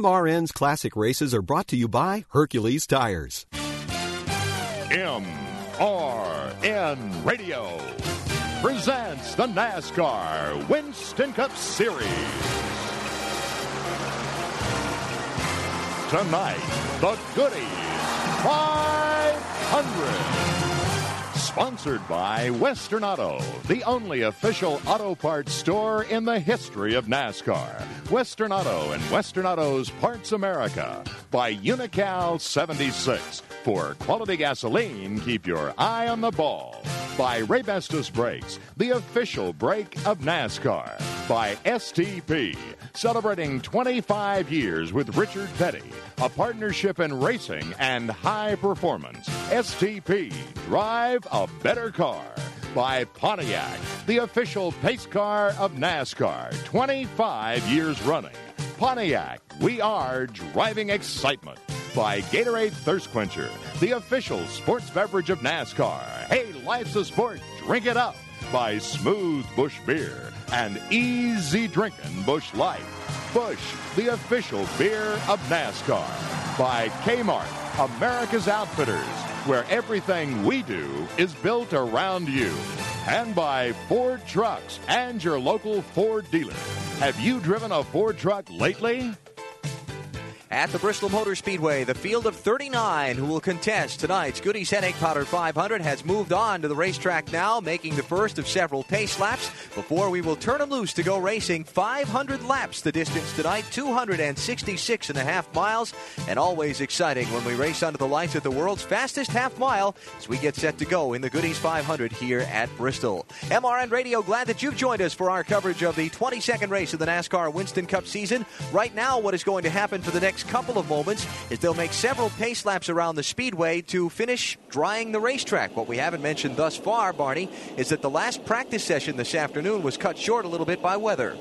MRN's classic races are brought to you by Hercules Tires. MRN Radio presents the NASCAR Winston Cup Series. Tonight, the Goody's 500. Sponsored by Western Auto, the only official auto parts store in the history of NASCAR. Western Auto and Western Auto's Parts America. By Unocal 76. For quality gasoline, keep your eye on the ball. By Raybestos Brakes, the official brake of NASCAR. By STP, celebrating 25 years with Richard Petty, a partnership in racing and high performance. STP, drive a better car. By Pontiac, the official pace car of NASCAR, 25 years running. Pontiac, we are driving excitement. By Gatorade Thirst Quencher, the official sports beverage of NASCAR. Hey, life's a sport, drink it up. By Smooth Busch Beer and Easy Drinking Busch Light. Busch, the official beer of NASCAR. By Kmart, America's Outfitters, where everything we do is built around you. And by Ford Trucks and your local Ford dealer. Have you driven a Ford truck lately? At the Bristol Motor Speedway, the field of 39 who will contest tonight's Goody's Headache Powder 500 has moved on to the racetrack now, making the first of several pace laps before we will turn them loose to go racing 500 laps the distance tonight, 266 and a half miles, and always exciting when we race under the lights at the world's fastest half mile as we get set to go in the Goody's 500 here at Bristol. MRN Radio, glad that you've joined us for our coverage of the 22nd race of the NASCAR Winston Cup season. Right now, what is going to happen for the next couple of moments is they'll make several pace laps around the speedway to finish drying the racetrack. What we haven't mentioned thus far, Barney, is that the last practice session this afternoon was cut short a little bit by weather.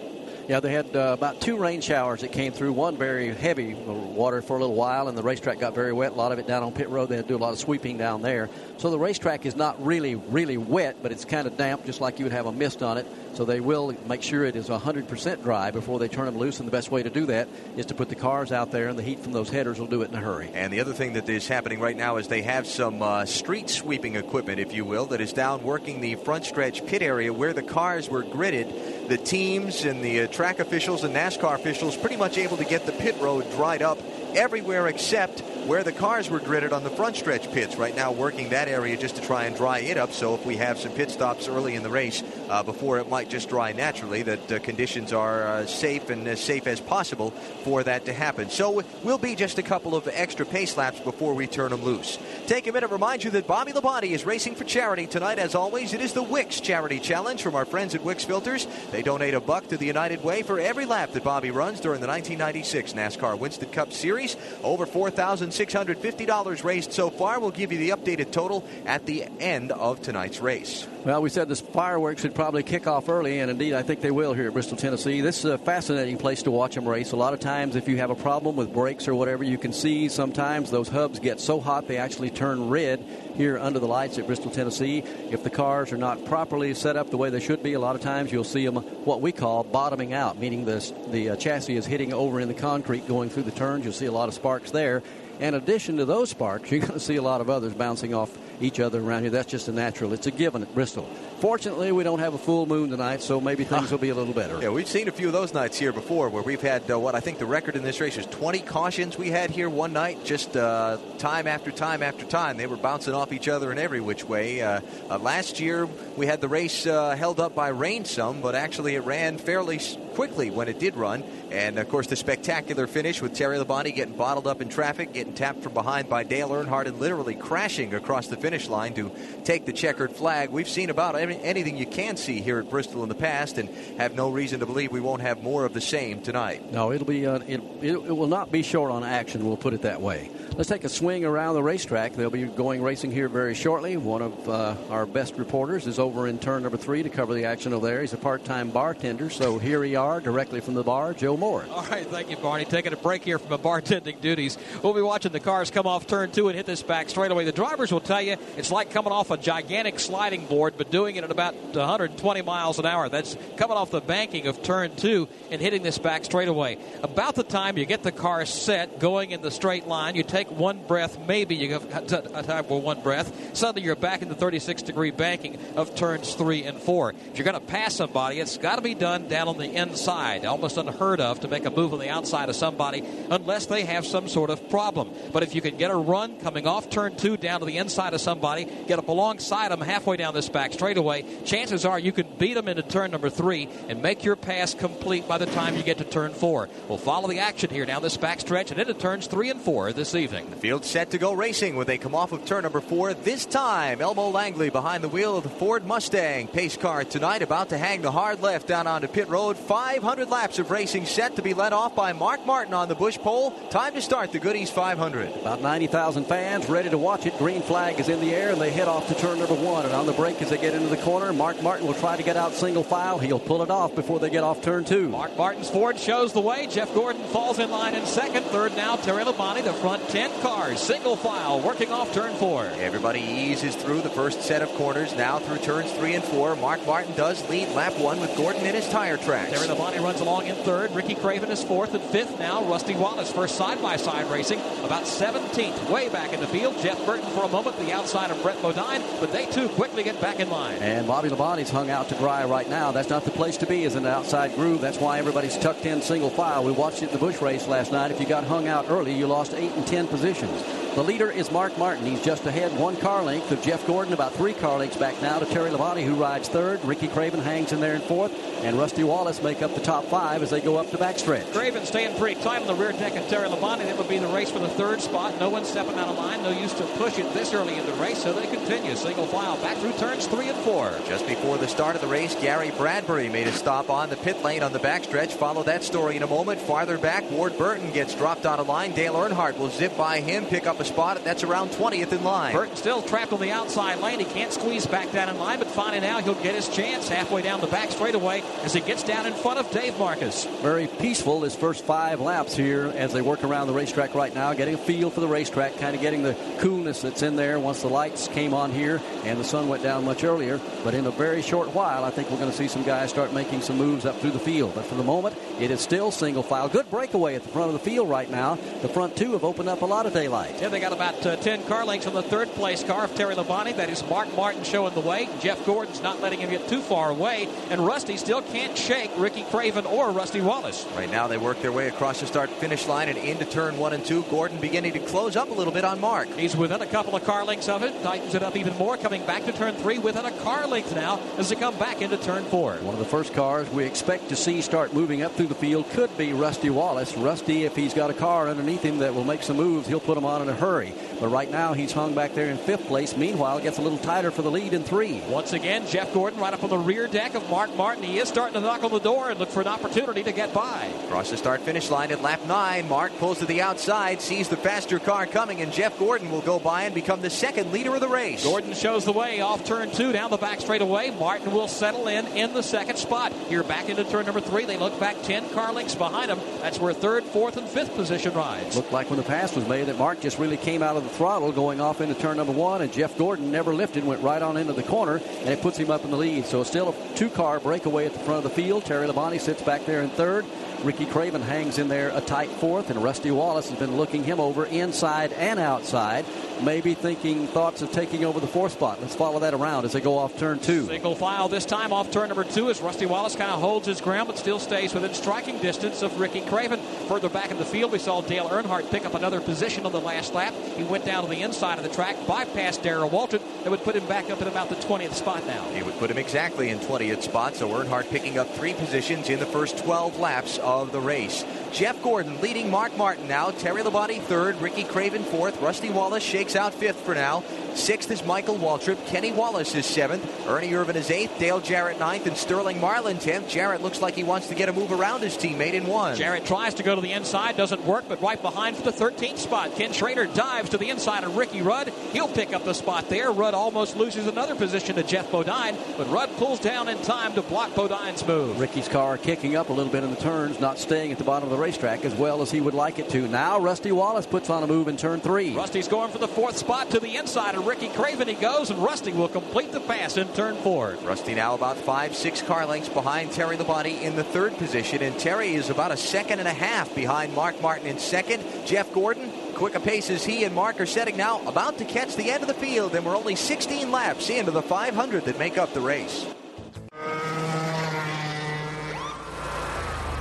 Yeah, they had uh, about two rain showers that came through. One very heavy water for a little while, and the racetrack got very wet. A lot of it down on pit road. They had to do a lot of sweeping down there. So the racetrack is not really, really wet, but it's kind of damp, just like you would have a mist on it. So they will make sure it is 100% dry before they turn them loose. And the best way to do that is to put the cars out there, and the heat from those headers will do it in a hurry. And the other thing that is happening right now is they have some uh, street sweeping equipment, if you will, that is down working the front stretch pit area where the cars were gridded. The teams and the uh, track officials and NASCAR officials pretty much able to get the pit road dried up everywhere except where the cars were gridded on the front stretch pits. Right now, working that area just to try and dry it up. So if we have some pit stops early in the race uh, before it might just dry naturally, that uh, conditions are uh, safe and as safe as possible for that to happen. So we'll be just a couple of extra pace laps before we turn them loose. Take a minute, remind you that Bobby Labonte is racing for charity tonight. As always, it is the Wix Charity Challenge from our friends at Wix Filters. They donate a buck to the United Way for every lap that Bobby runs during the 1996 NASCAR Winston Cup Series. Over 4,000 Six hundred fifty dollars raised so far. We'll give you the updated total at the end of tonight's race. Well, we said the fireworks should probably kick off early, and indeed, I think they will here at Bristol, Tennessee. This is a fascinating place to watch them race. A lot of times, if you have a problem with brakes or whatever, you can see sometimes those hubs get so hot they actually turn red here under the lights at Bristol, Tennessee. If the cars are not properly set up the way they should be, a lot of times you'll see them what we call bottoming out, meaning the, the uh, chassis is hitting over in the concrete going through the turns. You'll see a lot of sparks there. In addition to those sparks, you're going to see a lot of others bouncing off each other around here. That's just a natural. It's a given at Bristol. Fortunately, we don't have a full moon tonight, so maybe things will be a little better. Yeah, we've seen a few of those nights here before where we've had uh, what I think the record in this race is 20 cautions we had here one night, just uh, time after time after time. They were bouncing off each other in every which way. Uh, uh last year, we had the race uh, held up by rain some, but actually it ran fairly quickly when it did run. And of course, the spectacular finish with Terry Labonte getting bottled up in traffic, getting tapped from behind by Dale Earnhardt, and literally crashing across the finish line to take the checkered flag. We've seen about anything you can see here at Bristol in the past, and have no reason to believe we won't have more of the same tonight. No, it'll be uh, it, it, it will not be short on action. We'll put it that way. Let's take a swing around the racetrack. They'll be going racing here very shortly. One of uh, our best reporters is over in turn number three to cover the action over there. He's a part-time bartender, so here he are. Directly from the bar, Joe Moore. All right, thank you, Barney. Taking a break here from the bartending duties. We'll be watching the cars come off turn two and hit this back straightaway. The drivers will tell you it's like coming off a gigantic sliding board, but doing it at about 120 miles an hour. That's coming off the banking of turn two and hitting this back straightaway. About the time you get the car set, going in the straight line, you take one breath, maybe you have a time for one breath. Suddenly you're back in the 36 degree banking of turns three and four. If you're going to pass somebody, it's got to be done down on the inside. Almost unheard of to make a move on the outside of somebody unless they have some sort of problem. But if you can get a run coming off turn two down to the inside of somebody, get up alongside them halfway down this back straightaway, chances are you can beat them into turn number three and make your pass complete by the time you get to turn four. We'll follow the action here down this back stretch and into turns three and four this evening. The field set to go racing when they come off of turn number four. This time, Elmo Langley behind the wheel of the Ford Mustang. Pace car tonight about to hang the hard left down onto pit road. 500 laps of racing set to be led off by Mark Martin on the Busch pole. Time to start the Goody's 500. About 90,000 fans ready to watch it. Green flag is in the air and they head off to turn number one. And on the break as they get into the corner, Mark Martin will try to get out single file. He'll pull it off before they get off turn two. Mark Martin's Ford shows the way. Jeff Gordon falls in line in second. Third now, Terry Labonte, the front 10 cars. Single file working off turn four. Everybody eases through the first set of corners. Now through turns three and four. Mark Martin does lead lap one with Gordon in his tire tracks. Terry Labonte runs along in third. Ricky Craven is fourth and fifth now. Rusty Wallace first side by side racing about 17th. Way back in the field. Jeff Burton for a moment the outside of Brett Bodine, but they too quickly get back in line. And Bobby Labonte's hung out to dry right now. That's not the place to be, is an outside groove. That's why everybody's tucked in single file. We watched it in the Busch race last night. If you got hung out early, you lost eight and ten positions. The leader is Mark Martin. He's just ahead one car length of Jeff Gordon, about three car lengths back now to Terry Labonte, who rides third. Ricky Craven hangs in there in fourth, and Rusty Wallace make up the top five as they go up the backstretch. Craven staying pretty tight on the rear deck of Terry Labonte. That would be the race for the third spot. No one stepping out of line. No use to push it this early in the race, so they continue single file back through turns three and four. Just before the start of the race, Gary Bradberry made a stop on the pit lane on the backstretch. Follow that story in a moment. Farther back, Ward Burton gets dropped out of line. Dale Earnhardt will zip by him, pick up a spot. That's around 20th in line. Burton still trapped on the outside lane. He can't squeeze back down in line, but finding now he'll get his chance halfway down the back straightaway as he gets down in front of Dave Marcis. Very peaceful his first five laps here as they work around the racetrack right now, getting a feel for the racetrack, kind of getting the coolness that's in there once the lights came on here and the sun went down much earlier. But in a very short while, I think we're going to see some guys start making some moves up through the field. But for the moment, it is still single file. Good breakaway at the front of the field right now. The front two have opened up a lot of daylight. Yeah, they got about uh, 10 car lengths on the third place car of Terry Labonte. That is Mark Martin showing the way. Jeff Gordon's not letting him get too far away. And Rusty still can't shake Ricky Craven or Rusty Wallace. Right now, they work their way across the start finish line and into turn one and two. Gordon beginning to close up a little bit on Mark. He's within a couple of car lengths of it, tightens it up even more, coming back to turn three within a car length now as they come back into turn four. One of the first cars we expect to see start moving up through the field could be Rusty Wallace. Rusty, if he's got a car underneath him that will make some moves, he'll put them on in a hurry. But right now, he's hung back there in fifth place. Meanwhile, it gets a little tighter for the lead in three. Once again, Jeff Gordon right up on the rear deck of Mark Martin. He is starting to knock on the door and look for an opportunity to get by. Across the start finish line at lap nine, Mark pulls to the outside, sees the faster car coming, and Jeff Gordon will go by and become the second leader of the race. Gordon shows the way off turn two down the back straightaway. Martin will settle in in the second spot. Here back into turn number three. They look back 10 car lengths behind them. That's where third, fourth, and fifth position rides. Looked like when the pass was that Mark just really came out of the throttle going off into turn number one, and Jeff Gordon never lifted, went right on into the corner, and it puts him up in the lead. So still a two car breakaway at the front of the field. Terry Labonte sits back there in third. Ricky Craven hangs in there a tight fourth, and Rusty Wallace has been looking him over inside and outside, maybe thinking thoughts of taking over the fourth spot. Let's follow that around as they go off turn two. Single file this time off turn number two as Rusty Wallace kind of holds his ground but still stays within striking distance of Ricky Craven. Further back in the field, we saw Dale Earnhardt pick up another position on the last lap. He went down to the inside of the track, bypassed Darrell Waltrip. That would put him back up at about the 20th spot now. He would put him exactly in 20th spot, so Earnhardt picking up three positions in the first 12 laps of the race. Jeff Gordon leading Mark Martin now. Terry Labonte third. Ricky Craven fourth. Rusty Wallace shakes out fifth for now. Sixth is Michael Waltrip. Kenny Wallace is seventh. Ernie Irvan is eighth. Dale Jarrett ninth. And Sterling Marlin tenth. Jarrett looks like he wants to get a move around his teammate in one. Jarrett tries to go to the inside, doesn't work, but right behind for the 13th spot. Ken Schrader dives to the inside of Ricky Rudd. He'll pick up the spot there. Rudd almost loses another position to Geoff Bodine, but Rudd pulls down in time to block Bodine's move. Ricky's car kicking up a little bit in the turns, not staying at the bottom of the racetrack as well as he would like it to. Now Rusty Wallace puts on a move in turn three. Rusty's going for the fourth spot to the inside of Ricky Craven. He goes, and Rusty will complete the pass in turn four. Rusty now about five, six car lengths behind Terry Labonte in the third position, and Terry is about a second and a half behind Mark Martin in second. Jeff Gordon, quick a pace as he and Mark are setting now, about to catch the end of the field, and we're only 16 laps into the 500 that make up the race.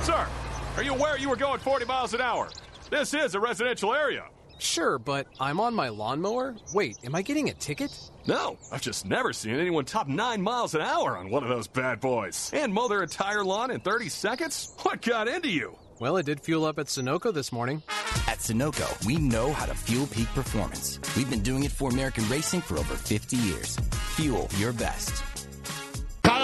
Sir, are you aware you were going 40 miles an hour? This is a residential area. Sure, but I'm on my lawnmower? Wait, am I getting a ticket? No, I've just never seen anyone top 9 miles an hour on one of those bad boys. And mow their entire lawn in 30 seconds? What got into you? Well, it did fuel up at Sunoco this morning. At Sunoco, we know how to fuel peak performance. We've been doing it for American racing for over 50 years. Fuel your best.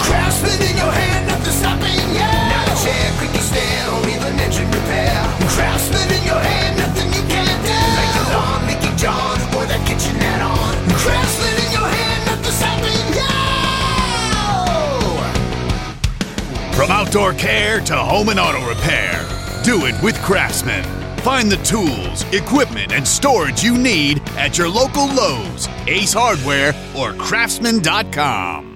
Craftsman in your hand, stopping you. Not a chair, or even engine repair. Craftsman in your hand, nothing you can't do. The lawn, or that kitchen add-on. Craftsman in your hand, stopping you. From outdoor care to home and auto repair, do it with Craftsman. Find the tools, equipment, and storage you need at your local Lowe's, Ace Hardware, or Craftsman.com.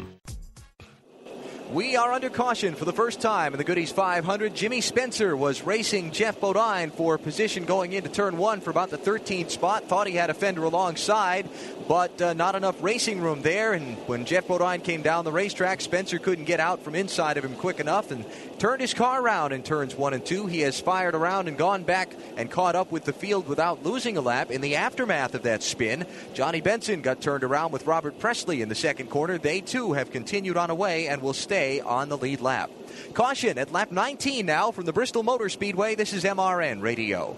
We are under caution for the first time in the Goody's 500. Jimmy Spencer was racing Geoff Bodine for position going into turn one for about the 13th spot. Thought he had a fender alongside, but uh, not enough racing room there. And when Geoff Bodine came down the racetrack, Spencer couldn't get out from inside of him quick enough and turned his car around in turns one and two. He has fired around and gone back and caught up with the field without losing a lap. In the aftermath of that spin, Johnny Benson got turned around with Robert Pressley in the second corner. They too have continued on away and will stay on the lead lap. Caution at lap 19 now from the Bristol Motor Speedway. This is MRN Radio.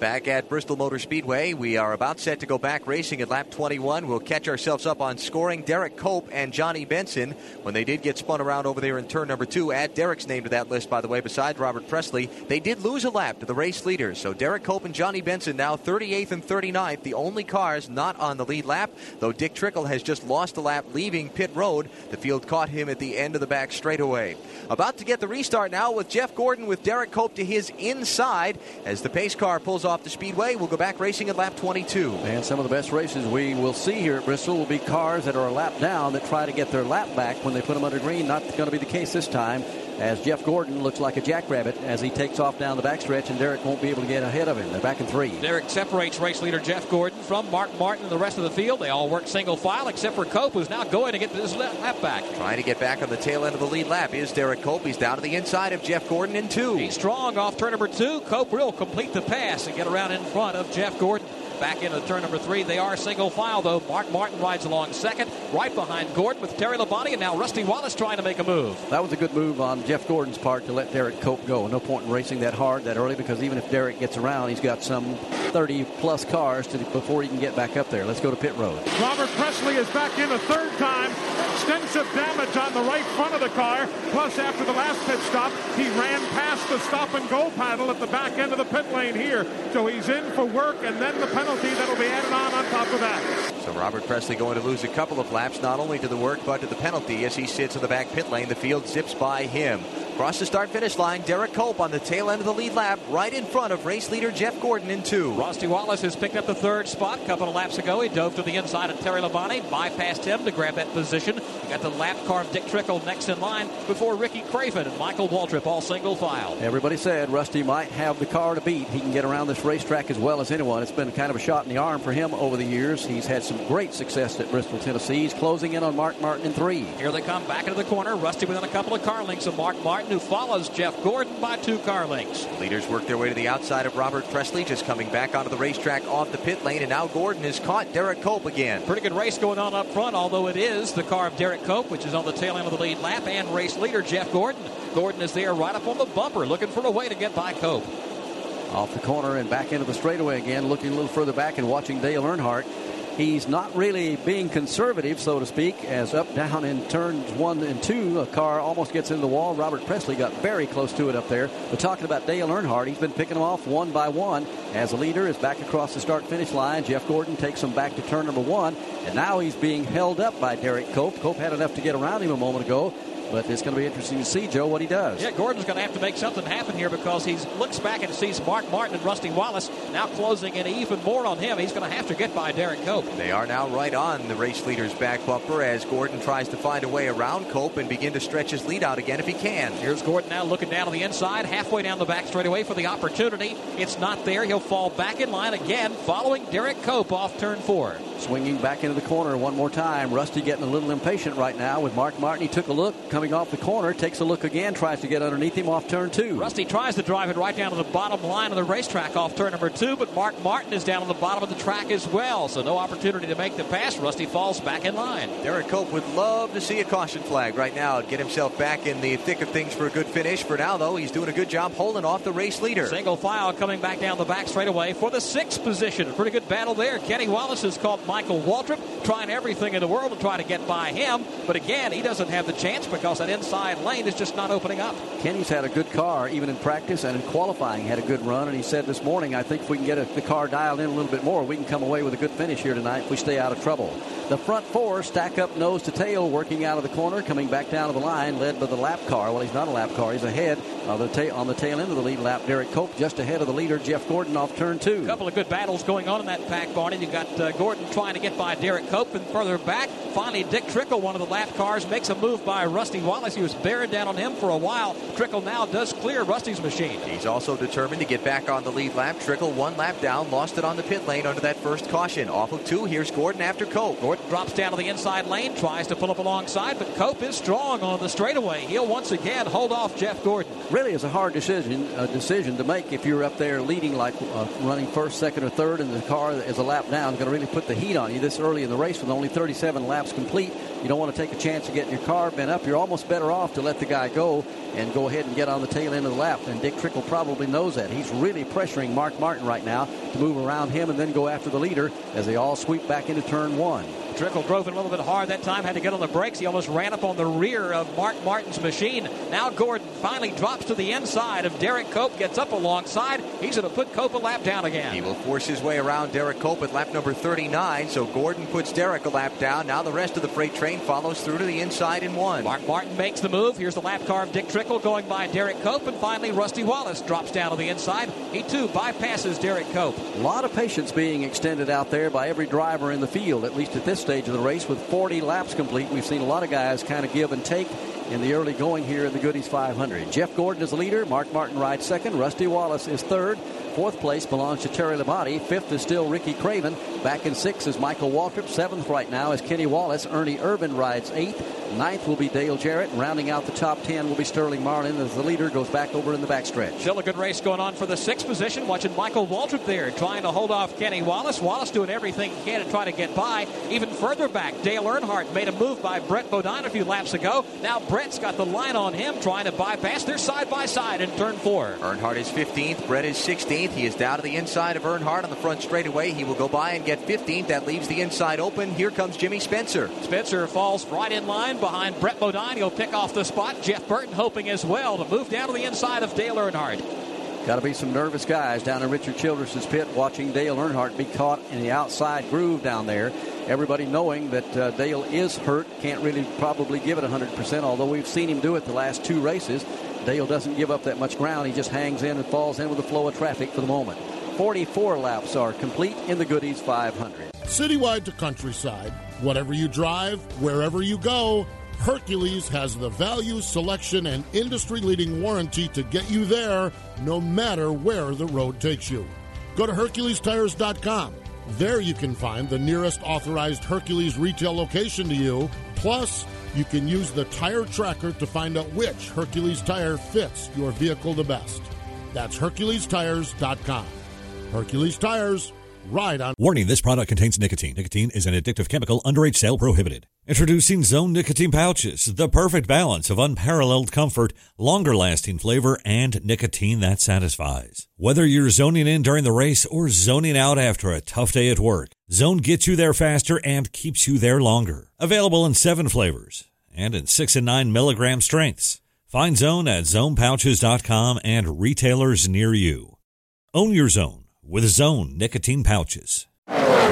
Back at Bristol Motor Speedway, we are about set to go back racing at lap 21. We'll catch ourselves up on scoring. Derrike Cope and Johnny Benson, when they did get spun around over there in turn number two, add Derrike's name to that list, by the way, besides Robert Pressley. They did lose a lap to the race leaders. So Derrike Cope and Johnny Benson now 38th and 39th, the only cars not on the lead lap, though Dick Trickle has just lost a lap leaving pit road. The field caught him at the end of the back straightaway. About to get the restart now with Jeff Gordon with Derrike Cope to his inside as the pace car pulls off the speedway. We'll go back racing at lap 22. And some of the best races we will see here at Bristol will be cars that are a lap down that try to get their lap back when they put them under green. Not going to be the case this time as Jeff Gordon looks like a jackrabbit as he takes off down the backstretch, and Derrike won't be able to get ahead of him. They're back in three. Derrike separates race leader Jeff Gordon from Mark Martin and the rest of the field. They all work single file except for Cope, who's now going to get this lap back. Trying to get back on the tail end of the lead lap is Derrike Cope. He's down to the inside of Jeff Gordon in two. He's strong off turn number two. Cope will complete the pass and get around in front of Jeff Gordon. Back into turn number three. They are single file, though. Mark Martin rides along second, right behind Gordon with Terry Labonte, and now Rusty Wallace trying to make a move. That was a good move on Jeff Gordon's part to let Derrike Cope go. No point in racing that hard that early because even if Derrike gets around, he's got some 30 plus cars to, before he can get back up there. Let's go to pit road. Robert Pressley is back in a third time. Extensive damage on the right front of the car. Plus, after the last pit stop, he ran past the stop and go paddle at the back end of the pit lane here. So he's in for work, and then the penalty that'll be added on on top of that. So Robert Pressley going to lose a couple of laps, not only to the work, but to the penalty as he sits in the back pit lane. The field zips by him. Across the start finish line, Derrike Cope on the tail end of the lead lap, right in front of race leader Jeff Gordon in two. Rusty Wallace has picked up the third spot. A couple of laps ago, he dove to the inside of Terry Labonte, bypassed him to grab that position. You got the lap car of Dick Trickle next in line before Ricky Craven and Michael Waltrip all single file. Everybody said Rusty might have the car to beat. He can get around this racetrack as well as anyone. It's been kind of a shot in the arm for him over the years. He's had some great success at Bristol, Tennessee. He's closing in on Mark Martin in three. Here they come back into the corner. Rusty within a couple of car lengths of Mark Martin, who follows Jeff Gordon by two car lengths. Leaders work their way to the outside of Robert Pressley, just coming back onto the racetrack off the pit lane, and now Gordon has caught Derrike Cope again. Pretty good race going on up front, although it is the car of Derrike Cope, which is on the tail end of the lead lap, and race leader Jeff Gordon. Gordon is there right up on the bumper, looking for a way to get by Cope. Off the corner and back into the straightaway again, looking a little further back and watching Dale Earnhardt. He's not really being conservative, so to speak, as up, down in turns one and two, a car almost gets into the wall. Robert Pressley got very close to it up there. But talking about Dale Earnhardt, he's been picking them off one by one as a leader is back across the start finish line. Jeff Gordon takes him back to turn number one, and now he's being held up by Derrike Cope. Cope had enough to get around him a moment ago. But it's going to be interesting to see, Joe, what he does. Yeah, Gordon's going to have to make something happen here because he looks back and sees Mark Martin and Rusty Wallace now closing in even more on him. He's going to have to get by Derrike Cope. They are now right on the race leader's back bumper as Gordon tries to find a way around Cope and begin to stretch his lead out again if he can. Here's Gordon now looking down on the inside, halfway down the back straightaway for the opportunity. It's not there. He'll fall back in line again, following Derrike Cope off turn four. Swinging back into the corner one more time. Rusty getting a little impatient right now with Mark Martin. He took a look coming off the corner, takes a look again, tries to get underneath him off turn two. Rusty tries to drive it right down to the bottom line of the racetrack off turn number two, but Mark Martin is down on the bottom of the track as well, so no opportunity to make the pass. Rusty falls back in line. Derrike Cope would love to see a caution flag right now, get himself back in the thick of things for a good finish. For now, though, he's doing a good job holding off the race leader. Single file coming back down the back straightaway for the sixth position. Pretty good battle there. Kenny Wallace has caught Michael Waltrip trying everything in the world to try to get by him. But again, he doesn't have the chance because that inside lane is just not opening up. Kenny's had a good car, even in practice and in qualifying, had a good run. And he said this morning, I think if we can get a, the car dialed in a little bit more, we can come away with a good finish here tonight if we stay out of trouble. The front four stack up nose to tail, working out of the corner, coming back down to the line, led by the lap car. Well, he's not a lap car. He's ahead of the ta- on the tail end of the lead lap. Derrike Cope just ahead of the leader, Jeff Gordon, off turn two. A couple of good battles going on in that pack, Barney. You've got uh, Gordon trying to get by Derrike Cope, and further back, finally Dick Trickle, one of the lap cars, makes a move by Rusty Wallace. He was bearing down on him for a while. Trickle now does clear Rusty's machine. He's also determined to get back on the lead lap. Trickle one lap down, lost it on the pit lane under that first caution. Off of two, here's Gordon after Cope. Gordon drops down to the inside lane, tries to pull up alongside, but Cope is strong on the straightaway. He'll once again hold off Jeff Gordon. Really is a hard decision a decision to make if you're up there leading like uh, running first, second, or third, and the car is a lap down. Going to really put the heat on you this early in the race with only 37 laps complete. You don't want to take a chance of getting your car bent up. You're almost better off to let the guy go and go ahead and get on the tail end of the lap. And Dick Trickle probably knows that. He's really pressuring Mark Martin right now to move around him and then go after the leader as they all sweep back into turn one. Trickle drove it a little bit hard that time, had to get on the brakes. He almost ran up on the rear of Mark Martin's machine. Now Gordon finally drops to the inside of Derrike Cope, gets up alongside. He's going to put Cope a lap down again. He will force his way around Derrike Cope at lap number 39. So Gordon puts Derrike a lap down. Now the rest of the freight train follows through to the inside in one. Mark Martin makes the move. Here's the lap car of Dick Trickle going by Derrike Cope. And finally, Rusty Wallace drops down to the inside. He too bypasses Derrike Cope. A lot of patience being extended out there by every driver in the field, at least at this stage of the race, with 40 laps complete. We've seen a lot of guys kind of give and take in the early going here in the Goody's 500. Jeff Gordon is the leader. Mark Martin rides second. Rusty Wallace is third. Fourth place belongs to Terry Labonte. Fifth is still Ricky Craven. Back in sixth is Michael Waltrip. Seventh right now is Kenny Wallace. Ernie Irvan rides eighth. Ninth will be Dale Jarrett. Rounding out the top ten will be Sterling Marlin as the leader goes back over in the backstretch. Still a good race going on for the sixth position. Watching Michael Waltrip there trying to hold off Kenny Wallace. Wallace doing everything he can to try to get by. Even further back, Dale Earnhardt made a move by Brett Bodine a few laps ago. Now Brett's got the line on him trying to bypass. They're side by side in turn four. Earnhardt is 15th. Brett is 16th. He is down to the inside of Earnhardt on the front straightaway. He will go by and get 15th. That leaves the inside open. Here comes Jimmy Spencer. Spencer falls right in line behind Brett Bodine. He'll pick off the spot. Jeff Burton hoping as well to move down to the inside of Dale Earnhardt. Got to be some nervous guys down in Richard Childress's pit watching Dale Earnhardt be caught in the outside groove down there. Everybody knowing that uh, Dale is hurt, can't really probably give it 100%, although we've seen him do it the last two races. Dale doesn't give up that much ground. He just hangs in and falls in with the flow of traffic for the moment. 44 laps are complete in the Goody's 500. Citywide to countryside, whatever you drive, wherever you go, Hercules has the value, selection, and industry leading warranty to get you there no matter where the road takes you. Go to HerculesTires.com. There you can find the nearest authorized Hercules retail location to you. Plus, you can use the tire tracker to find out which Hercules tire fits your vehicle the best. That's HerculesTires.com. Hercules Tires, ride on. Warning this product contains nicotine. Nicotine is an addictive chemical, underage sale prohibited. Introducing Zone Nicotine Pouches, the perfect balance of unparalleled comfort, longer lasting flavor, and nicotine that satisfies. Whether you're zoning in during the race or zoning out after a tough day at work, Zone gets you there faster and keeps you there longer. Available in seven flavors and in six and nine milligram strengths. Find Zone at zonepouches.com and retailers near you. Own your zone with Zone nicotine pouches.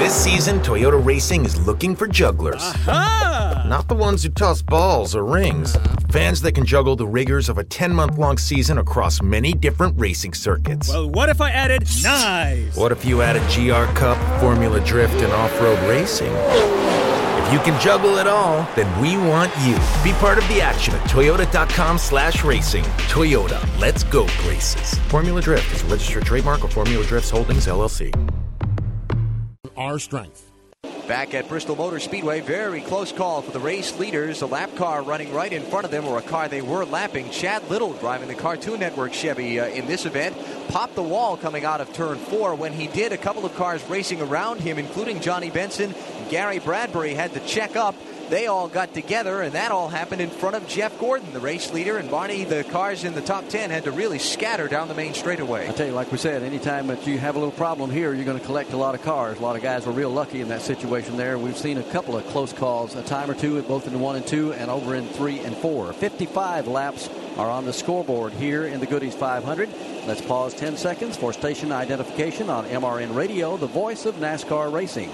This season, Toyota Racing is looking for jugglers. Not the ones who toss balls or rings. Fans that can juggle the rigors of a 10 month long season across many different racing circuits. Well, what if I added knives? What if you added GR Cup, Formula Drift, and off road racing? If you can juggle it all, then we want you. Be part of the action at toyota.com slash racing. Toyota, let's go places. Formula Drift is a registered trademark of Formula Drifts Holdings, LLC. Our strength. Back at Bristol Motor Speedway, very close call for the race leaders. A lap car running right in front of them, or a car they were lapping. Chad Little driving the Cartoon Network Chevy uh, in this event popped the wall coming out of turn four. When he did, a couple of cars racing around him, including Johnny Benson, Gary Bradberry, had to check up. They all got together, and that all happened in front of Jeff Gordon, the race leader. And Barney, the cars in the top 10 had to really scatter down the main straightaway. I tell you, like we said, anytime that you have a little problem here, you're going to collect a lot of cars. A lot of guys were real lucky in that situation there. We've seen a couple of close calls, a time or two, both in one and two, and over in three and four. 55 laps are on the scoreboard here in the Goody's 500. Let's pause 10 seconds for station identification on MRN Radio, the voice of NASCAR racing.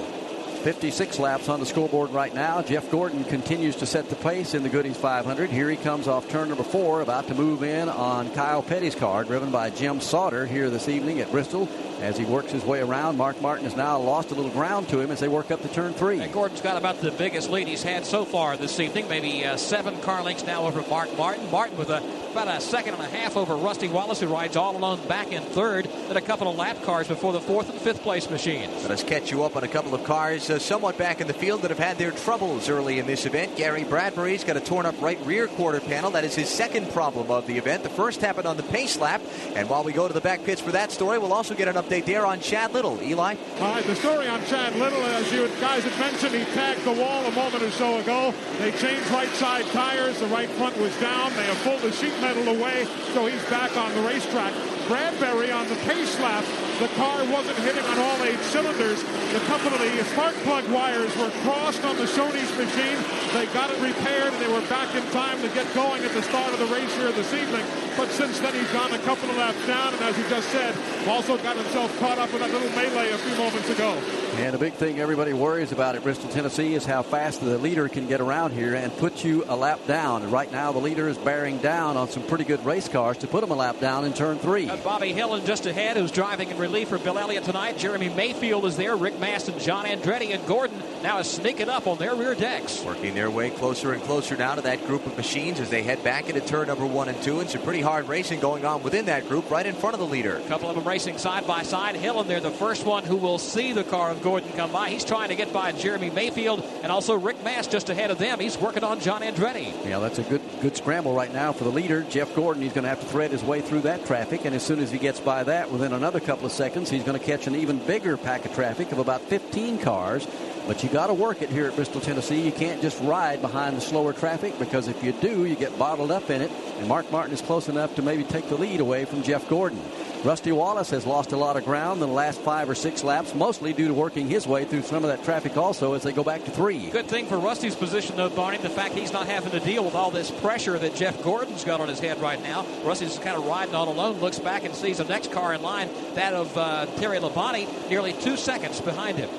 56 laps on the scoreboard right now. Jeff Gordon continues to set the pace in the Goody's 500. Here he comes off turn number four, about to move in on Kyle Petty's car, driven by Jim Sauter here this evening at Bristol. As he works his way around, Mark Martin has now lost a little ground to him as they work up to turn three. And Gordon's got about the biggest lead he's had so far this evening, maybe uh, seven car lengths now over Mark Martin. Martin with a, about a second and a half over Rusty Wallace, who rides all alone back in third, then a couple of lap cars before the fourth and fifth place machines. Let us catch you up on a couple of cars uh, somewhat back in the field that have had their troubles early in this event. Gary Bradberry's got a torn up right rear quarter panel. That is his second problem of the event. The first happened on the pace lap. And while we go to the back pits for that story, we'll also get an update there on Chad Little. Eli? All right, the story on Chad Little, as you guys had mentioned, he tagged the wall a moment or so ago. They changed right side tires. The right front was down. They have pulled the sheet metal away, so he's back on the racetrack. Bradberry on the pace lap, the car wasn't hitting on all eight cylinders. The couple of the spark plug wires were crossed on the Shoney's machine. They got it repaired, and they were back in time to get going at the start of the race here this evening. But since then, he's gone a couple of laps down, and as he just said, also got himself caught up in that little melee a few moments ago. And the big thing everybody worries about at Bristol, Tennessee is how fast the leader can get around here and put you a lap down. And right now, the leader is bearing down on some pretty good race cars to put him a lap down in turn three. And Bobby Hillin just ahead, who's driving in relief for Bill Elliott tonight. Jeremy Mayfield is there. Rick Mast and John Andretti and Gordon now is sneaking up on their rear decks. Working their way closer and closer now to that group of machines as they head back into turn number one and two. And some pretty hard racing going on within that group right in front of the leader. A couple of them racing side by side. Hillin, they're the first one who will see the car of Gordon come by. He's trying to get by Jeremy Mayfield and also Rick Mast just ahead of them. He's working on John Andretti. Yeah, that's a good good scramble right now for the leader, Jeff Gordon. He's going to have to thread his way through that traffic, and as soon as he gets by that, within another couple of seconds, he's going to catch an even bigger pack of traffic of about 15 cars. But you got to work it here at Bristol, Tennessee. You can't just ride behind the slower traffic because if you do, you get bottled up in it. And Mark Martin is close enough to maybe take the lead away from Jeff Gordon. Rusty Wallace has lost a lot of ground in the last five or six laps, mostly due to working his way through some of that traffic also as they go back to three. Good thing for Rusty's position, though, Barney, the fact he's not having to deal with all this pressure that Jeff Gordon's got on his head right now. Rusty's kind of riding all alone, looks back and sees the next car in line, that of uh, Terry Labonte, nearly two seconds behind him.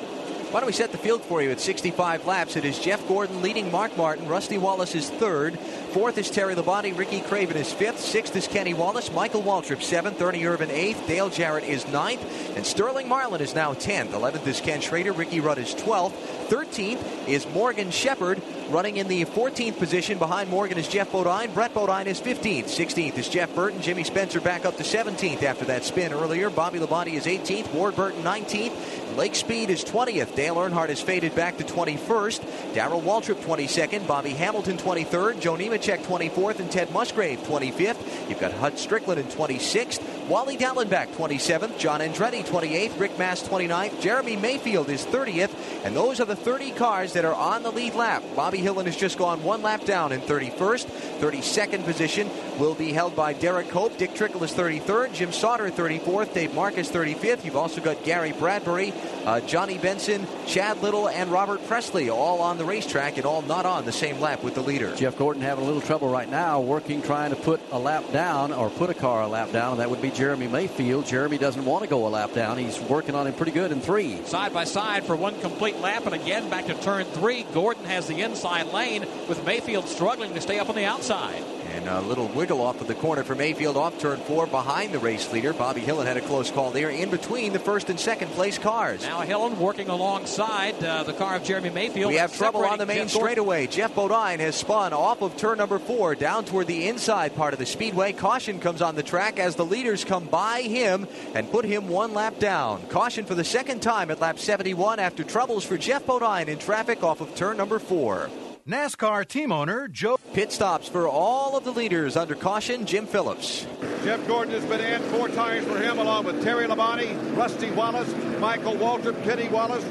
Why don't we set the field for you at 65 laps? It is Jeff Gordon leading Mark Martin. Rusty Wallace is third. Fourth is Terry Labonte. Ricky Craven is fifth. Sixth is Kenny Wallace. Michael Waltrip seventh. Ernie Irvan eighth. Dale Jarrett is ninth. And Sterling Marlin is now 10th. 11th is Ken Schrader. Ricky Rudd is 12th. 13th is Morgan Shepherd. Running in the 14th position behind Morgan is Geoff Bodine. Brett Bodine is 15th. 16th is Jeff Burton. Jimmy Spencer back up to 17th after that spin earlier. Bobby Labonte is 18th. Ward Burton 19th. Lake Speed is 20th. Dale Earnhardt has faded back to 21st. Darrell Waltrip 22nd. Bobby Hamilton 23rd. Joe Nemechek 24th. And Ted Musgrave 25th. You've got Hut Stricklin in 26th. Wally Dallenbach 27th. John Andretti 28th. Rick Mast 29th. Jeremy Mayfield is 30th. And those are the 30 cars that are on the lead lap. Bobby Hillin has just gone one lap down in 31st. 32nd position will be held by Derrike Cope. Dick Trickle is 33rd. Jim Sauter 34th. Dave Marcis 35th. You've also got Gary Bradberry, uh, Johnny Benson, Chad Little, and Robert Pressley all on the racetrack and all not on the same lap with the leader. Jeff Gordon having a little trouble right now, working trying to put a lap down or put a car a lap down, that would be Jeremy Mayfield. Jeremy doesn't want to go a lap down. He's working on him pretty good in three. Side by side for one complete lap, and again back to turn three. Gordon has the inside lane with Mayfield struggling to stay up on the outside. And a little wiggle off of the corner for Mayfield off turn four behind the race leader. Bobby Hillin had a close call there in between the first and second place cars. Now Hillin working alongside uh, the car of Jeremy Mayfield. We have trouble on the main Jeff straightaway. Geoff Bodine has spun off of turn number four down toward the inside part of the speedway. Caution comes on the track as the leaders come by him and put him one lap down. Caution for the second time at lap 71 after troubles for Geoff Bodine in traffic off of turn number four. NASCAR team owner Joe. Pit stops for all of the leaders under caution. Jim Phillips. Jeff Gordon has been in. Four tires for him, along with Terry Labonte, Rusty Wallace, Michael Waltrip, Kenny Wallace,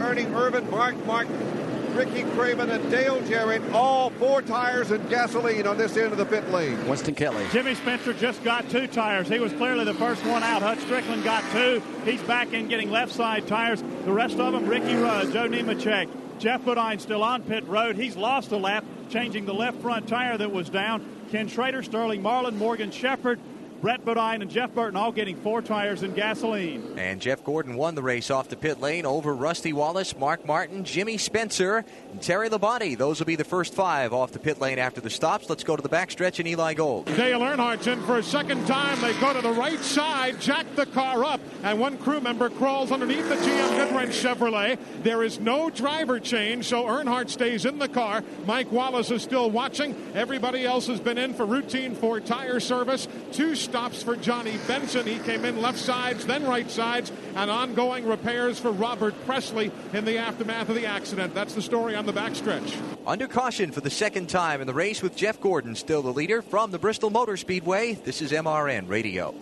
Ernie Irvan, Mark Martin, Ricky Craven, and Dale Jarrett. All four tires and gasoline on this end of the pit lane. Winston Kelly. Jimmy Spencer just got two tires. He was clearly the first one out. Hut Stricklin got two. He's back in getting left side tires. The rest of them, Ricky Rudd, Joe Nemechek, Geoff Bodine still on pit road. He's lost a lap, changing the left front tire that was down. Ken Schrader, Sterling Marlin, Morgan Shepherd, Brett Bodine, and Jeff Burton all getting four tires and gasoline. And Jeff Gordon won the race off the pit lane over Rusty Wallace, Mark Martin, Jimmy Spencer, and Terry Labonte. Those will be the first five off the pit lane after the stops. Let's go to the backstretch and Eli Gold. Dale Earnhardt's in for a second time. They go to the right side, jack the car up, and one crew member crawls underneath the GM Goodwrench Chevrolet. There is no driver change, so Earnhardt stays in the car. Mike Wallace is still watching. Everybody else has been in for routine for tire service. Two stops for Johnny Benson. He came in left sides, then right sides, and ongoing repairs for Robert Pressley in the aftermath of the accident. That's the story on the backstretch. Under caution for the second time in the race with Jeff Gordon still the leader from the Bristol Motor Speedway. This is MRN Radio.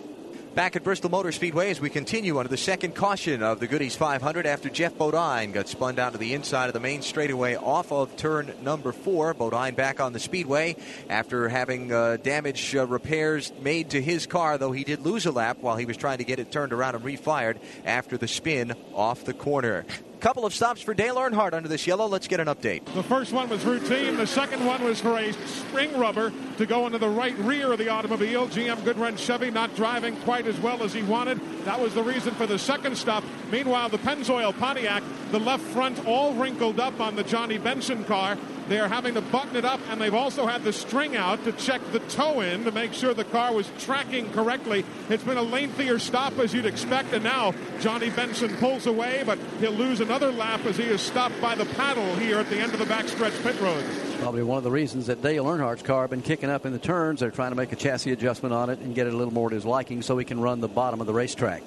Back at Bristol Motor Speedway as we continue under the second caution of the Goody's 500 after Geoff Bodine got spun down to the inside of the main straightaway off of turn number four. Bodine back on the speedway after having uh, damage uh, repairs made to his car, though he did lose a lap while he was trying to get it turned around and refired after the spin off the corner. Couple of stops for Dale Earnhardt under this yellow. Let's get an update. The first one was routine. The second one was for a spring rubber to go into the right rear of the automobile. GM Goodwrench Chevy not driving quite as well as he wanted. That was the reason for the second stop. Meanwhile, the Pennzoil Pontiac, the left front all wrinkled up on the Johnny Benson car. They're having to button it up, and they've also had the string out to check the toe in to make sure the car was tracking correctly. It's been a lengthier stop as you'd expect, and now Johnny Benson pulls away, but he'll lose another lap as he is stopped by the paddle here at the end of the backstretch pit road. Probably one of the reasons that Dale Earnhardt's car been kicking up in the turns. They're trying to make a chassis adjustment on it and get it a little more to his liking so he can run the bottom of the racetrack.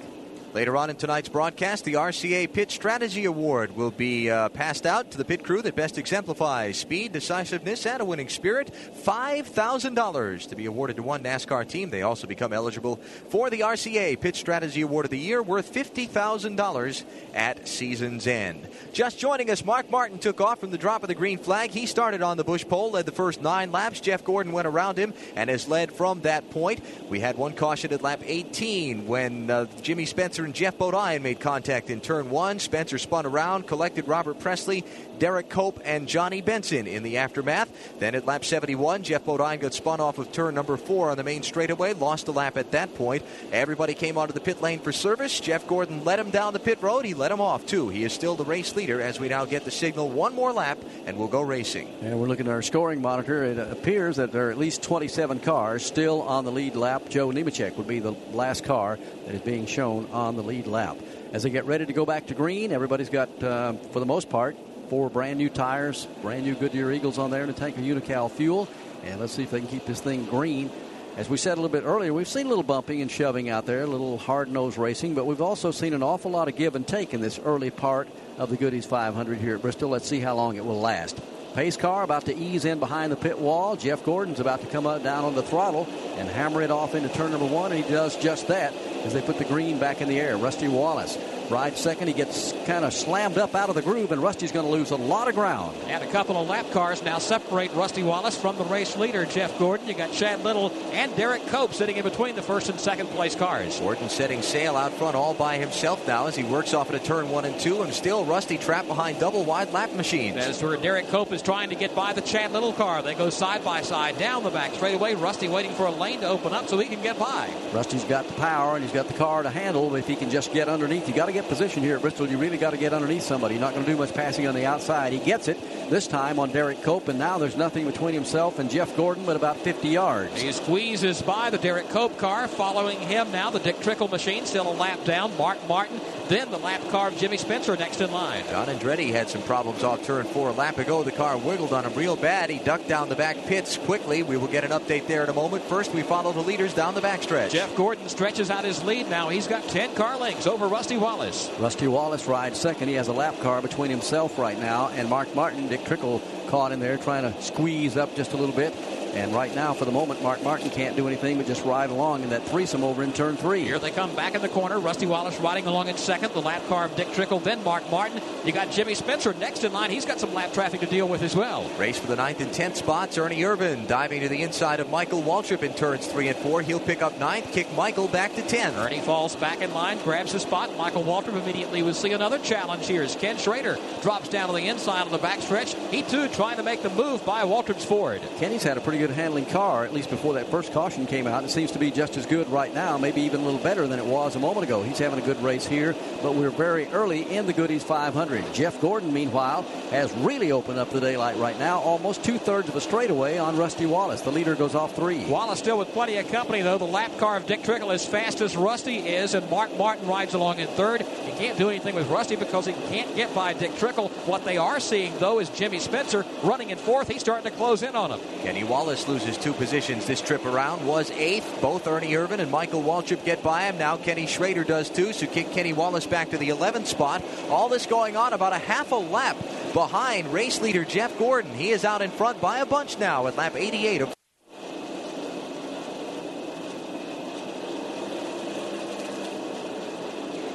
Later on in tonight's broadcast, the RCA Pit Strategy Award will be uh, passed out to the pit crew that best exemplifies speed, decisiveness, and a winning spirit. $5,000 to be awarded to one NASCAR team. They also become eligible for the RCA Pit Strategy Award of the Year, worth $50,000 at season's end. Just joining us, Mark Martin took off from the drop of the green flag. He started on the Busch pole, led the first nine laps. Jeff Gordon went around him and has led from that point. We had one caution at lap 18 when uh, Jimmy Spencer Spencer and Geoff Bodine made contact in turn one. Spencer spun around, collected Robert Pressley, Derrike Cope, and Johnny Benson in the aftermath. Then at lap 71, Geoff Bodine got spun off of turn number four on the main straightaway, lost a lap at that point. Everybody came onto the pit lane for service. Jeff Gordon led him down the pit road. He let him off, too. He is still the race leader as we now get the signal one more lap and we'll go racing. And we're looking at our scoring monitor. It appears that there are at least 27 cars still on the lead lap. Joe Nemechek would be the last car that is being shown on the lead lap. As they get ready to go back to green, everybody's got, uh, for the most part, four brand new tires, brand new Goodyear Eagles on there, and a tank of Unocal fuel. And let's see if they can keep this thing green. As we said a little bit earlier, we've seen a little bumping and shoving out there, a little hard nose racing, but we've also seen an awful lot of give and take in this early part of the Goody's 500 here at Bristol. Let's see how long it will last. Pace car about to ease in behind the pit wall. Jeff Gordon's about to come up down on the throttle and hammer it off into turn number one, and he does just that as they put the green back in the air. Rusty Wallace rides second. He gets kind of slammed up out of the groove, and Rusty's going to lose a lot of ground. And a couple of lap cars now separate Rusty Wallace from the race leader, Jeff Gordon. You got Chad Little and Derrike Cope sitting in between the first and second place cars. Gordon setting sail out front all by himself now as he works off into turn one and two, and still Rusty trapped behind double wide lap machines. As for Derrike Cope is trying to get by the Chad Little car. They go side by side down the back straightaway. Rusty waiting for a lane to open up so he can get by. Rusty's got the power and he's got the car to handle. If he can just get underneath, you got to get position here at Bristol. You really got to get underneath somebody. Not going to do much passing on the outside. He gets it this time on Derrike Cope, and now there's nothing between himself and Jeff Gordon but about 50 yards. He squeezes by the Derrike Cope car. Following him now, the Dick Trickle machine still a lap down. Mark Martin then the lap car of Jimmy Spencer next in line. John Andretti had some problems off turn four a lap ago. The car wiggled on him real bad. He ducked down the back pits quickly. We will get an update there in a moment. First, we follow the leaders down the backstretch. Jeff Gordon stretches out his lead now. He's got 10 car lengths over Rusty Wallace. Rusty Wallace rides second. He has a lap car between himself right now and Mark Martin. Dick Trickle caught in there trying to squeeze up just a little bit. And right now, for the moment, Mark Martin can't do anything but just ride along in that threesome over in turn three. Here they come back in the corner. Rusty Wallace riding along in second. The lap car of Dick Trickle, then Mark Martin. You got Jimmy Spencer next in line. He's got some lap traffic to deal with as well. Race for the ninth and tenth spots. Ernie Irvan diving to the inside of Michael Waltrip in turns three and four. He'll pick up ninth, kick Michael back to 10th. Ernie falls back in line, grabs the spot. Michael Waltrip immediately will see another challenge here as Ken Schrader drops down to the inside of the backstretch. He too trying to make the move by Waltrip's Ford. Kenny's had a pretty good handling car, at least before that first caution came out. It seems to be just as good right now, maybe even a little better than it was a moment ago. He's having a good race here, but we're very early in the Goody's 500. Jeff Gordon, meanwhile, has really opened up the daylight right now, almost two thirds of a straightaway on Rusty Wallace. The leader goes off three. Wallace still with plenty of company, though. The lap car of Dick Trickle as fast as Rusty is, and Mark Martin rides along in third. He can't do anything with Rusty because he can't get by Dick Trickle. What they are seeing, though, is Jimmy Spencer running in fourth. He's starting to close in on him. Kenny Wallace loses two positions this trip around, was eighth. Both Ernie Irvan and Michael Waltrip get by him. Now Kenny Schrader does too, so kick Kenny Wallace back to the 11th spot. All this going on about a half a lap behind race leader Jeff Gordon. He is out in front by a bunch now at lap 88 of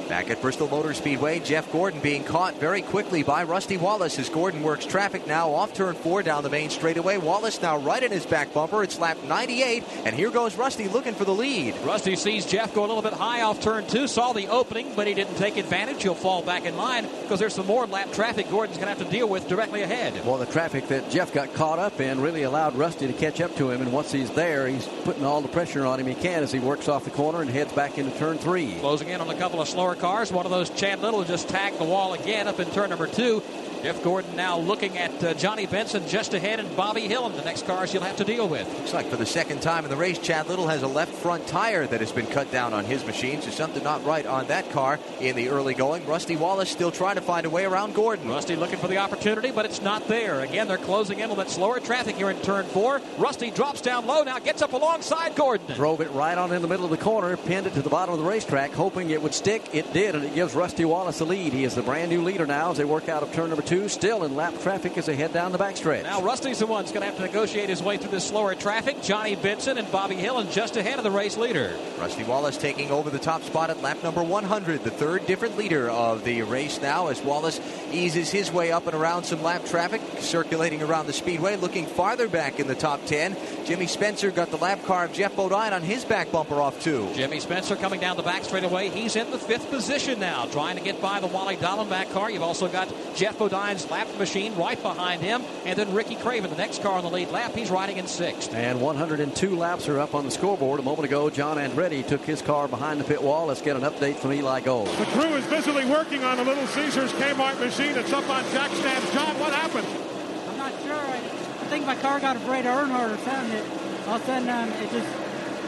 Back at Bristol Motor Speedway, Jeff Gordon being caught very quickly by Rusty Wallace as Gordon works traffic now off turn four down the main straightaway. Wallace now right in his back bumper. It's lap 98, and here goes Rusty looking for the lead. Rusty sees Jeff go a little bit high off turn two, saw the opening, but he didn't take advantage. He'll fall back in line because there's some more lap traffic Gordon's going to have to deal with directly ahead. Well, the traffic that Jeff got caught up in really allowed Rusty to catch up to him, and once he's there, he's putting all the pressure on him he can as he works off the corner and heads back into turn three. Closing in on a couple of slower cars. One of those, Chad Little, just tagged the wall again up in turn number two. Jeff Gordon now looking at uh, Johnny Benson just ahead and Bobby Hillin the next cars he'll have to deal with. Looks like for the second time in the race, Chad Little has a left front tire that has been cut down on his machine, so something not right on that car in the early going. Rusty Wallace still trying to find a way around Gordon. Rusty looking for the opportunity, but it's not there. Again, they're closing in on that slower traffic here in turn four. Rusty drops down low now, gets up alongside Gordon. Drove it right on in the middle of the corner, pinned it to the bottom of the racetrack, hoping it would stick. It did, and it gives Rusty Wallace the lead. He is the brand new leader now as they work out of turn number two two, still in lap traffic as they head down the backstretch. Now Rusty's the one who's going to have to negotiate his way through this slower traffic. Johnny Benson and Bobby Hillin just ahead of the race leader. Rusty Wallace taking over the top spot at lap number 100, the third different leader of the race now as Wallace eases his way up and around some lap traffic, circulating around the speedway, looking farther back in the top 10. Jimmy Spencer got the lap car of Geoff Bodine on his back bumper off too. Jimmy Spencer coming down the back straightaway. He's in the fifth position now, trying to get by the Wally Dallenbach car. You've also got Geoff Bodine's lap machine right behind him, and then Ricky Craven, the next car on the lead lap. He's riding in sixth. And 102 laps are up on the scoreboard. A moment ago, John Andretti took his car behind the pit wall. Let's get an update from Eli Gold. The crew is busily working on a Little Caesars Kmart machine. It's up on jack stands. John, what happened? I'm not sure. I, I think my car got afraid of Earnhardt or something. It, all of a sudden, um, it just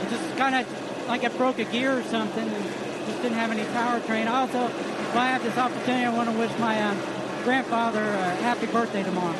it just kind of like it broke a gear or something and just didn't have any powertrain. Also, if I have this opportunity, I want to wish my um, grandfather a happy birthday tomorrow.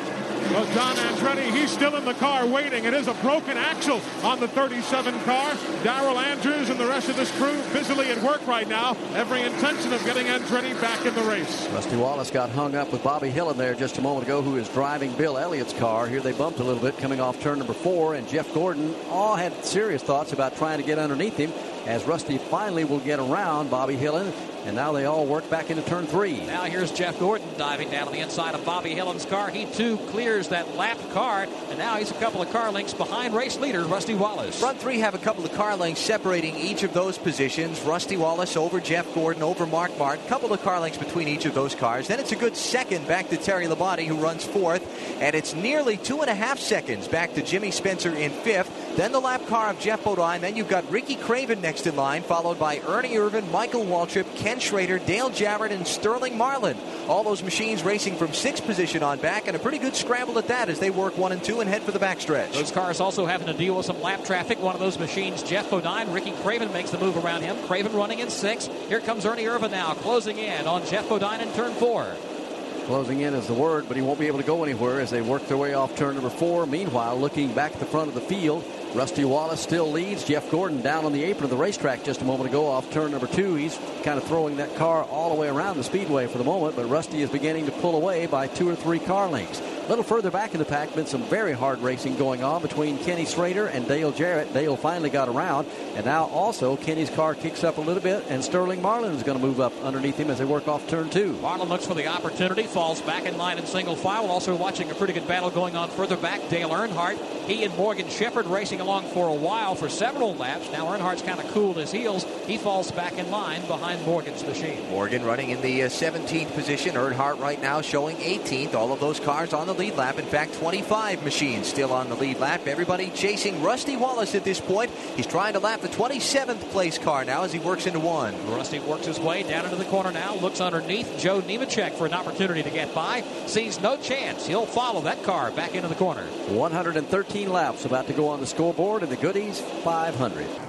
Well, John Andretti, he's still in the car waiting. It is a broken axle on the 37 car. Daryl Andrews and the rest of this crew busily at work right now. Every intention of getting Andretti back in the race. Rusty Wallace got hung up with Bobby Hillin in there just a moment ago, who is driving Bill Elliott's car. Here they bumped a little bit coming off turn number four, and Jeff Gordon all had serious thoughts about trying to get underneath him as Rusty finally will get around Bobby Hillin. and now they all work back into turn three. Now here's Jeff Gordon diving down on the inside of Bobby Hillin's car. He too clears that lap car, and now he's a couple of car lengths behind race leader Rusty Wallace. Front three have a couple of car lengths separating each of those positions. Rusty Wallace over Jeff Gordon over Mark Martin. Couple of car lengths between each of those cars. Then it's a good second back to Terry Labonte, who runs fourth, and it's nearly two and a half seconds back to Jimmy Spencer in fifth. Then the lap car of Geoff Bodine. Then you've got Ricky Craven next in line, followed by Ernie Irvan, Michael Waltrip, Ken Schrader, Dale Jarrett, and Sterling Marlin. All those machines racing from sixth position on back, and a pretty good scramble at that as they work one and two and head for the backstretch. Those cars also having to deal with some lap traffic. One of those machines, Geoff Bodine. Ricky Craven makes the move around him. Craven running in sixth. Here comes Ernie Irvan now, closing in on Geoff Bodine in turn four. Closing in is the word, but he won't be able to go anywhere as they work their way off turn number four. Meanwhile, looking back at the front of the field, Rusty Wallace still leads. Jeff Gordon down on the apron of the racetrack just a moment ago off turn number two. He's kind of throwing that car all the way around the speedway for the moment, but Rusty is beginning to pull away by two or three car lengths. A little further back in the pack, been some very hard racing going on between Kenny Schrader and Dale Jarrett. Dale finally got around, and now also Kenny's car kicks up a little bit, and Sterling Marlin is going to move up underneath him as they work off turn two. Marlin looks for the opportunity, falls back in line in single file. Also watching a pretty good battle going on further back. Dale Earnhardt, he and Morgan Shepherd racing along for a while for several laps. Now Earnhardt's kind of cooled his heels. He falls back in line behind Morgan's machine. Morgan running in the uh, 17th position. Earnhardt right now showing 18th. All of those cars on the lead lap. In fact, 25 machines still on the lead lap. Everybody chasing Rusty Wallace at this point. He's trying to lap the 27th place car now as he works into one. Rusty works his way down into the corner now. Looks underneath Joe Nemechek for an opportunity to get by. Sees no chance. He'll follow that car back into the corner. 113 laps about to go on the scoreboard, and the Goody's 500.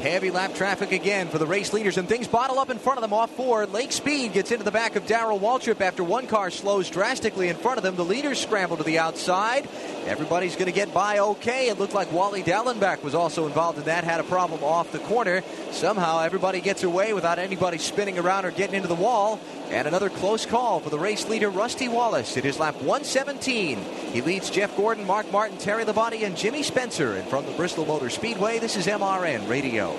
Heavy lap traffic again for the race leaders, and things bottle up in front of them off four. Lake Speed gets into the back of Darrell Waltrip after one car slows drastically in front of them. The leaders scramble to the outside. Everybody's going to get by okay. It looked like Wally Dallenbach was also involved in that, had a problem off the corner. Somehow everybody gets away without anybody spinning around or getting into the wall. And another close call for the race leader, Rusty Wallace. It is lap 117. He leads Jeff Gordon, Mark Martin, Terry Labonte, and Jimmy Spencer. And from the Bristol Motor Speedway, this is MRN Radio.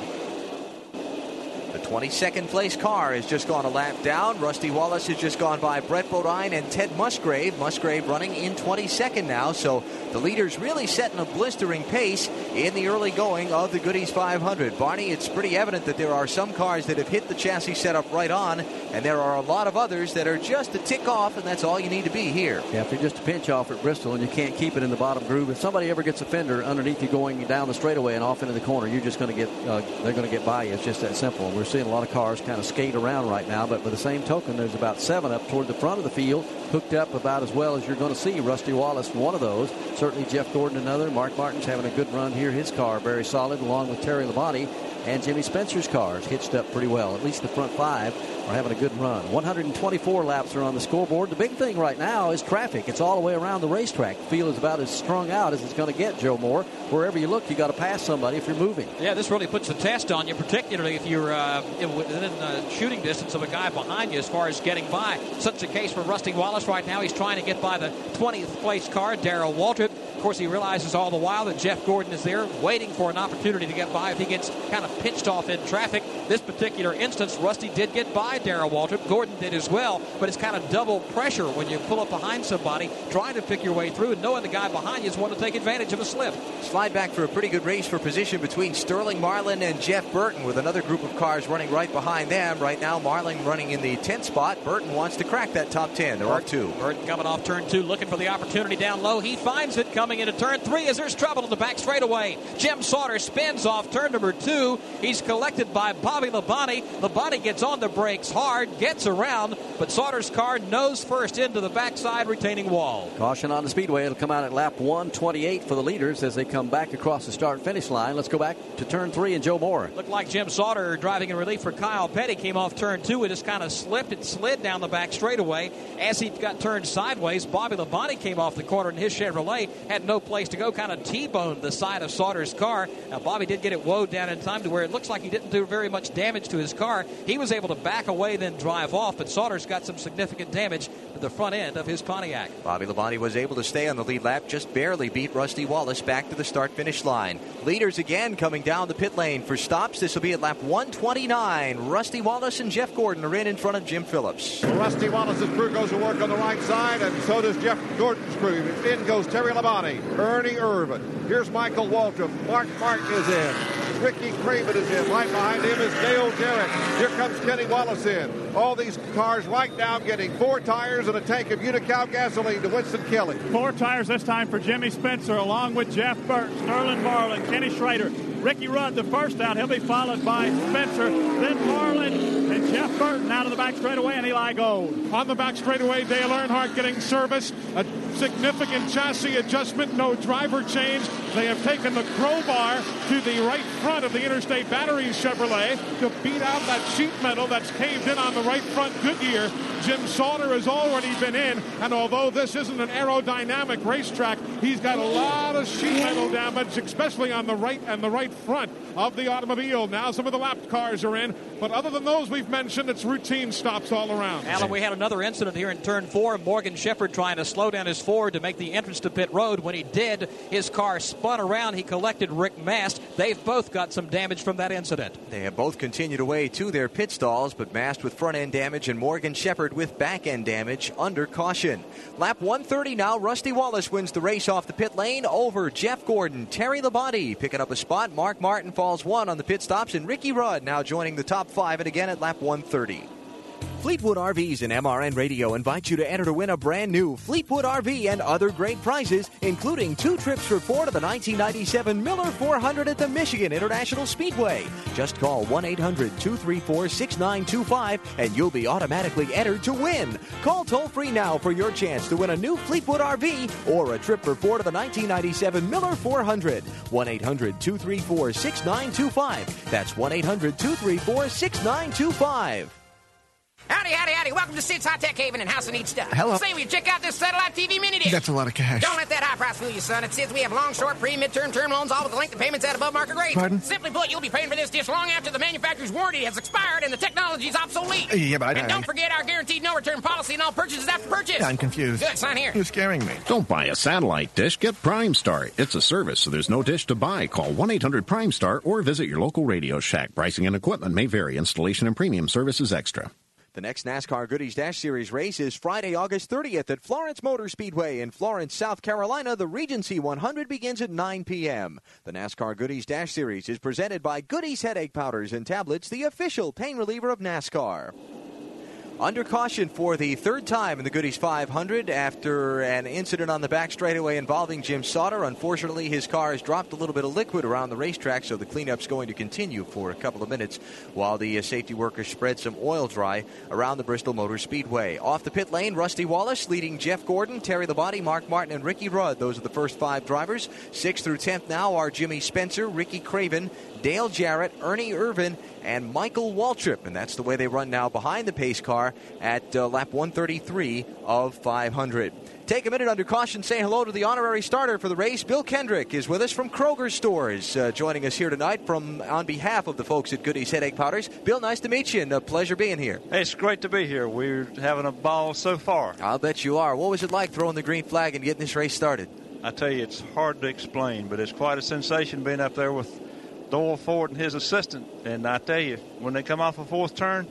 The 22nd place car has just gone a lap down. Rusty Wallace has just gone by Brett Bodine and Ted Musgrave. Musgrave running in 22nd now, so the leaders really setting a blistering pace in the early going of the Goody's 500. Barney, it's pretty evident that there are some cars that have hit the chassis setup right on, and there are a lot of others that are just a tick off, and that's all you need to be here. Yeah, if you're just a pinch off at Bristol and you can't keep it in the bottom groove, if somebody ever gets a fender underneath you going down the straightaway and off into the corner, you're just going to get uh, they're going to get by you. It's just that simple. We're seeing a lot of cars kind of skate around right now, but by the same token, there's about seven up toward the front of the field, hooked up about as well as you're going to see. Rusty Wallace, one of those. Certainly Jeff Gordon, another. Mark Martin's having a good run here. His car very solid, along with Terry Labonte. and Jimmy Spencer's cars hitched up pretty well. At least the front five are having a good run. 124 laps are on the scoreboard. The big thing right now is traffic. It's all the way around the racetrack. The field is about as strung out as it's going to get, Joe Moore. Wherever you look, you got to pass somebody if you're moving. Yeah, this really puts the test on you, particularly if you're uh, within uh, shooting distance of a guy behind you as far as getting by. Such a case for Rusty Wallace right now. He's trying to get by the 20th place car, Darrell Waltrip. Of course, he realizes all the while that Jeff Gordon is there waiting for an opportunity to get by if he gets kind of pinched off in traffic. This particular instance, Rusty did get by Darrell Waltrip. Gordon did as well, but it's kind of double pressure when you pull up behind somebody, trying to pick your way through, and knowing the guy behind you is one to take advantage of a slip. Slide back for a pretty good race for position between Sterling Marlin and Jeff Burton, with another group of cars running right behind them. Right now, Marlin running in the 10th spot. Burton wants to crack that top 10. There are two. Burton coming off turn two, looking for the opportunity down low. He finds it coming into turn three as there's trouble in the back straightaway. Jim Sauter spins off turn number two. He's collected by Bobby Labonte. Labonte gets on the brakes hard, gets around, but Sauter's car nose first into the backside retaining wall. Caution on the speedway. It'll come out at lap 128 for the leaders as they come back across the start finish line. Let's go back to turn three and Joe Moore. Looked like Jim Sauter driving in relief for Kyle Petty came off turn two. It just kind of slipped and slid down the back straightaway. As he got turned sideways, Bobby Labonte came off the corner in his Chevrolet, had no place to go, kind of T-boned the side of Sauter's car. Now, Bobby did get it woed down in time to where it looks like he didn't do very much damage to his car. He was able to back away, then drive off, but Sauter's got some significant damage to the front end of his Pontiac. Bobby Labonte was able to stay on the lead lap, just barely beat Rusty Wallace back to the start finish line. Leaders again coming down the pit lane for stops. This will be at lap 129. Rusty Wallace and Jeff Gordon are in in front of Jim Phillips. Rusty Wallace's crew goes to work on the right side, and so does Jeff Gordon's crew. In goes Terry Labonte, Ernie Irvan. Here's Michael Waltrip. Mark Martin is in. Ricky Craven is in. Right behind him is Dale Jarrett. Here comes Kenny Wallace in. All these cars right now getting four tires and a tank of Unocal gasoline to Winston Kelly. Four tires this time for Jimmy Spencer, along with Jeff Burt, Sterling Marlin, Kenny Schrader. Ricky Rudd, the first out. He'll be followed by Spencer, then Marlin, and Jeff Burton out of the back straightaway, and Eli Gold. On the back straightaway, Dale Earnhardt getting service. A significant chassis adjustment, no driver change. They have taken the crowbar to the right front of the Interstate Batteries Chevrolet to beat out that sheet metal that's caved in on the right front Goodyear. Jim Sauter has already been in, and although this isn't an aerodynamic racetrack, he's got a lot of sheet metal damage, especially on the right and the right front of the automobile. Now some of the lap cars are in, but other than those we've mentioned, it's routine stops all around. Alan, we had another incident here in turn four. Morgan Shepherd trying to slow down his Ford to make the entrance to pit road. When he did, his car spun around. He collected Rick Mast. They've both got some damage from that incident. They have both continued away to their pit stalls, but Mast with front end damage and Morgan Shepherd with back end damage under caution. Lap 130 now. Rusty Wallace wins the race off the pit lane over Jeff Gordon. Terry Labonte picking up a spot. Mark Martin falls one on the pit stops, and Ricky Rudd now joining the top five and again at lap 130. Fleetwood RVs and MRN Radio invite you to enter to win a brand new Fleetwood RV and other great prizes, including two trips for four to the 1997 Miller 400 at the Michigan International Speedway. Just call 1 800 234 6925 and you'll be automatically entered to win. Call toll free now for your chance to win a new Fleetwood RV or a trip for four to the 1997 Miller 400. 1 800 234 6925. That's 1 800 234 6925. Howdy, howdy, howdy. Welcome to Sid's High Tech Haven and House of Neat Stuff. Hello. Say, will you check out this satellite TV mini dish? That's a lot of cash. Don't let that high price fool you, son. It says we have long, short, pre, midterm, term term loans, all with the length of payments at above market rates. Pardon? Simply put, you'll be paying for this dish long after the manufacturer's warranty has expired and the technology's obsolete. Yeah, but I- And don't forget our guaranteed no return policy and all purchases after purchase. I'm confused. Good, sign here. You're scaring me. Don't buy a satellite dish, get Primestar. It's a service, so there's no dish to buy. Call 1 800 Primestar or visit your local Radio Shack. Pricing and equipment may vary. Installation and premium services extra. The next NASCAR Goody's Dash Series race is Friday, August 30th at Florence Motor Speedway in Florence, South Carolina. The Regency 100 begins at 9 p.m. The NASCAR Goody's Dash Series is presented by Goody's Headache Powders and Tablets, the official pain reliever of NASCAR. Under caution for the third time in the Goody's 500 after an incident on the back straightaway involving Jim Sauter. Unfortunately, his car has dropped a little bit of liquid around the racetrack, so the cleanup's going to continue for a couple of minutes while the uh, safety workers spread some oil dry around the Bristol Motor Speedway. Off the pit lane, Rusty Wallace leading Jeff Gordon, Terry Labonte, Mark Martin, and Ricky Rudd. Those are the first five drivers. Sixth through tenth now are Jimmy Spencer, Ricky Craven, Dale Jarrett, Ernie Irvan, and Michael Waltrip. And that's the way they run now behind the pace car at uh, lap 133 of 500. Take a minute under caution, say hello to the honorary starter for the race. Bill Kendrick is with us from Kroger Stores, uh, joining us here tonight from on behalf of the folks at Goody's Headache Powders. Bill, nice to meet you and a pleasure being here. Hey, it's great to be here. We're having a ball so far. I'll bet you are. What was it like throwing the green flag and getting this race started? I tell you, it's hard to explain, but it's quite a sensation being up there with Doyle Ford and his assistant. And I tell you, when they come off a fourth turn,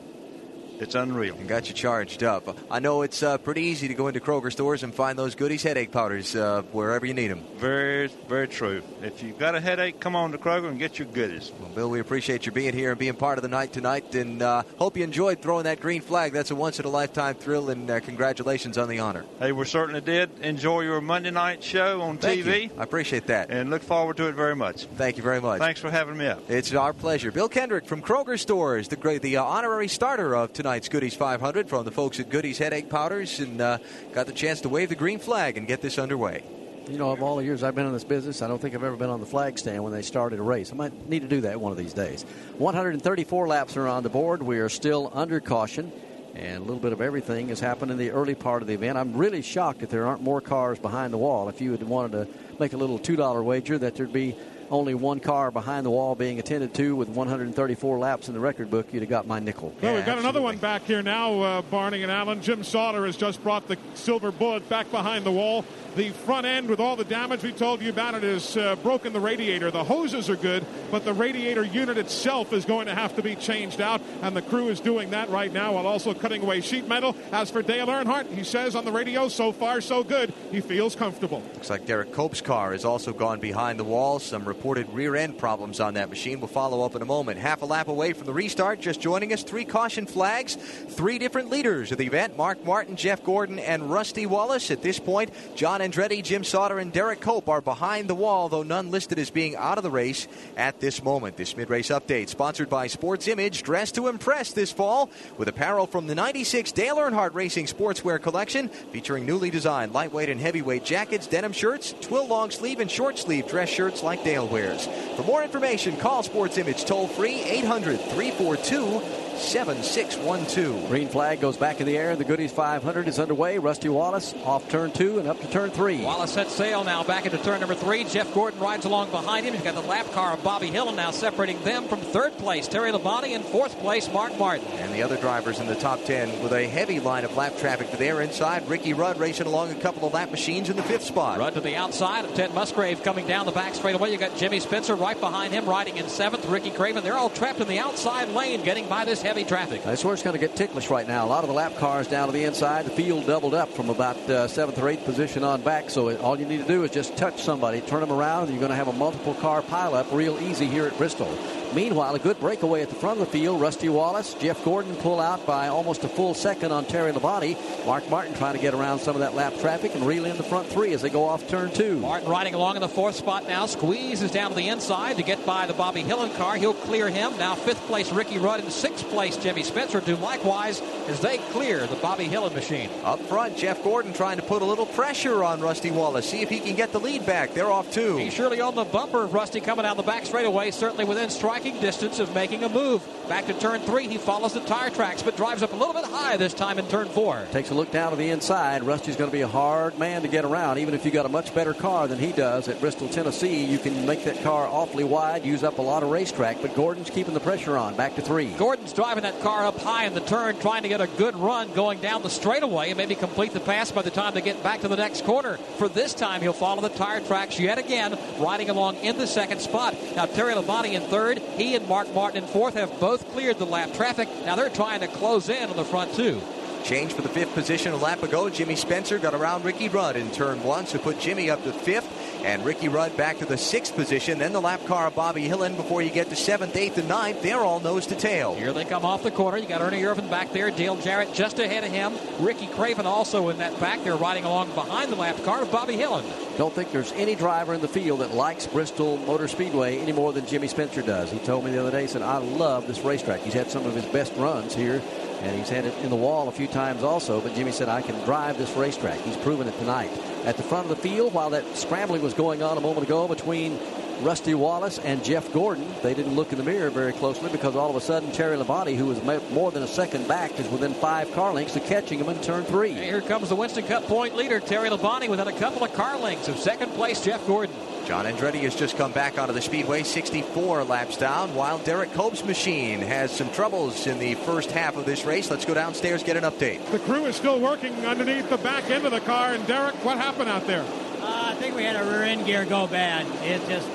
it's unreal. And got you charged up. I know it's uh, pretty easy to go into Kroger stores and find those Goody's headache powders uh, wherever you need them. Very, very true. If you've got a headache, come on to Kroger and get your Goody's. Well, Bill, we appreciate you being here and being part of the night tonight, and uh, hope you enjoyed throwing that green flag. That's a once in a lifetime thrill, and uh, congratulations on the honor. Hey, we certainly did enjoy your Monday night show on Thank TV. you. I appreciate that. And look forward to it very much. Thank you very much. Thanks for having me up. It's our pleasure. Bill Kendrick from Kroger Stores, the great, the uh, honorary starter of tonight's Goody's 500 from the folks at Goody's Headache Powders, and uh, got the chance to wave the green flag and get this underway. You know, of all the years I've been in this business, I don't think I've ever been on the flag stand when they started a race. I might need to do that one of these days. 134 laps are on the board. We are still under caution, and a little bit of everything has happened in the early part of the event. I'm really shocked that there aren't more cars behind the wall. If you had wanted to make a little $2 wager that there'd be only one car behind the wall being attended to with 134 laps in the record book, you'd have got my nickel. Well, we've got another one back here now, uh, Barney and Allen. Jim Sauter has just brought the silver bullet back behind the wall. The front end with all the damage we told you about it is uh, broken the radiator. The hoses are good, but the radiator unit itself is going to have to be changed out, and the crew is doing that right now while also cutting away sheet metal. As for Dale Earnhardt, he says on the radio, so far so good. He feels comfortable. Looks like Derrike Cope's car has also gone behind the wall. Some reported rear end problems on that machine. We'll follow up in a moment. Half a lap away from the restart. Just joining us, three caution flags, three different leaders of the event Mark Martin, Jeff Gordon, and Rusty Wallace. At this point, John Andretti, Jim Sauter, and Derrike Cope are behind the wall, though none listed as being out of the race at this moment. This mid race update sponsored by Sports Image, dressed to impress this fall with apparel from the 96 Dale Earnhardt Racing Sportswear Collection, featuring newly designed lightweight and heavyweight jackets, denim shirts, twill long sleeve, and short sleeve dress shirts like Dale wears. For more information, call Sports Image toll free 800 342 7612. Green flag goes back in the air. The Goody's 500 is underway. Rusty Wallace off turn two and up to turn three. Wallace set sail now back into turn number three. Jeff Gordon rides along behind him. He's got the lap car of Bobby Hillin now separating them from third place. Terry Labonte in fourth place. Mark Martin. And the other drivers in the top 10 with a heavy line of lap traffic to their inside. Ricky Rudd racing along a couple of lap machines in the fifth spot. Rudd to the outside of Ted Musgrave coming down the back straightaway. You got Jimmy Spencer right behind him riding in seventh. Ricky Craven. They're all trapped in the outside lane getting by this heavy traffic. That's where it's going to get ticklish right now. A lot of the lap cars down to the inside. The field doubled up from about uh, seventh or eighth position on back. So it, all you need to do is just touch somebody, turn them around, and you're going to have a multiple car pileup real easy here at Bristol. Meanwhile, a good breakaway at the front of the field. Rusty Wallace, Jeff Gordon pull out by almost a full second on Terry Labonte. Mark Martin trying to get around some of that lap traffic and reel in the front three as they go off turn two. Martin riding along in the fourth spot now. Squeezes down to the inside to get by the Bobby Hillin car. He'll clear him. Now fifth place Ricky Rudd and sixth place Jimmy Spencer do likewise as they clear the Bobby Hillin machine. Up front, Jeff Gordon trying to put a little pressure on Rusty Wallace. See if he can get the lead back. They're off two. He's surely on the bumper. Rusty coming down the back straightaway, certainly within striking distance of making a move. Back to turn three, he follows the tire tracks, but drives up a little bit high this time in turn four. Takes a look down to the inside. Rusty's going to be a hard man to get around. Even if you got a much better car than he does at Bristol, Tennessee, you can make that car awfully wide, use up a lot of racetrack. But Gordon's keeping the pressure on. Back to three. Gordon's driving that car up high in the turn, trying to get a good run going down the straightaway and maybe complete the pass by the time they get back to the next corner. For this time, he'll follow the tire tracks yet again, riding along in the second spot. Now, Terry Labonte in third. He and Mark Martin in fourth have both cleared the lap traffic. Now they're trying to close in on the front two. Change for the fifth position a lap ago. Jimmy Spencer got around Ricky Rudd in turn one, so put Jimmy up to fifth. And Ricky Rudd back to the sixth position. Then the lap car of Bobby Hillin before you get to seventh, eighth, and ninth. They're all nose to tail. Here they come off the corner. You got Ernie Irvan back there. Dale Jarrett just ahead of him. Ricky Craven also in that back. They're riding along behind the lap car of Bobby Hillin. Don't think there's any driver in the field that likes Bristol Motor Speedway any more than Jimmy Spencer does. He told me the other day, he said, I love this racetrack. He's had some of his best runs here, and he's had it in the wall a few times also. But Jimmy said, I can drive this racetrack. He's proven it tonight. At the front of the field, while that scrambling was going on a moment ago between Rusty Wallace and Jeff Gordon. They didn't look in the mirror very closely because all of a sudden Terry Labonte, who was more than a second back, is within five car lengths of catching him in turn three. And here comes the Winston Cup point leader, Terry Labonte, within a couple of car lengths of second place, Jeff Gordon. John Andretti has just come back onto the speedway, 64 laps down, while Derrike Cope's machine has some troubles in the first half of this race. Let's go downstairs, get an update. The crew is still working underneath the back end of the car. And Derrike, what happened out there? Uh, I think we had a rear end gear go bad. It just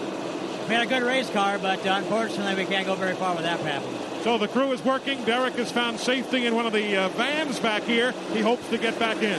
we had a good race car, but unfortunately we can't go very far with that happening. So the crew is working. Derrike has found safety in one of the uh, vans back here. He hopes to get back in.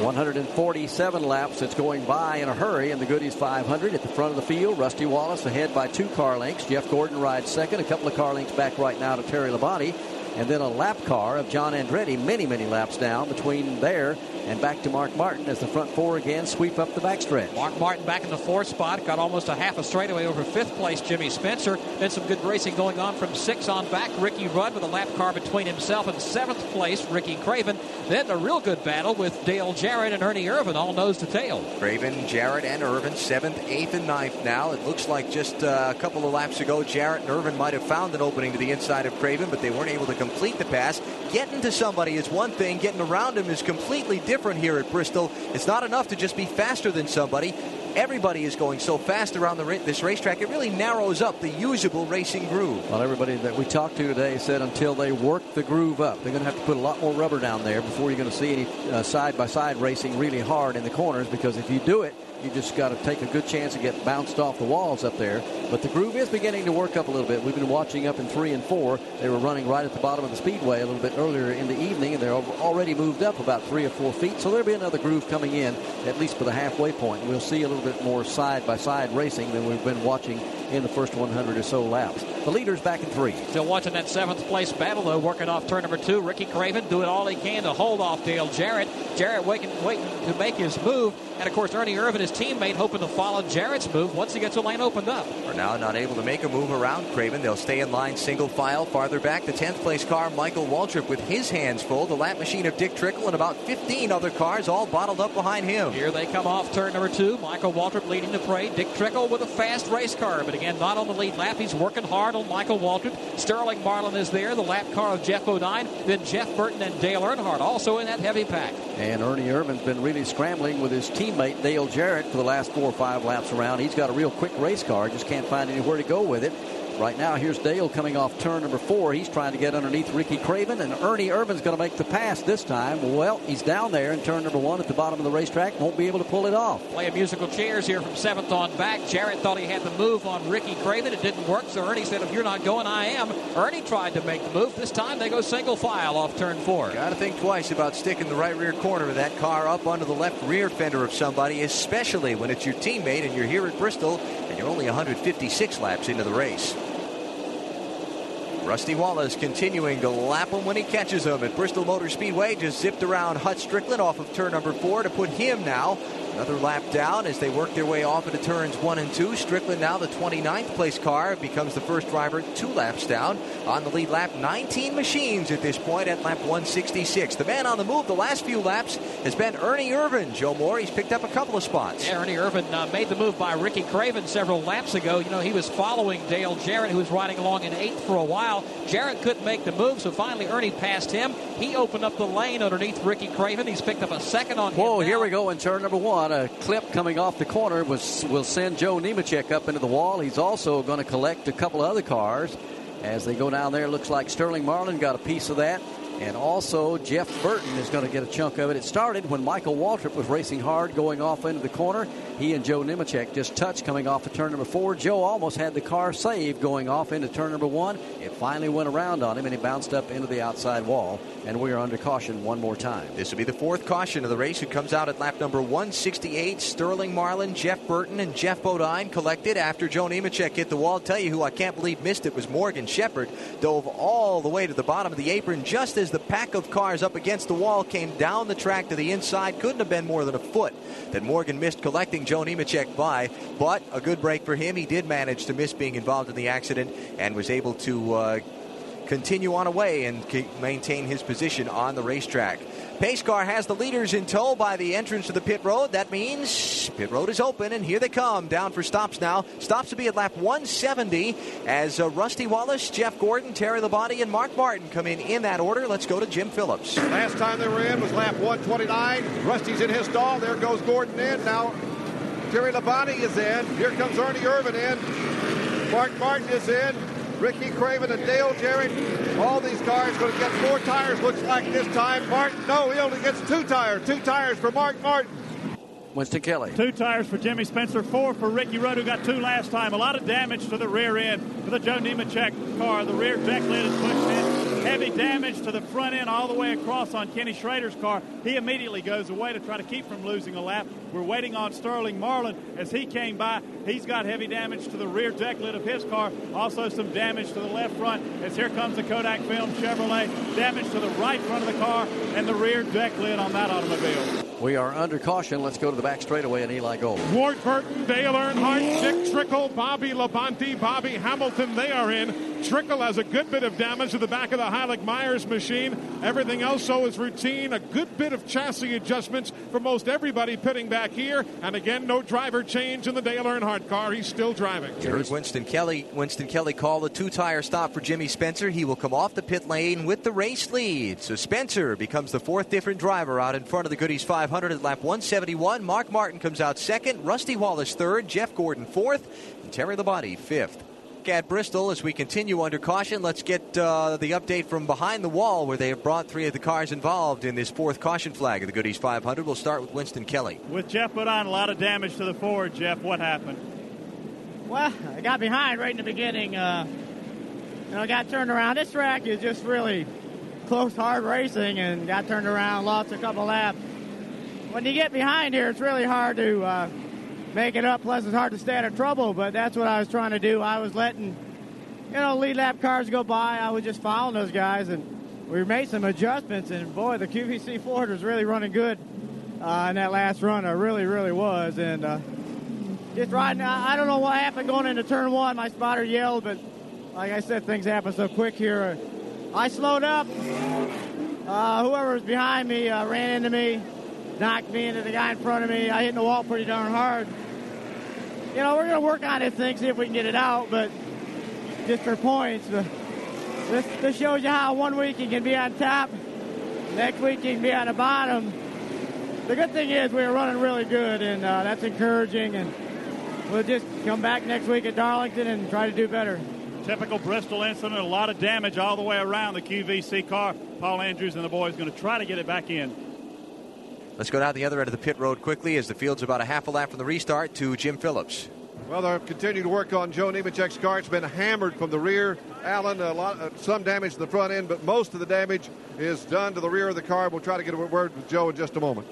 147 laps. It's going by in a hurry in the Goody's 500 at the front of the field. Rusty Wallace ahead by two car lengths. Jeff Gordon rides second. A couple of car lengths back right now to Terry Labonte. And then a lap car of John Andretti, many, many laps down between there and back to Mark Martin as the front four again sweep up the backstretch. Mark Martin back in the fourth spot, got almost a half a straightaway over fifth place Jimmy Spencer. Then some good racing going on from six on back. Ricky Rudd with a lap car between himself and seventh place Ricky Craven. Then a real good battle with Dale Jarrett and Ernie Irvan all nose to tail. Craven, Jarrett, and Irvan seventh, eighth, and ninth now. It looks like just uh, a couple of laps ago, Jarrett and Irvan might have found an opening to the inside of Craven, but they weren't able to complete the pass. Getting to somebody is one thing, getting around him is completely different here at Bristol. It's not enough to just be faster than somebody. Everybody is going so fast around the, this racetrack, it really narrows up the usable racing groove. Well, everybody that we talked to today said until they work the groove up, they're going to have to put a lot more rubber down there before you're going to see any side by side racing really hard in the corners because if you do it, you just got to take a good chance to get bounced off the walls up there. But the groove is beginning to work up a little bit. We've been watching up in three and four. They were running right at the bottom of the speedway a little bit earlier in the evening, and they're already moved up about three or four feet. So there'll be another groove coming in, at least for the halfway point. We'll see a little bit more side by side racing than we've been watching in the first 100 or so laps. The leader's back in three. Still watching that seventh place battle, though, working off turn number two. Ricky Craven doing all he can to hold off Dale Jarrett. Jarrett waiting, waiting to make his move. And of course, Ernie Irvan, his teammate, hoping to follow Jarrett's move once he gets the lane opened up. Are now not able to make a move around Craven. They'll stay in line single file. Farther back, the 10th place car, Michael Waltrip, with his hands full. The lap machine of Dick Trickle and about 15 other cars all bottled up behind him. Here they come off turn number two. Michael Waltrip leading the parade. Dick Trickle with a fast race car, but again, not on the lead lap. He's working hard on Michael Waltrip. Sterling Marlin is there. The lap car of Geoff Bodine. Then Jeff Burton and Dale Earnhardt also in that heavy pack. And Ernie Irvan's been really scrambling with his teammate Dale Jarrett for the last four or five laps around. He's got a real quick race car, just can't find anywhere to go with it. Right now, here's Dale coming off turn number four. He's trying to get underneath Ricky Craven, and Ernie Irvan's going to make the pass this time. Well, he's down there in turn number one at the bottom of the racetrack. Won't be able to pull it off. Playing musical chairs here from seventh on back. Jarrett thought he had the move on Ricky Craven. It didn't work, so Ernie said, if you're not going, I am. Ernie tried to make the move. This time they go single file off turn four. Got to think twice about sticking the right rear corner of that car up under the left rear fender of somebody, especially when it's your teammate and you're here at Bristol and you're only 156 laps into the race. Rusty Wallace continuing to lap him when he catches him at Bristol Motor Speedway. Just zipped around Hut Stricklin off of turn number four to put him now Another lap down as they work their way off into turns one and two. Stricklin now the 29th place car becomes the first driver two laps down on the lead lap. 19 machines at this point at lap 166. The man on the move the last few laps has been Ernie Irvan. Joe Moore, he's picked up a couple of spots. Yeah, Ernie Irvan uh, made the move by Ricky Craven several laps ago. You know, he was following Dale Jarrett, who was riding along in eighth for a while. Jarrett couldn't make the move, so finally Ernie passed him. He opened up the lane underneath Ricky Craven. He's picked up a second on Whoa, him. here we go in turn number one. A clip coming off the corner was, will send Joe Nemechek up into the wall. He's also going to collect a couple of other cars as they go down there. Looks like Sterling Marlin got a piece of that. And also, Jeff Burton is going to get a chunk of it. It started when Michael Waltrip was racing hard, going off into the corner. He and Joe Nemechek just touched coming off of turn number four. Joe almost had the car saved going off into turn number one. It finally went around on him and he bounced up into the outside wall. And we are under caution one more time. This will be the fourth caution of the race. Who comes out at lap number 168? Sterling Marlin, Jeff Burton, and Geoff Bodine collected after Joe Nemechek hit the wall. I'll tell you who I can't believe missed it was Morgan Shepherd. Dove all the way to the bottom of the apron just as the pack of cars up against the wall came down the track to the inside. Couldn't have been more than a foot that Morgan missed collecting Joe Nemechek by, but a good break for him. He did manage to miss being involved in the accident and was able to uh, continue on away and maintain his position on the racetrack. Pace car has the leaders in tow by the entrance to the pit road. That means pit road is open, and here they come down for stops now. Stops to be at lap 170 as uh, Rusty Wallace, Jeff Gordon, Terry Labonte, and Mark Martin come in in that order. Let's go to Jim Phillips. Last time they were in was lap 129. Rusty's in his stall. There goes Gordon in. Now Terry Labonte is in. Here comes Ernie Irvin in. Mark Martin is in. Ricky Craven and Dale Jarrett. All these cars going to get four tires, looks like this time. Martin, no, he only gets two tires. Two tires for Mark Martin. Winston Kelly. Two tires for Jimmy Spencer, four for Ricky Rudd, who got two last time. A lot of damage to the rear end for the Joe Nemechek car. The rear deck lid is pushed in. Heavy damage to the front end all the way across on Kenny Schrader's car. He immediately goes away to try to keep from losing a lap. We're waiting on Sterling Marlin as he came by. He's got heavy damage to the rear deck lid of his car. Also some damage to the left front as here comes the Kodak Film Chevrolet. Damage to the right front of the car and the rear deck lid on that automobile. We are under caution. Let's go to the back straightaway and Eli Gold. Ward Burton, Dale Earnhardt, Dick Trickle, Bobby Labonte, Bobby Hamilton, they are in. Trickle has a good bit of damage to the back of the Heilig-Meyers machine. Everything else, so is routine. A good bit of chassis adjustments for most everybody pitting back here. And again, no driver change in the Dale Earnhardt car. He's still driving. Here's Winston Kelly. Winston Kelly called a two-tire stop for Jimmy Spencer. He will come off the pit lane with the race lead. So Spencer becomes the fourth different driver out in front of the Goody's 500 at lap 171. Mark Martin comes out second. Rusty Wallace third. Jeff Gordon fourth. And Terry Labonte fifth at Bristol as we continue under caution. Let's get uh, the update from behind the wall where they have brought three of the cars involved in this fourth caution flag of the Goody's 500. We'll start with Winston Kelly. With Jeff Burton a lot of damage to the Ford, Jeff, what happened? Well, I got behind right in the beginning. Uh, you know, got turned around. This track is just really close, hard racing, and got turned around, lost a couple laps. When you get behind here, it's really hard to uh, make it up. Plus, it's hard to stay out of trouble, but that's what I was trying to do. I was letting, you know, lead lap cars go by. I was just following those guys, and we made some adjustments. And boy, the QVC Ford was really running good uh, in that last run. It really, really was. And uh, just riding, I don't know what happened going into turn one. My spotter yelled, but like I said, things happen so quick here. I slowed up. Uh, whoever was behind me uh, ran into me knocked me into the guy in front of me. I hit the wall pretty darn hard. You know, we're going to work on this thing, see if we can get it out, but just for points. This, this shows you how one week you can be on top, next week you can be on the bottom. The good thing is we are running really good, and uh, that's encouraging, and we'll just come back next week at Darlington and try to do better. Typical Bristol incident, a lot of damage all the way around the QVC car. Paul Andrews and the boys going to try to get it back in. Let's go down the other end of the pit road quickly as the field's about a half a lap from the restart to Jim Phillips. Well, they're continuing to work on Joe Nemechek's car. It's been hammered from the rear. Allen, a lot, uh, some damage to the front end, but most of the damage is done to the rear of the car. We'll try to get a word with Joe in just a moment.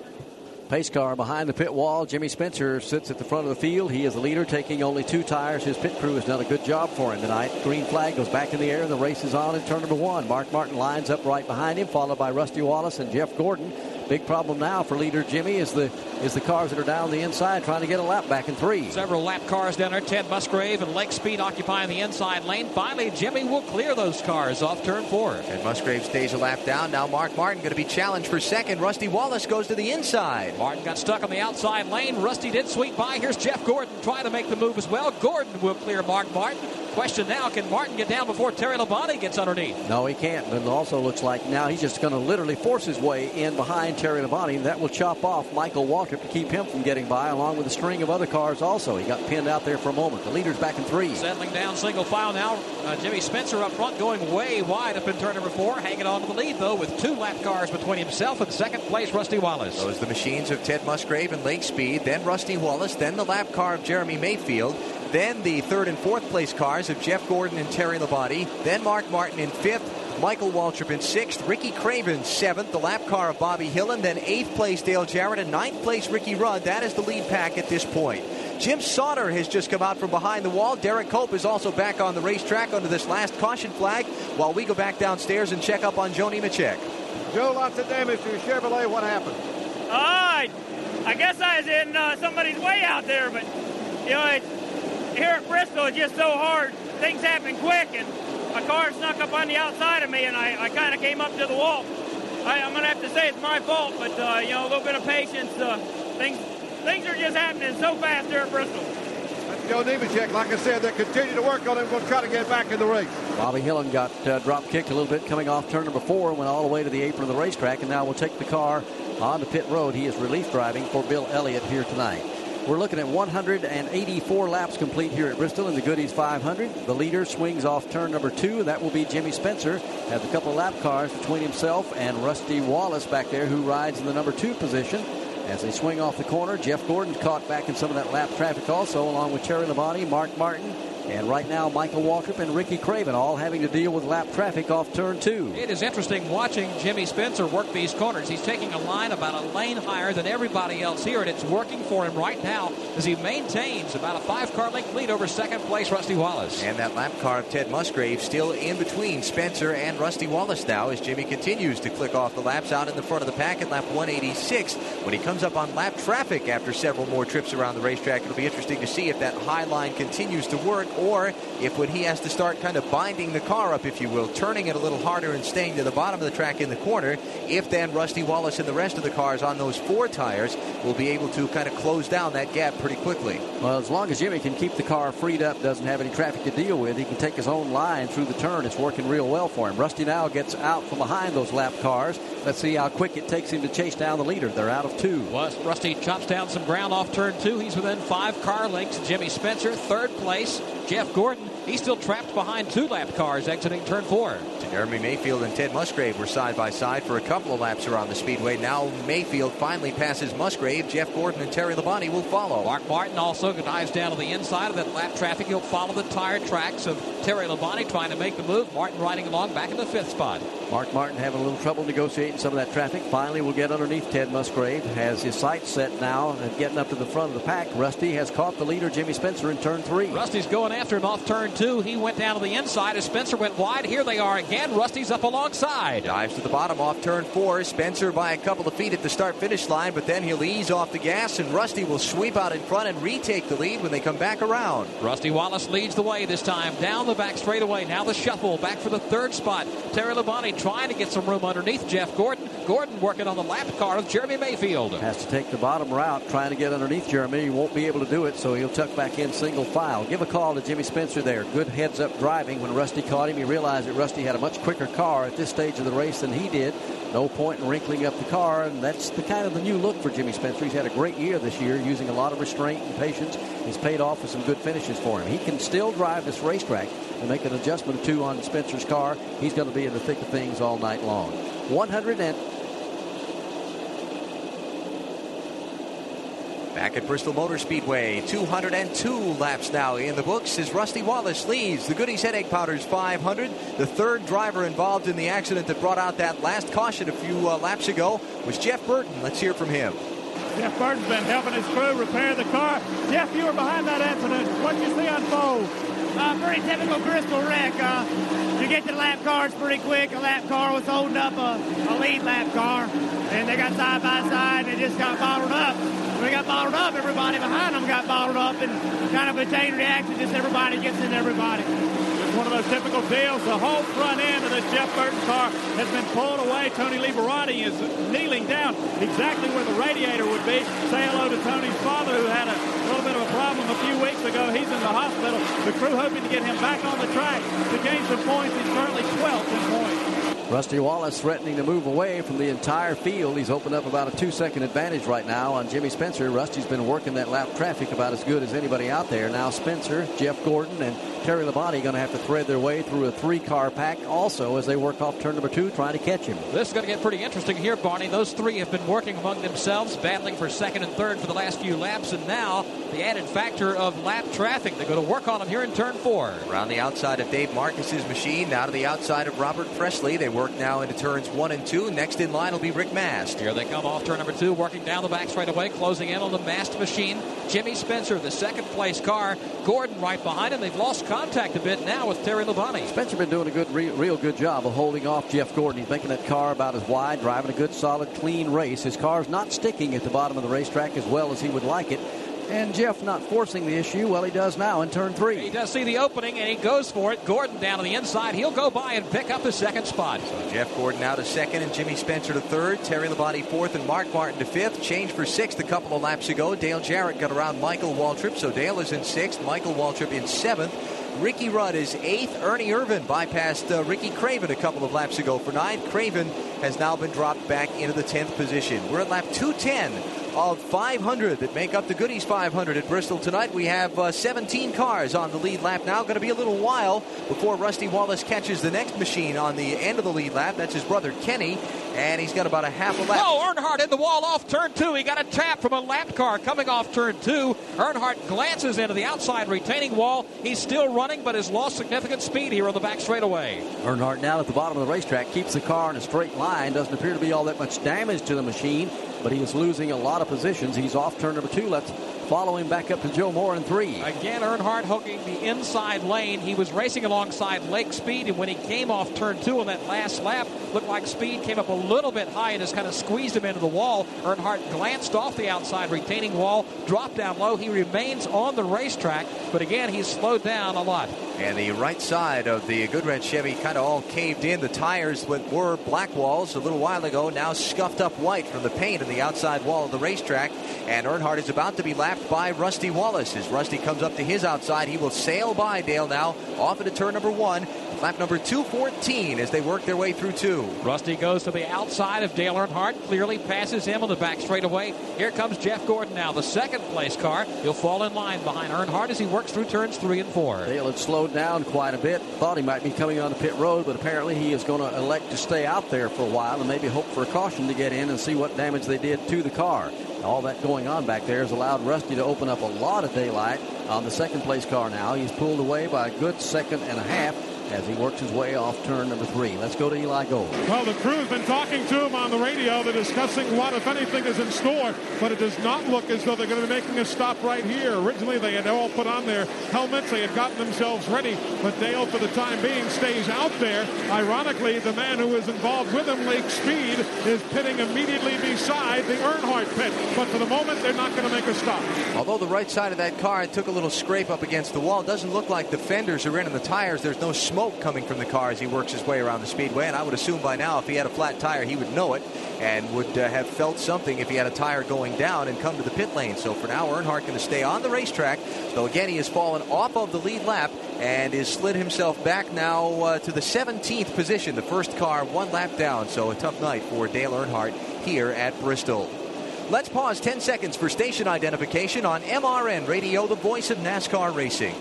Pace car behind the pit wall. Jimmy Spencer sits at the front of the field. He is the leader, taking only two tires. His pit crew has done a good job for him tonight. Green flag goes back in the air, and the race is on in turn number one. Mark Martin lines up right behind him, followed by Rusty Wallace and Jeff Gordon. Big problem now for leader Jimmy is the is the cars that are down the inside trying to get a lap back in three. Several lap cars down there. Ted Musgrave and Lake Speed occupying the inside lane. Finally, Jimmy will clear those cars off turn four. And Musgrave stays a lap down. Now Mark Martin going to be challenged for second. Rusty Wallace goes to the inside. Martin got stuck on the outside lane. Rusty did sweep by. Here's Jeff Gordon trying to make the move as well. Gordon will clear Mark Martin. Question now, can Martin get down before Terry Labonte gets underneath? No, he can't. And it also looks like now he's just going to literally force his way in behind Terry Labonte. And that will chop off Michael Waltrip to keep him from getting by, along with a string of other cars also. He got pinned out there for a moment. The leader's back in three. Settling down single file now. Uh, Jimmy Spencer up front going way wide up in turn number four. Hanging on to the lead, though, with two lap cars between himself and second place Rusty Wallace. Those the machines of Ted Musgrave and Lake Speed, then Rusty Wallace, then the lap car of Jeremy Mayfield, then the third and fourth place cars of Jeff Gordon and Terry Labonte, then Mark Martin in fifth, Michael Waltrip in sixth, Ricky Craven seventh, the lap car of Bobby Hillin, then eighth place Dale Jarrett, and ninth place Ricky Rudd. That is the lead pack at this point. Jim Sauter has just come out from behind the wall. Derrike Cope is also back on the racetrack under this last caution flag while we go back downstairs and check up on Joe Nemechek. Joe, lots of damage to your Chevrolet. What happened? I, I guess I was in uh, somebody's way out there, but you know, it's, here at Bristol, it's just so hard. Things happen quick, and a car snuck up on the outside of me, and I, I kind of came up to the wall. I, I'm going to have to say it's my fault, but uh, you know, a little bit of patience. Uh, things, things are just happening so fast here at Bristol. Joe Nemechek. Like I said, they continue to work on him. Going to try to get back in the race. Bobby Hillin got uh, drop kicked a little bit coming off turn number four, went all the way to the apron of the racetrack, and now will take the car on the pit road. He is relief driving for Bill Elliott here tonight. We're looking at 184 laps complete here at Bristol in the Goody's 500. The leader swings off turn number two. and That will be Jimmy Spencer. Has a couple lap cars between himself and Rusty Wallace back there, who rides in the number two position. As they swing off the corner, Jeff Gordon caught back in some of that lap traffic also, along with Terry Labonte, Mark Martin, and right now, Michael Waltrip and Ricky Craven all having to deal with lap traffic off turn two. It is interesting watching Jimmy Spencer work these corners. He's taking a line about a lane higher than everybody else here, and it's working for him right now as he maintains about a five car length lead over second place Rusty Wallace. And that lap car of Ted Musgrave still in between Spencer and Rusty Wallace now as Jimmy continues to click off the laps out in the front of the pack at lap 186. When he comes up on lap traffic after several more trips around the racetrack, it'll be interesting to see if that high line continues to work or if when he has to start kind of binding the car up, if you will, turning it a little harder and staying to the bottom of the track in the corner, if then Rusty Wallace and the rest of the cars on those four tires will be able to kind of close down that gap pretty quickly. Well, as long as Jimmy can keep the car freed up, doesn't have any traffic to deal with, he can take his own line through the turn. It's working real well for him. Rusty now gets out from behind those lap cars. Let's see how quick it takes him to chase down the leader. They're out of two. Was Rusty chops down some ground off turn two. He's within five car lengths. Jimmy Spencer, third place. Jeff Gordon, he's still trapped behind two lap cars exiting turn four. Jeremy Mayfield and Ted Musgrave were side by side for a couple of laps around the speedway. Now Mayfield finally passes Musgrave. Jeff Gordon and Terry Labonte will follow. Mark Martin also dives down to the inside of that lap traffic. He'll follow the tire tracks of Terry Labonte trying to make the move. Martin riding along back in the fifth spot. Mark Martin having a little trouble negotiating some of that traffic. Finally will get underneath Ted Musgrave. Has his sights set now and getting up to the front of the pack. Rusty has caught the leader, Jimmy Spencer, in turn three. Rusty's going after him off turn two. He went down to the inside as Spencer went wide. Here they are again. Rusty's up alongside. Dives to the bottom off turn four. Spencer by a couple of feet at the start finish line, but then he'll ease off the gas, and Rusty will sweep out in front and retake the lead when they come back around. Rusty Wallace leads the way this time down the back straightaway. Now the shuffle back for the third spot. Terry Labonte trying to get some room underneath Jeff Gordon. Gordon working on the lap car of Jeremy Mayfield. Has to take the bottom route trying to get underneath Jeremy. He won't be able to do it, so he'll tuck back in single file. Give a call to Jimmy Spencer there. Good heads up driving. When Rusty caught him, he realized that Rusty had a much quicker car at this stage of the race than he did. No point in wrinkling up the car, and that's the kind of the new look for Jimmy Spencer. He's had a great year this year, using a lot of restraint and patience. He's paid off with some good finishes for him. He can still drive this racetrack and make an adjustment or two on Spencer's car. He's going to be in the thick of things all night long. 100 and Back at Bristol Motor Speedway, 202 laps now in the books as Rusty Wallace leads the Goody's Headache Powders 500. The third driver involved in the accident that brought out that last caution a few uh, laps ago was Jeff Burton. Let's hear from him. Jeff Burton's been helping his crew repair the car. Jeff, you were behind that accident. What did you see unfold? Uh, pretty typical Bristol wreck. Uh, you get the lap cars pretty quick. A lap car was holding up a, a lead lap car, and they got side by side, and they just got bottled up. When they got bottled up, everybody behind them got bottled up, and kind of a chain reaction. Just everybody gets in everybody. One of those typical deals. The whole front end of the Jeff Burton's car has been pulled away. Tony Liberati is kneeling down exactly where the radiator would be. Say hello to Tony's father, who had a little bit of a problem a few weeks ago. He's in the hospital. The crew hoping to get him back on the track to gain some points. He's currently 12th in points. Rusty Wallace threatening to move away from the entire field. He's opened up about a two second advantage right now on Jimmy Spencer. Rusty's been working that lap traffic about as good as anybody out there. Now Spencer, Jeff Gordon, and Terry Labonte going to have to thread their way through a three car pack also as they work off turn number two trying to catch him. This is going to get pretty interesting here, Barney. Those three have been working among themselves, battling for second and third for the last few laps, and now the added factor of lap traffic. They're going to work on them here in turn four. Around the outside of Dave Marcis's machine, now to the outside of Robert Pressley. They work now into turns one and two. Next in line will be Rick Mast. Here they come off turn number two, working down the back straight away, closing in on the Mast machine. Jimmy Spencer, the second place car. Gordon right behind him. They've lost contact a bit now with Terry Labonte. Spencer been doing a good, re- real good job of holding off Jeff Gordon. He's making that car about as wide, driving a good, solid, clean race. His car's not sticking at the bottom of the racetrack as well as he would like it. And Jeff not forcing the issue. Well, he does now in turn three. He does see the opening and he goes for it. Gordon down to the inside. He'll go by and pick up his second spot. So Jeff Gordon out to second and Jimmy Spencer to third. Terry Labonte fourth and Mark Martin to fifth. Change for sixth a couple of laps ago. Dale Jarrett got around Michael Waltrip. So Dale is in sixth. Michael Waltrip in seventh. Ricky Rudd is eighth. Ernie Irvan bypassed uh, Ricky Craven a couple of laps ago for ninth. Craven has now been dropped back into the 10th position. We're at lap 210 of 500 that make up the Goody's 500 at Bristol tonight. We have uh, 17 cars on the lead lap now. Going to be a little while before Rusty Wallace catches the next machine on the end of the lead lap. That's his brother Kenny, and he's got about a half a lap. Oh, Earnhardt in the wall off turn two. He got a tap from a lap car coming off turn two. Earnhardt glances into the outside retaining wall. He's still running, but has lost significant speed here on the back straightaway. Earnhardt now at the bottom of the racetrack keeps the car in a straight line. Doesn't appear to be all that much damage to the machine, but he is losing a lot of positions. He's off turn number two. Let's follow him back up to Joe Moore in three. Again, Earnhardt hooking the inside lane. He was racing alongside Lake Speed, and when he came off turn two on that last lap, looked like Speed came up a little bit high and just kind of squeezed him into the wall. Earnhardt glanced off the outside retaining wall, dropped down low. He remains on the racetrack, but again, he's slowed down a lot. And the right side of the Goodwrench Chevy kind of all caved in. The tires that were black walls a little while ago now scuffed up white from the paint on the outside wall of the racetrack. And Earnhardt is about to be lapped by Rusty Wallace. As Rusty comes up to his outside, he will sail by Dale now, off into turn number one. Lap number 214 as they work their way through two. Rusty goes to the outside of Dale Earnhardt, clearly passes him on the back straightaway. Here comes Jeff Gordon now, the second place car. He'll fall in line behind Earnhardt as he works through turns three and four. Dale had slowed down quite a bit. Thought he might be coming on the pit road, but apparently he is going to elect to stay out there for a while and maybe hope for a caution to get in and see what damage they did to the car. All that going on back there has allowed Rusty to open up a lot of daylight on the second place car now. He's pulled away by a good second and a half as he works his way off turn number three. Let's go to Eli Gold. Well, the crew's been talking to him on the radio. They're discussing what, if anything, is in store, but it does not look as though they're going to be making a stop right here. Originally, they had all put on their helmets. They had gotten themselves ready, but Dale, for the time being, stays out there. Ironically, the man who is involved with him, Lake Speed, is pitting immediately beside the Earnhardt pit. But for the moment, they're not going to make a stop. Although the right side of that car took a little scrape up against the wall, it doesn't look like the fenders are in and the tires. There's no smoke coming from the car as he works his way around the speedway. And I would assume by now, if he had a flat tire, he would know it and would uh, have felt something if he had a tire going down and come to the pit lane. So for now, Earnhardt going to stay on the racetrack. Though again, he has fallen off of the lead lap and is slid himself back now uh, to the 17th position. The first car one lap down. So a tough night for Dale Earnhardt here at Bristol. Let's pause 10 seconds for station identification on MRN Radio, the voice of NASCAR racing.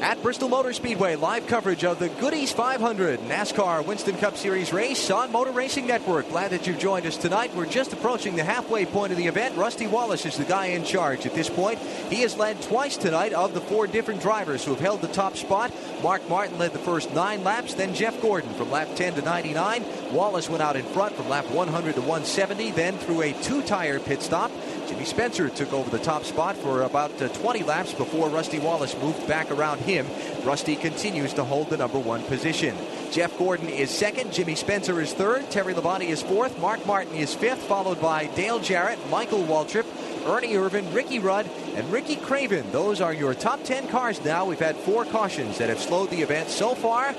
At Bristol Motor Speedway, live coverage of the Goody's 500 NASCAR Winston Cup Series race on Motor Racing Network. Glad that you've joined us tonight. We're just approaching the halfway point of the event. Rusty Wallace is the guy in charge at this point. He has led twice tonight of the four different drivers who have held the top spot. Mark Martin led the first nine laps, then Jeff Gordon from lap 10 to 99. Wallace went out in front from lap 100 to 170, then through a two tire pit stop. Jimmy Spencer took over the top spot for about uh, 20 laps before Rusty Wallace moved back around him. Rusty continues to hold the number one position. Jeff Gordon is second. Jimmy Spencer is third. Terry Labonte is fourth. Mark Martin is fifth, followed by Dale Jarrett, Michael Waltrip, Ernie Irvan, Ricky Rudd, and Ricky Craven. Those are your top 10 cars now. We've had four cautions that have slowed the event so far.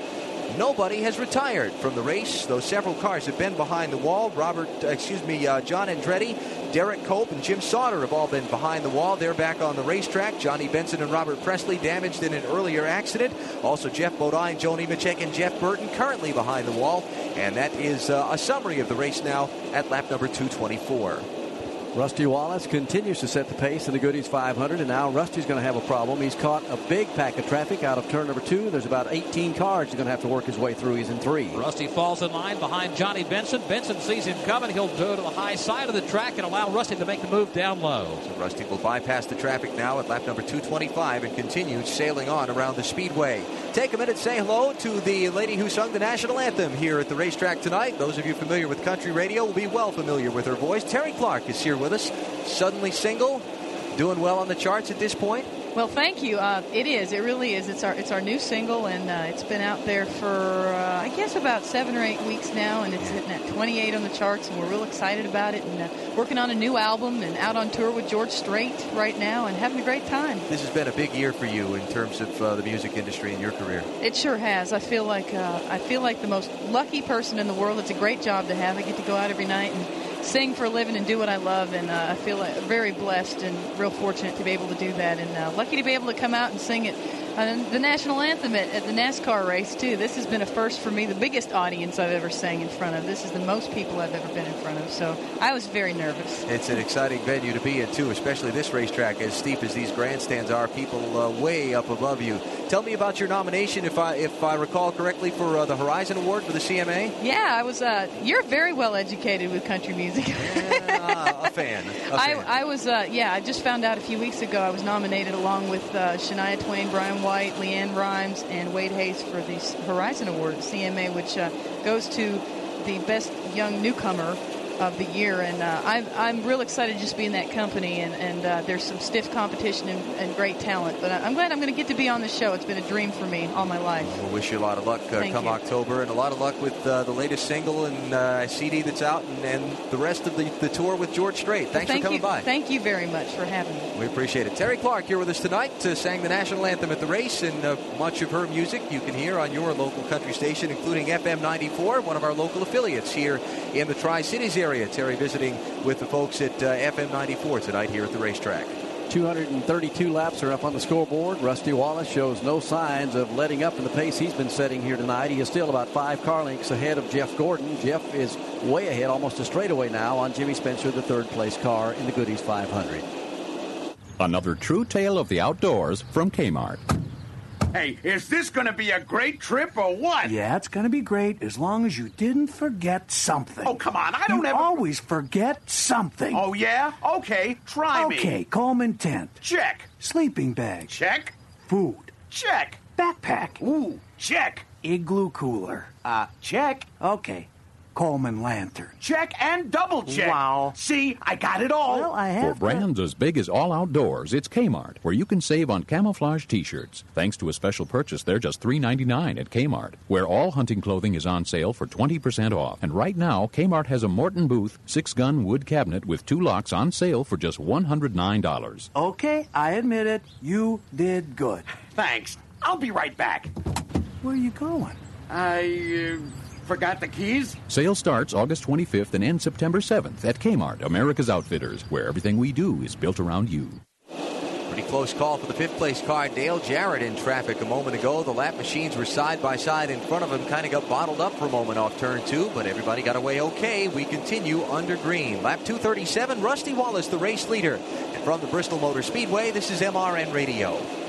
nobody has retired from the race. Though several cars have been behind the wall. Robert, uh, excuse me, uh, John Andretti, Derrike Cope, and Jim Sauter have all been behind the wall. They're back on the racetrack. Johnny Benson and Robert Pressley damaged in an earlier accident. Also, Geoff Bodine, Joe Nemechek, and Jeff Burton currently behind the wall. And that is uh, a summary of the race now at lap number 224. Rusty Wallace continues to set the pace in the Goody's 500, and now Rusty's going to have a problem. He's caught a big pack of traffic out of turn number two. There's about 18 cars he's going to have to work his way through. He's in three. Rusty falls in line behind Johnny Benson. Benson sees him coming. He'll go to the high side of the track and allow Rusty to make the move down low. So Rusty will bypass the traffic now at lap number 225 and continue sailing on around the speedway. Take a minute, say hello to the lady who sung the national anthem here at the racetrack tonight. Those of you familiar with country radio will be well familiar with her voice. Terri Clark is here with us suddenly single, doing well on the charts at this point? Well, thank you. Uh, it is. It really is. It's our it's our new single, and uh, it's been out there for uh, I guess about seven or eight weeks now, and it's hitting at 28 on the charts, and we're real excited about it. And uh, working on a new album, and out on tour with George Strait right now, and having a great time. This has been a big year for you in terms of uh, the music industry and your career. It sure has. I feel like uh, I feel like the most lucky person in the world. It's a great job to have. I get to go out every night and sing for a living and do what I love, and uh, I feel uh, very blessed and real fortunate to be able to do that, and uh, lucky to be able to come out and sing it. Uh, the national anthem at, at, the NASCAR race too. This has been a first for me, the biggest audience I've ever sang in front of. This is the most people I've ever been in front of, so I was very nervous. It's an exciting venue to be in too, especially this racetrack. As steep as these grandstands are, people uh, way up above you. Tell me about your nomination, if I if I recall correctly, for uh, the Horizon Award for the CMA. Yeah, I was. Uh, you're very well educated with country music. yeah, a fan. A I, fan. I, was. Uh, yeah, I just found out a few weeks ago I was nominated along with uh, Shania Twain, Bryan White, LeAnn Rimes, and Wade Hayes for the Horizon Award, CMA, which uh, goes to the best young newcomer of the year, and uh, I'm, I'm real excited to just be in that company. And, and uh, there's some stiff competition and, and, great talent, but I'm glad I'm going to get to be on the show. It's been a dream for me all my life. We'll wish you a lot of luck uh, come you. October, and a lot of luck with uh, the latest single and uh, CD that's out, and, and, the rest of the, the tour with George Strait. Thanks well, thank for coming you. by. Thank you very much for having me. We appreciate it. Terri Clark here with us tonight, uh, sang the national anthem at the race, and much of her music you can hear on your local country station, including FM 94, one of our local affiliates here in the Tri Cities area. Terri visiting with the folks at uh, FM 94 tonight here at the racetrack. 232 laps are up on the scoreboard. Rusty Wallace shows no signs of letting up in the pace he's been setting here tonight. He is still about five car lengths ahead of Jeff Gordon. Jeff is way ahead, almost a straightaway now on Jimmy Spencer, the third place car in the Goody's 500. Another true tale of the outdoors from Kmart. Hey, is this going to be a great trip or what? Yeah, it's going to be great as long as you didn't forget something. Oh, come on. I don't you ever. always forget something. Oh, yeah? Okay, try me. Okay, Coleman tent. Check. Sleeping bag. Check. Food. Check. Backpack. Ooh, check. Igloo cooler. Uh, check. Okay. Coleman lantern. Check and double check. Wow. See, I got it all. Well, I have. For have. brands as big as All Outdoors, it's Kmart, where you can save on camouflage t-shirts. Thanks to a special purchase, they're just $3.99 at Kmart, where all hunting clothing is on sale for 20% off. And right now, Kmart has a Morton Booth six-gun wood cabinet with two locks on sale for just $109. Okay, I admit it. You did good. Thanks. I'll be right back. Where are you going? I uh, forgot the keys. Sale starts August 25th and ends September 7th at Kmart, America's Outfitters, where everything we do is built around you. Pretty close call for the fifth place car. Dale Jarrett in traffic a moment ago. The lap machines were side by side in front of him. Kind of got bottled up for a moment off turn two, but everybody got away okay. We continue under green. Lap 237, Rusty Wallace, the race leader. And from the Bristol Motor Speedway, this is MRN Radio.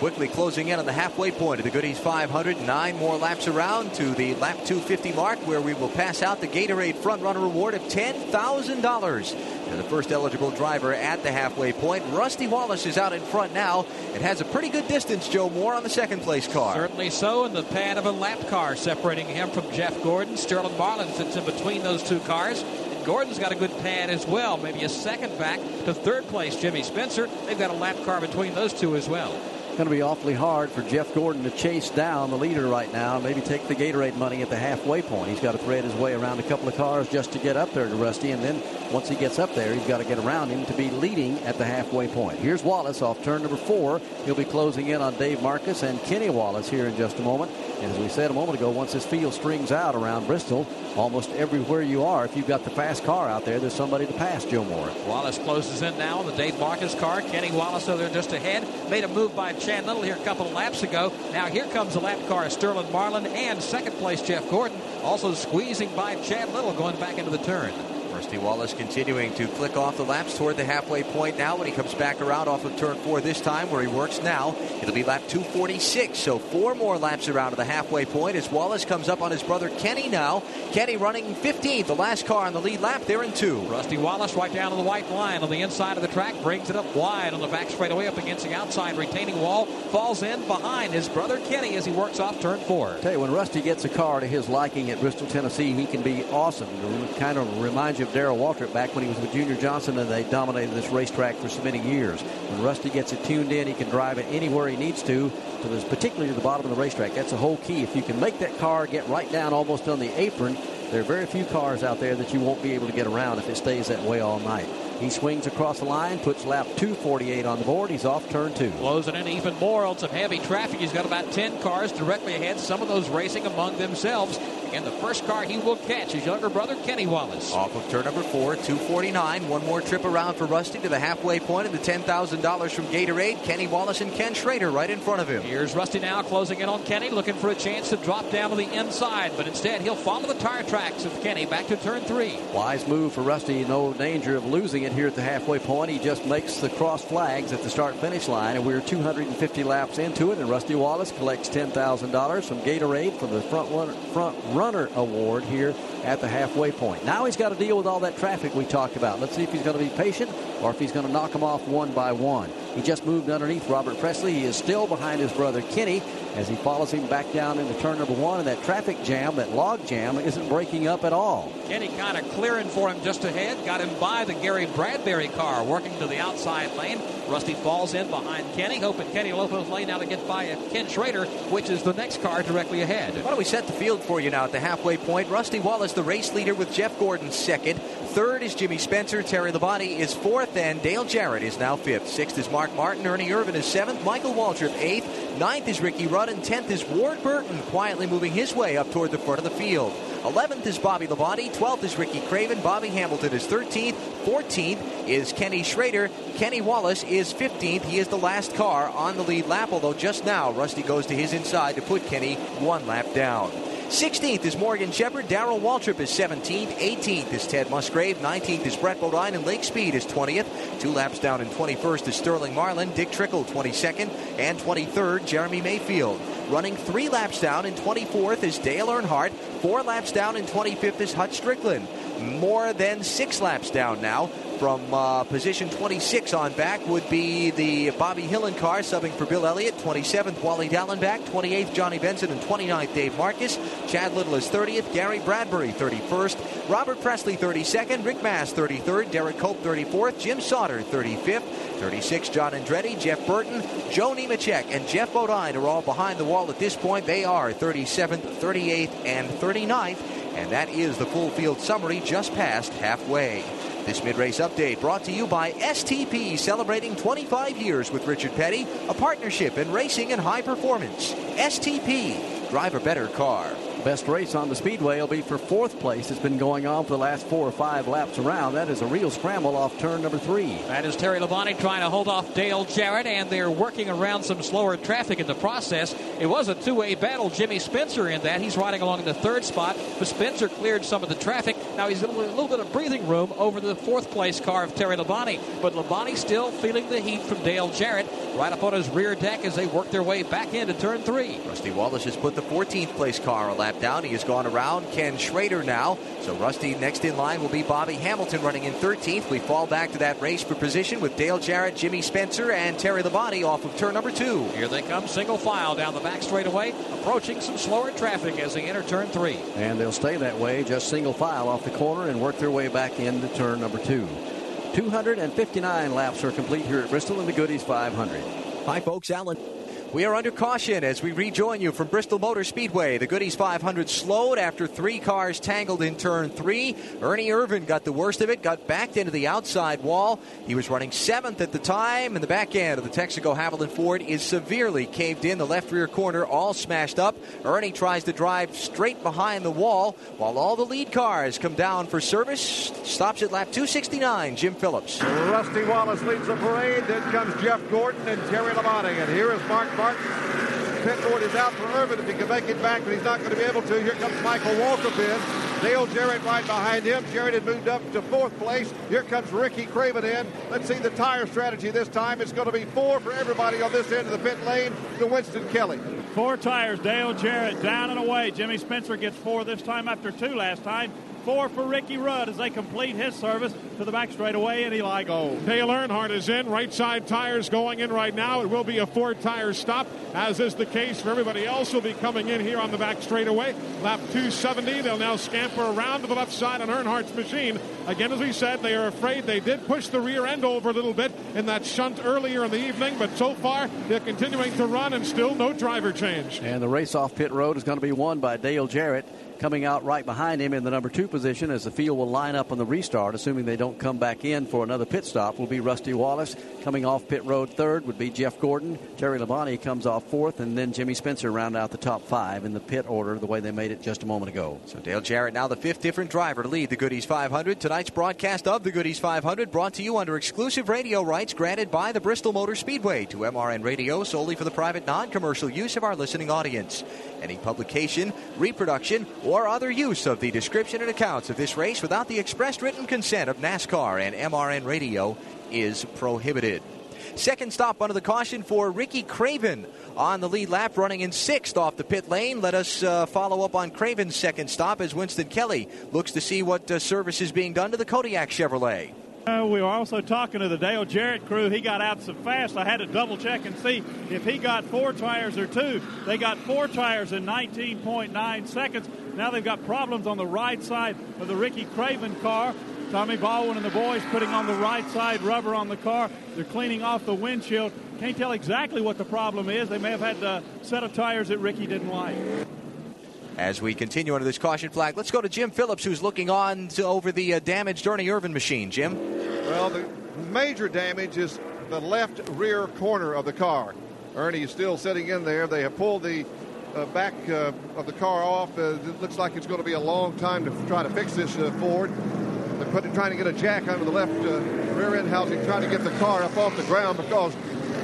Quickly closing in on the halfway point of the Goody's 500. Nine more laps around to the lap 250 mark, where we will pass out the Gatorade Front Runner Award of $10,000 to the first eligible driver at the halfway point. Rusty Wallace is out in front now. It has a pretty good distance, Joe Moore, on the second place car. Certainly so, in the pad of a lap car separating him from Jeff Gordon. Sterling Marlin sits in between those two cars. Gordon's got a good pad as well, maybe a second back to third place Jimmy Spencer. They've got a lap car between those two as well going to be awfully hard for Jeff Gordon to chase down the leader right now. Maybe take the Gatorade money at the halfway point. He's got to thread his way around a couple of cars just to get up there to Rusty, and then Once he gets up there, he's got to get around him to be leading at the halfway point. Here's Wallace off turn number four. He'll be closing in on Dave Marcis and Kenny Wallace here in just a moment. And as we said a moment ago, once this field strings out around Bristol, almost everywhere you are, if you've got the fast car out there, there's somebody to pass Joe Moore. Wallace closes in now on the Dave Marcis car. Kenny Wallace over there just ahead. Made a move by Chad Little here a couple of laps ago. Now here comes the lap car Sterling Marlin and second place Jeff Gordon. Also squeezing by Chad Little going back into the turn. Rusty Wallace continuing to flick off the laps toward the halfway point now when he comes back around off of turn four this time where he works now. It'll be lap 246, so four more laps around to the halfway point as Wallace comes up on his brother Kenny now. Kenny running 15th, the last car on the lead lap. They're in two. Rusty Wallace right down to the white line on the inside of the track, brings it up wide on the back straightaway up against the outside retaining wall, falls in behind his brother Kenny as he works off turn four. Tell you, when Rusty gets a car to his liking at Bristol, Tennessee, he can be awesome. It kind of reminds you of Darrell Waltrip back when he was with Junior Johnson and they dominated this racetrack for so many years. When Rusty gets it tuned in, he can drive it anywhere he needs to, to this, particularly to the bottom of the racetrack. That's the whole key. If you can make that car get right down almost on the apron, there are very few cars out there that you won't be able to get around if it stays that way all night. He swings across the line, puts lap 248 on the board. He's off turn two. Closing in even more on some heavy traffic. He's got about 10 cars directly ahead, some of those racing among themselves. And the first car he will catch is younger brother, Kenny Wallace. Off of turn number four, 249. One more trip around for Rusty to the halfway point and the $10,000 from Gatorade. Kenny Wallace and Ken Schrader right in front of him. Here's Rusty now closing in on Kenny, looking for a chance to drop down to the inside. But instead, he'll follow the tire tracks of Kenny back to turn three. Wise move for Rusty. No danger of losing it here at the halfway point. He just makes the cross flags at the start finish line. And we're 250 laps into it. And Rusty Wallace collects $10,000 from Gatorade for the front runner, front runner award here at the halfway point. Now he's got to deal with all that traffic we talked about. Let's see if he's going to be patient or if he's going to knock them off one by one. He just moved underneath Robert Pressley. He is still behind his brother Kenny as he follows him back down into turn number one. And that traffic jam, that log jam, isn't breaking up at all. Kenny kind of clearing for him just ahead. Got him by the Gary Bradberry car working to the outside lane. Rusty falls in behind Kenny, hoping Kenny will open his lane now to get by Ken Schrader, which is the next car directly ahead. Why don't we set the field for you now at the halfway point? Rusty Wallace, the race leader, with Jeff Gordon second. Third is Jimmy Spencer. Terry Labonte is fourth, and Dale Jarrett is now fifth. Sixth is Mark Martin. Ernie Irvan is seventh. Michael Waltrip eighth. Ninth is Ricky Rudd, and tenth is Ward Burton, quietly moving his way up toward the front of the field. 11th is Bobby Labonte. 12th is Ricky Craven. Bobby Hamilton is 13th. 14th is Kenny Schrader. Kenny Wallace is 15th. He is the last car on the lead lap, although just now Rusty goes to his inside to put Kenny one lap down. 16th is Morgan Shepherd. Darrell Waltrip is 17th. 18th is Ted Musgrave. 19th is Brett Bodine. And Lake Speed is 20th. Two laps down in 21st is Sterling Marlin. Dick Trickle, 22nd. And 23rd, Jeremy Mayfield. Running three laps down in 24th is Dale Earnhardt. Four laps down in 25th is Hut Stricklin. More than six laps down now. From uh, position 26 on back would be the Bobby Hillin car subbing for Bill Elliott. 27th, Wally Dallenbach. 28th, Johnny Benson. And 29th, Dave Marcis. Chad Little is 30th. Gary Bradberry, 31st. Robert Pressley, 32nd. Rick Mast, 33rd. Derrike Cope, 34th. Jim Sauter, 35th. 36, John Andretti, Jeff Burton, Joe Nemechek, and Geoff Bodine are all behind the wall at this point. They are 37th, 38th, and 39th. And that is the full field summary just past halfway. This mid-race update brought to you by STP, celebrating 25 years with Richard Petty, a partnership in racing and high performance. STP, drive a better car. Best race on the speedway will be for fourth place. It's been going on for the last four or five laps around. That is a real scramble off turn number three. That is Terry Labonte trying to hold off Dale Jarrett, and they're working around some slower traffic in the process. It was a two-way battle. Jimmy Spencer in that. He's riding along in the third spot, but Spencer cleared some of the traffic. Now he's in a little bit of breathing room over the fourth place car of Terry Labonte, but Labonte still feeling the heat from Dale Jarrett right up on his rear deck as they work their way back into turn three. Rusty Wallace has put the 14th place car a lap down. He has gone around Ken Schrader now. So Rusty next in line will be Bobby Hamilton running in 13th. We fall back to that race for position with Dale Jarrett, Jimmy Spencer, and Terry Labonte off of turn number two. Here they come, single file down the back straightaway, approaching some slower traffic as they enter turn three. And they'll stay that way, just single file off the corner and work their way back into turn number two. 259 laps are complete here at Bristol in the Goody's 500. Hi, folks. Alan. We are under caution as we rejoin you from Bristol Motor Speedway. The Goody's 500 slowed after three cars tangled in turn three. Ernie Irvan got the worst of it, got backed into the outside wall. He was running seventh at the time, and the back end of the Texaco Havoline Ford is severely caved in. The left rear corner all smashed up. Ernie tries to drive straight behind the wall while all the lead cars come down for service. Stops at lap 269. Jim Phillips. Rusty Wallace leads the parade. Then comes Jeff Gordon and Terry Labonte. And here is Mark Martin. Is out for Irvan if he can make it back, but he's not going to be able to. Here comes Michael Waltrip in. Dale Jarrett right behind him. Jarrett had moved up to fourth place. Here comes Ricky Craven in. Let's see the tire strategy this time. It's going to be four for everybody on this end of the pit lane to Winston Kelly. Four tires. Dale Jarrett down and away. Jimmy Spencer gets four this time after two last time. Four for Ricky Rudd as they complete his service to the back straightaway and Eli Gold. Dale Earnhardt is in. Right side tires going in right now. It will be a four tire stop, as is the case for everybody else who'll be coming in here on the back straightaway. Lap 270. They'll now scamper around to the left side on Earnhardt's machine. Again, as we said, they are afraid they did push the rear end over a little bit in that shunt earlier in the evening, but so far they're continuing to run and still no driver change. And the race off pit road is going to be won by Dale Jarrett coming out right behind him in the number two position as the field will line up on the restart, assuming they don't come back in for another pit stop, will be Rusty Wallace. Coming off pit road third would be Jeff Gordon. Terry Labonte comes off fourth, and then Jimmy Spencer round out the top five in the pit order the way they made it just a moment ago. So Dale Jarrett now the fifth different driver to lead the Goody's 500. Tonight's broadcast of the Goody's 500 brought to you under exclusive radio rights granted by the Bristol Motor Speedway to MRN Radio solely for the private non-commercial use of our listening audience. Any publication, reproduction, or other use of the description and accounts of this race without the express written consent of NASCAR and MRN Radio is prohibited. Second stop under the caution for Ricky Craven on the lead lap, running in sixth off the pit lane. Let us uh, follow up on Craven's second stop as Winston Kelly looks to see what uh, service is being done to the Kodiak Chevrolet. Uh, we were also talking to the Dale Jarrett crew. He got out so fast, I had to double check and see if he got four tires or two. They got four tires in 19.9 seconds. Now they've got problems on the right side of the Ricky Craven car. Tommy Baldwin and the boys putting on the right side rubber on the car. They're cleaning off the windshield. Can't tell exactly what the problem is. They may have had a set of tires that Ricky didn't like. As we continue under this caution flag, let's go to Jim Phillips, who's looking on to over the uh, damaged Ernie Irvan machine. Jim? Well, the major damage is the left rear corner of the car. Ernie is still sitting in there. They have pulled the uh, back uh, of the car off. Uh, it looks like it's going to be a long time to try to fix this uh, Ford. They're trying to get a jack under the left uh, rear end housing, trying to get the car up off the ground because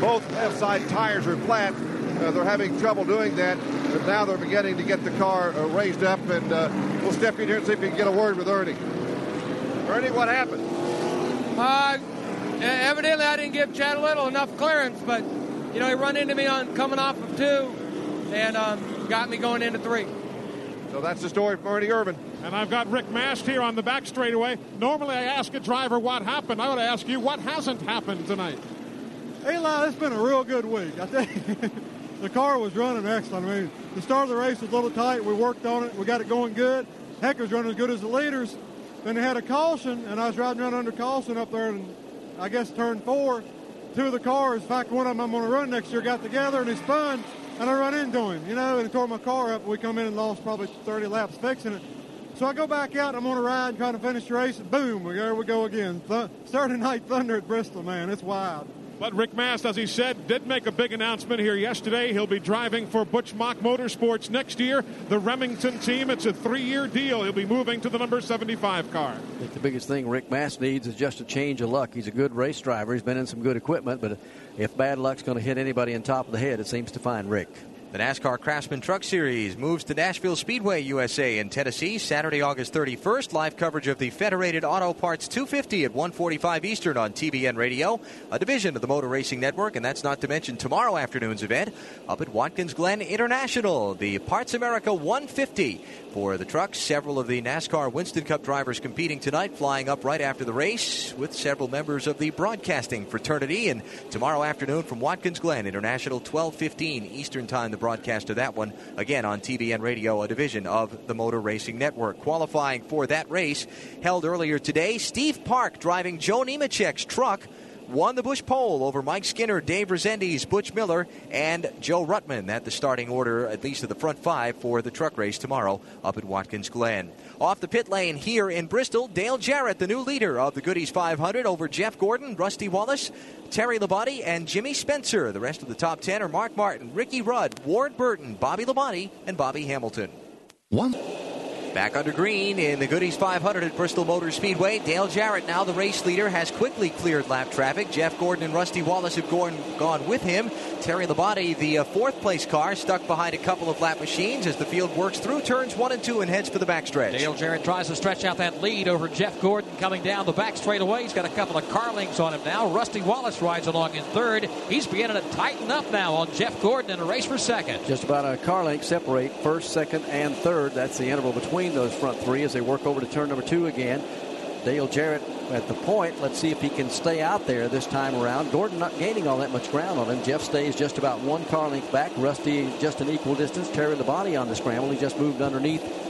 both left side tires are flat. Uh, they're having trouble doing that, but now they're beginning to get the car uh, raised up, and uh, we'll step in here and see if we can get a word with Ernie. Ernie, what happened? Uh, evidently, I didn't give Chad Little enough clearance, but you know he run into me on coming off of two, and um, got me going into three. So that's the story from Ernie Irvan. And I've got Rick Mast here on the back straightaway. Normally, I ask a driver what happened. I want to ask you what hasn't happened tonight. Hey, Eli, it's been a real good week. I think the car was running excellent. I mean, the start of the race was a little tight. We worked on it. We got it going good. Heck was running as good as the leaders. Then they had a caution, and I was riding around under caution up there, and I guess turn four. Two of the cars, in fact, one of them I'm going to run next year, got together, and he spun, and I run into him, you know, and he tore my car up. We come in and lost probably 30 laps fixing it. So I go back out, and I'm going to ride and try to finish the race, and boom, there we go again. Th- Saturday night thunder at Bristol, man, it's wild. But Rick Mast, as he said, did make a big announcement here yesterday. He'll be driving for Butch Mock Motorsports next year. The Remington team, it's a three year deal. He'll be moving to the number 75 car. I think the biggest thing Rick Mast needs is just a change of luck. He's a good race driver, he's been in some good equipment, but if bad luck's going to hit anybody in top of the head, it seems to find Rick. The NASCAR Craftsman Truck Series moves to Nashville Speedway, USA in Tennessee, Saturday, August 31st. Live coverage of the Federated Auto Parts 250 at 145 Eastern on TBN Radio, a division of the Motor Racing Network, and that's not to mention tomorrow afternoon's event up at Watkins Glen International, the Parts America 150 for the trucks. Several of the NASCAR Winston Cup drivers competing tonight, flying up right after the race with several members of the broadcasting fraternity. And tomorrow afternoon from Watkins Glen International, 12:15 Eastern Time, the broadcast of that one again on TBN Radio, a division of the Motor Racing Network. Qualifying for that race held earlier today. Steve Park driving Joe Nemechek's truck won the Busch Pole over Mike Skinner, Dave Rezendes, Butch Miller, and Joe Ruttman at the starting order, at least of the front five, for the truck race tomorrow up at Watkins Glen. Off the pit lane here in Bristol, Dale Jarrett, the new leader of the Goody's 500, over Jeff Gordon, Rusty Wallace, Terry Labonte, and Jimmy Spencer. The rest of the top 10 are Mark Martin, Ricky Rudd, Ward Burton, Bobby Labonte, and Bobby Hamilton. One. Back under green in the Goody's 500 at Bristol Motor Speedway. Dale Jarrett, now the race leader, has quickly cleared lap traffic. Jeff Gordon and Rusty Wallace have gone, gone with him. Terry Labonte, the uh, fourth place car, stuck behind a couple of lap machines as the field works through turns one and two and heads for the backstretch. Dale Jarrett tries to stretch out that lead over Jeff Gordon coming down the back straightaway. He's got a couple of car links on him now. Rusty Wallace rides along in third. He's beginning to tighten up now on Jeff Gordon in a race for second. Just about a car length separate first, second, and third. That's the interval between those front three as they work over to turn number two again. Dale Jarrett at the point. Let's see if he can stay out there this time around. Gordon not gaining all that much ground on him. Jeff stays just about one car length back. Rusty just an equal distance. Terry the body on the scramble. He just moved underneath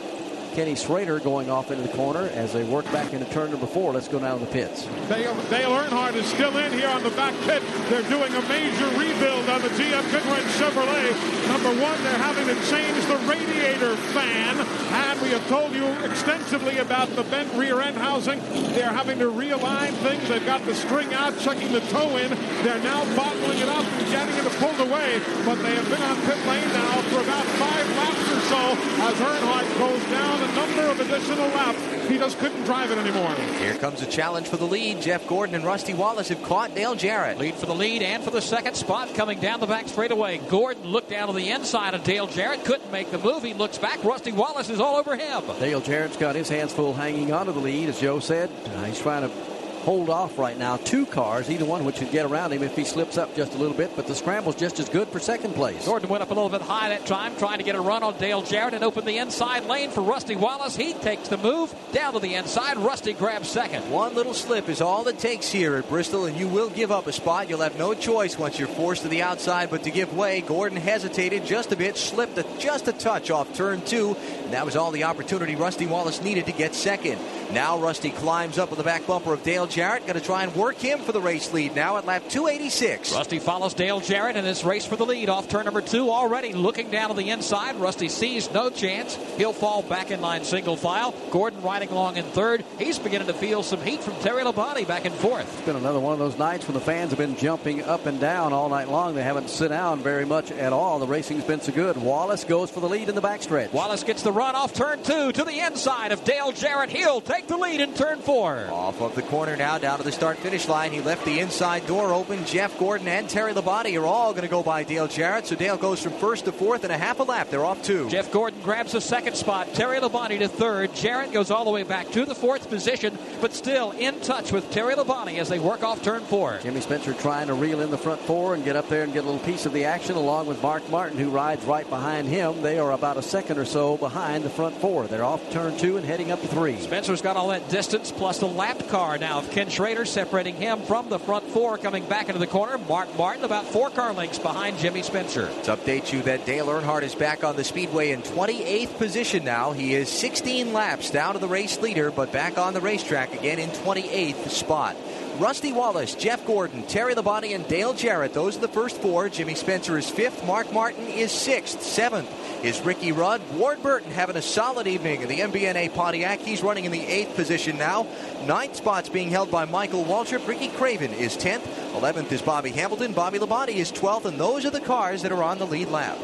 Kenny Schrader going off into the corner as they work back into turn number four. Let's go down to the pits. Dale, Dale Earnhardt is still in here on the back pit. They're doing a major rebuild on the GM Goodwrench Chevrolet. Number one, they're having to change the radiator fan. And we have told you extensively about the bent rear end housing. They're having to realign things. They've got the string out, checking the toe in. They're now bottling it up and getting it pulled away. But they have been on pit lane now for about five laps so as Earnhardt goes down a number of additional laps. He just couldn't drive it anymore. Here comes a challenge for the lead. Jeff Gordon and Rusty Wallace have caught Dale Jarrett. Lead for the lead and for the second spot coming down the back straightaway. Gordon looked down to the inside of Dale Jarrett, couldn't make the move. He looks back. Rusty Wallace is all over him. Dale Jarrett's got his hands full hanging onto the lead, as Joe said. Uh, he's trying to hold off right now. Two cars, either one which would get around him if he slips up just a little bit, but the scramble's just as good for second place. Gordon went up a little bit high that time, trying to get a run on Dale Jarrett and open the inside lane for Rusty Wallace. He takes the move down to the inside. Rusty grabs second. One little slip is all it takes here at Bristol, and you will give up a spot. You'll have no choice once you're forced to the outside but to give way. Gordon hesitated just a bit, slipped a, just a touch off turn two, and that was all the opportunity Rusty Wallace needed to get second. Now Rusty climbs up with the back bumper of Dale Jarrett, going to try and work him for the race lead now at lap 286. Rusty follows Dale Jarrett in this race for the lead off turn number two already looking down to the inside. Rusty sees no chance. He'll fall back in line single file. Gordon riding along in third. He's beginning to feel some heat from Terry Labonte back and forth. It's been another one of those nights when the fans have been jumping up and down all night long. They haven't sit down very much at all. The racing's been so good. Wallace goes for the lead in the backstretch. Wallace gets the run off turn two to the inside of Dale Jarrett. He'll take the lead in turn four. Off of the corner now, down to the start finish line. He left the inside door open. Jeff Gordon and Terry Labonte are all going to go by Dale Jarrett. So Dale goes from first to fourth and a half a lap. They're off two. Jeff Gordon grabs the second spot. Terry Labonte to third. Jarrett goes all the way back to the fourth position, but still in touch with Terry Labonte as they work off turn four. Jimmy Spencer trying to reel in the front four and get up there and get a little piece of the action, along with Mark Martin, who rides right behind him. They are about a second or so behind the front four. They're off turn two and heading up to three. Spencer's got all that distance plus the lap car now of Ken Schrader separating him from the front four coming back into the corner. Mark Martin about four car lengths behind Jimmy Spencer. To update you that Dale Earnhardt is back on the speedway in 28th position now. He is 16 laps down to the race leader, but back on the racetrack again in 28th spot. Rusty Wallace, Jeff Gordon, Terry Labonte, and Dale Jarrett. Those are the first four. Jimmy Spencer is fifth. Mark Martin is sixth. Seventh is Ricky Rudd. Ward Burton having a solid evening in the MBNA Pontiac. He's running in the eighth position now. Ninth spot's being held by Michael Waltrip. Ricky Craven is 10th. 11th is Bobby Hamilton. Bobby Labonte is 12th. And those are the cars that are on the lead lap.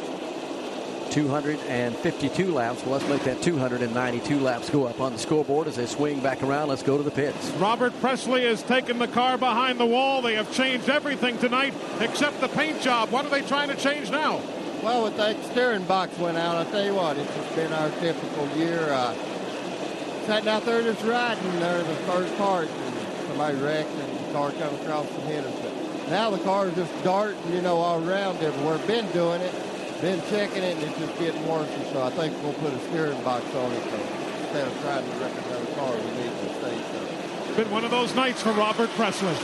252 laps. Well, let's make that 292 laps go up on the scoreboard as they swing back around. Let's go to the pits. Robert Pressley has taken the car behind the wall. They have changed everything tonight except the paint job. What are they trying to change now? Well, with that steering box went out, I tell you what, it's just been our typical year. Uh, sitting out there just riding there in the first part, and somebody wrecked and the car come across and hit us. But now the car is just darting, you know, all around everywhere. Been doing it, been checking it, and it's just getting worse. And so I think we'll put a steering box on it. So instead of trying to wreck another car, we need to stay. So. Been one of those nights for Robert Pressley.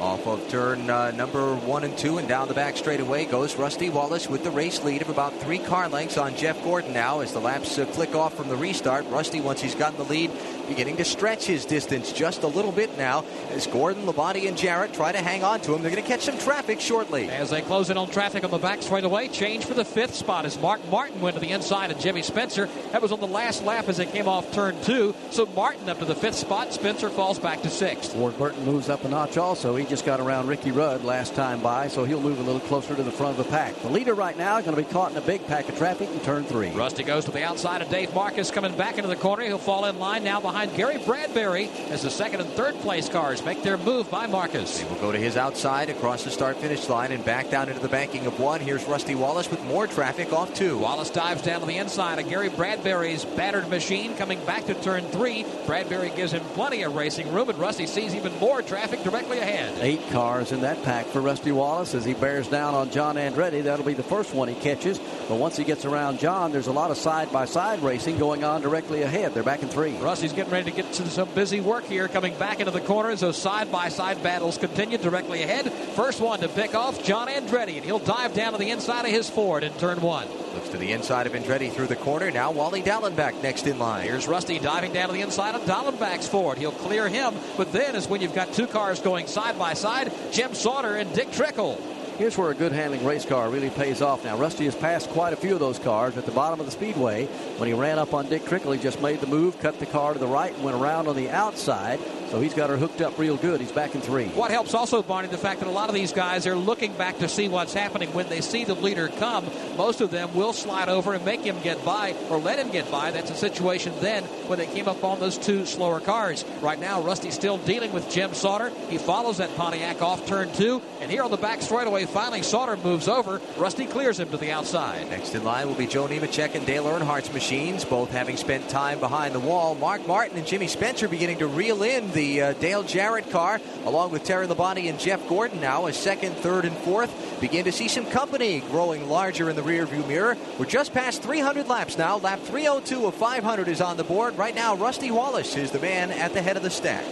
Off of turn uh, number one and two and down the back straightaway goes Rusty Wallace with the race lead of about three car lengths on Jeff Gordon now as the laps uh, flick off from the restart. Rusty, once he's gotten the lead, beginning to stretch his distance just a little bit now as Gordon, Labonte, and Jarrett try to hang on to him. They're going to catch some traffic shortly. As they close in on traffic on the back straightaway, change for the fifth spot as Mark Martin went to the inside of Jimmy Spencer. That was on the last lap as they came off turn two. So Martin up to the fifth spot. Spencer falls back to sixth. Ward Burton moves up a notch also. He just got around Ricky Rudd last time by, so he'll move a little closer to the front of the pack. The leader right now is going to be caught in a big pack of traffic in turn three. Rusty goes to the outside of Dave Marcis coming back into the corner. He'll fall in line now behind Gary Bradberry as the second and third place cars make their move by Marcis. They will go to his outside across the start finish line and back down into the banking of one. Here's Rusty Wallace with more traffic off two. Wallace dives down to the inside of Gary Bradberry's battered machine coming back to turn three. Bradbury gives him plenty of racing room, and Rusty sees even more traffic directly ahead. Eight cars in that pack for Rusty Wallace as he bears down on John Andretti. That'll be the first one he catches. But once he gets around John, there's a lot of side by side racing going on directly ahead. They're back in three. Rusty's getting ready to get to some busy work here, coming back into the corner as those side by side battles continue directly ahead. First one to pick off John Andretti, and he'll dive down to the inside of his Ford in turn one. Looks to the inside of Andretti through the corner. Now Wally Dallenbach next in line. Here's Rusty diving down to the inside of Dallenbach's Ford. He'll clear him, but then is when you've got two cars going side by side, Jim Sauter and Dick Trickle. Here's where a good handling race car really pays off now. Rusty has passed quite a few of those cars at the bottom of the speedway. When he ran up on Dick Trickle, he just made the move, cut the car to the right, and went around on the outside. So he's got her hooked up real good. He's back in three. What helps also, Barney, the fact that a lot of these guys are looking back to see what's happening when they see the leader come. Most of them will slide over and make him get by or let him get by. That's a situation then when they came up on those two slower cars. Right now, Rusty's still dealing with Jim Sauter. He follows that Pontiac off turn two. And here on the back straightaway, finally Sauter moves over. Rusty clears him to the outside. Next in line will be Joe Nemechek and Dale Earnhardt's machines, both having spent time behind the wall. Mark Martin and Jimmy Spencer beginning to reel in the uh, Dale Jarrett car, along with Terry Labonte and Jeff Gordon now as second, third, and fourth. Begin to see some company growing larger in the rearview mirror. We're just past 300 laps now. Lap 302 of 500 is on the board. Right now, Rusty Wallace is the man at the head of the stack.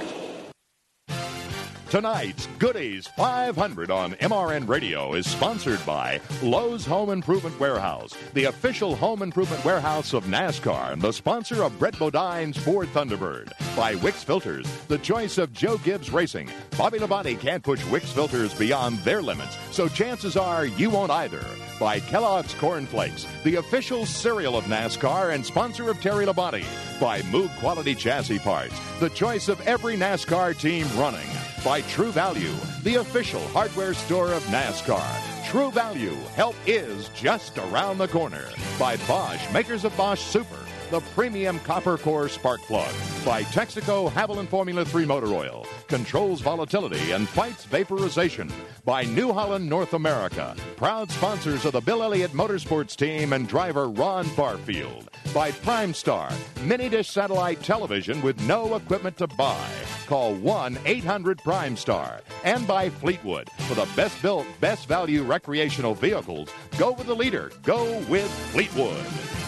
Tonight's Goody's 500 on MRN Radio is sponsored by Lowe's Home Improvement Warehouse, the official home improvement warehouse of NASCAR and the sponsor of Brett Bodine's Ford Thunderbird. By Wix Filters, the choice of Joe Gibbs Racing. Bobby Labonte can't push Wix Filters beyond their limits, so chances are you won't either. By Kellogg's Corn Flakes, the official cereal of NASCAR and sponsor of Terry Labonte. By Moog Quality Chassis Parts, the choice of every NASCAR team running by True Value, the official hardware store of NASCAR. True Value, help is just around the corner. By Bosch, makers of Bosch Super, the premium copper core spark plug. By Texaco Havoline Formula 3 motor oil, controls volatility and fights vaporization. By New Holland North America, proud sponsors of the Bill Elliott Motorsports team and driver Ron Barfield. By Primestar, mini dish satellite television with no equipment to buy. Call 1 800 Primestar. And by Fleetwood, for the best built, best value recreational vehicles, go with the leader. Go with Fleetwood.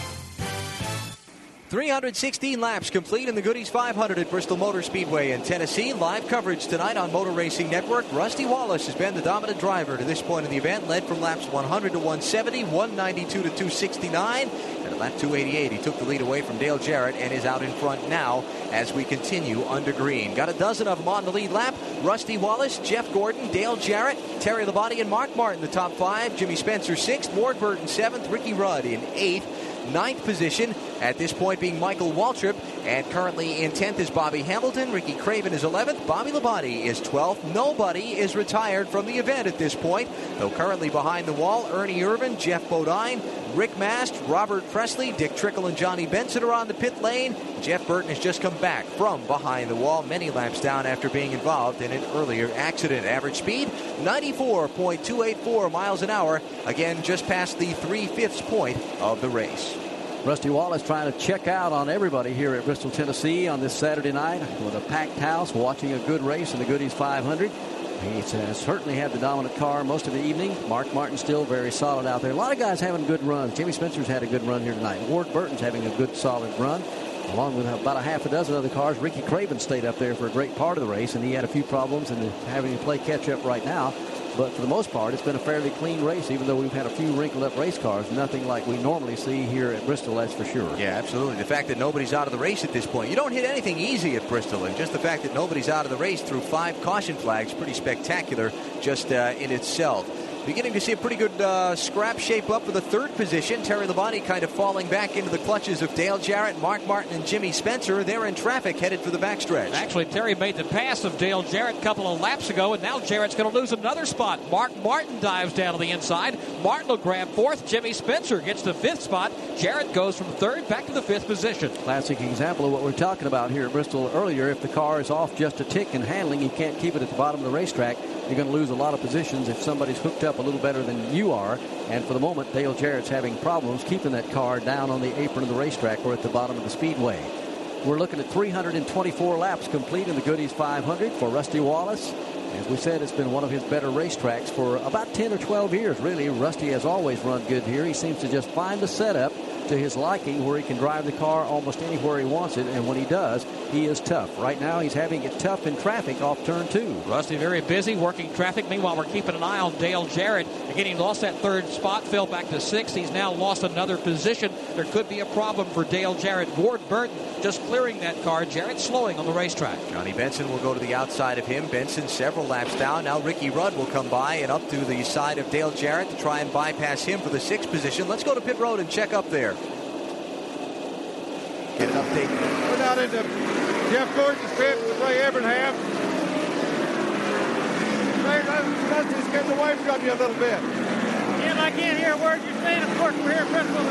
316 laps complete in the Goody's 500 at Bristol Motor Speedway in Tennessee. Live coverage tonight on Motor Racing Network. Rusty Wallace has been the dominant driver to this point in the event, led from laps 100 to 170, 192 to 269. And at lap 288, he took the lead away from Dale Jarrett and is out in front now as we continue under green. Got a dozen of them on the lead lap. Rusty Wallace, Jeff Gordon, Dale Jarrett, Terry Labonte, and Mark Martin, the top five. Jimmy Spencer, sixth. Ward Burton, seventh. Ricky Rudd in eighth ninth position. At this point, being Michael Waltrip, and currently in 10th is Bobby Hamilton. Ricky Craven is 11th. Bobby Labonte is 12th. Nobody is retired from the event at this point, though currently behind the wall, Ernie Irvan, Geoff Bodine, Rick Mast, Robert Pressley, Dick Trickle, and Johnny Benson are on the pit lane. Jeff Burton has just come back from behind the wall, many laps down after being involved in an earlier accident. Average speed 94.284 miles an hour. Again, just past the three fifths point of the race. Rusty Wallace trying to check out on everybody here at Bristol, Tennessee on this Saturday night with a packed house, watching a good race in the Goody's 500. He has uh, certainly had the dominant car most of the evening. Mark Martin still very solid out there. A lot of guys having good runs. Jimmy Spencer's had a good run here tonight. Ward Burton's having a good solid run. Along with about a half a dozen other cars, Ricky Craven stayed up there for a great part of the race, and he had a few problems and having to play catch up right now. But for the most part, it's been a fairly clean race, even though we've had a few wrinkled up race cars. Nothing like we normally see here at Bristol, that's for sure. Yeah, absolutely. The fact that nobody's out of the race at this point. You don't hit anything easy at Bristol, and just the fact that nobody's out of the race through five caution flags, pretty spectacular just uh, in itself. Beginning to see a pretty good uh, scrap shape up for the third position. Terry Labonte kind of falling back into the clutches of Dale Jarrett, Mark Martin, and Jimmy Spencer. They're in traffic headed for the backstretch. Actually, Terry made the pass of Dale Jarrett a couple of laps ago, and now Jarrett's going to lose another spot. Mark Martin dives down to the inside. Martin will grab fourth. Jimmy Spencer gets the fifth spot. Jarrett goes from third back to the fifth position. Classic example of what we're talking about here at Bristol earlier. If the car is off just a tick in handling, you can't keep it at the bottom of the racetrack. You're going to lose a lot of positions if somebody's hooked up a little better than you are. And for the moment, Dale Jarrett's having problems keeping that car down on the apron of the racetrack or at the bottom of the speedway. We're looking at 324 laps complete in the Goody's 500 for Rusty Wallace. As we said, it's been one of his better racetracks for about 10 or 12 years, really. Rusty has always run good here. He seems to just find the setup to his liking where he can drive the car almost anywhere he wants it. And when he does, he is tough. Right now, he's having it tough in traffic off turn two. Rusty very busy working traffic. Meanwhile, we're keeping an eye on Dale Jarrett. Again, he lost that third spot, fell back to sixth. He's now lost another position. There could be a problem for Dale Jarrett. Ward Burton just clearing that car. Jarrett slowing on the racetrack. Johnny Benson will go to the outside of him. Benson several laps down. Now Ricky Rudd will come by and up to the side of Dale Jarrett to try and bypass him for the sixth position. Let's go to pit road and check up there. Get an update. We're down into Jeff Gordon's pit with Ray Evernham. Ray, Rusty's getting away from you a little bit. Jim, I can't hear a word you're saying. Of course, we're here at Bristol.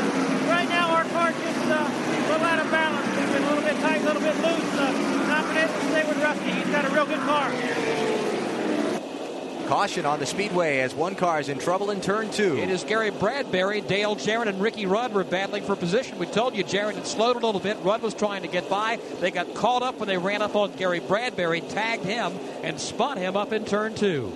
Right now, our car's just uh, a little out of balance. We've been a little bit tight, a little bit loose. Uh, not been able to stay with Rusty. He's got a real good car. Caution on the speedway as one car is in trouble in turn two. It is Gary Bradberry, Dale Jarrett, and Ricky Rudd were battling for position. We told you Jarrett had slowed a little bit. Rudd was trying to get by. They got caught up when they ran up on Gary Bradberry, tagged him, and spun him up in turn two.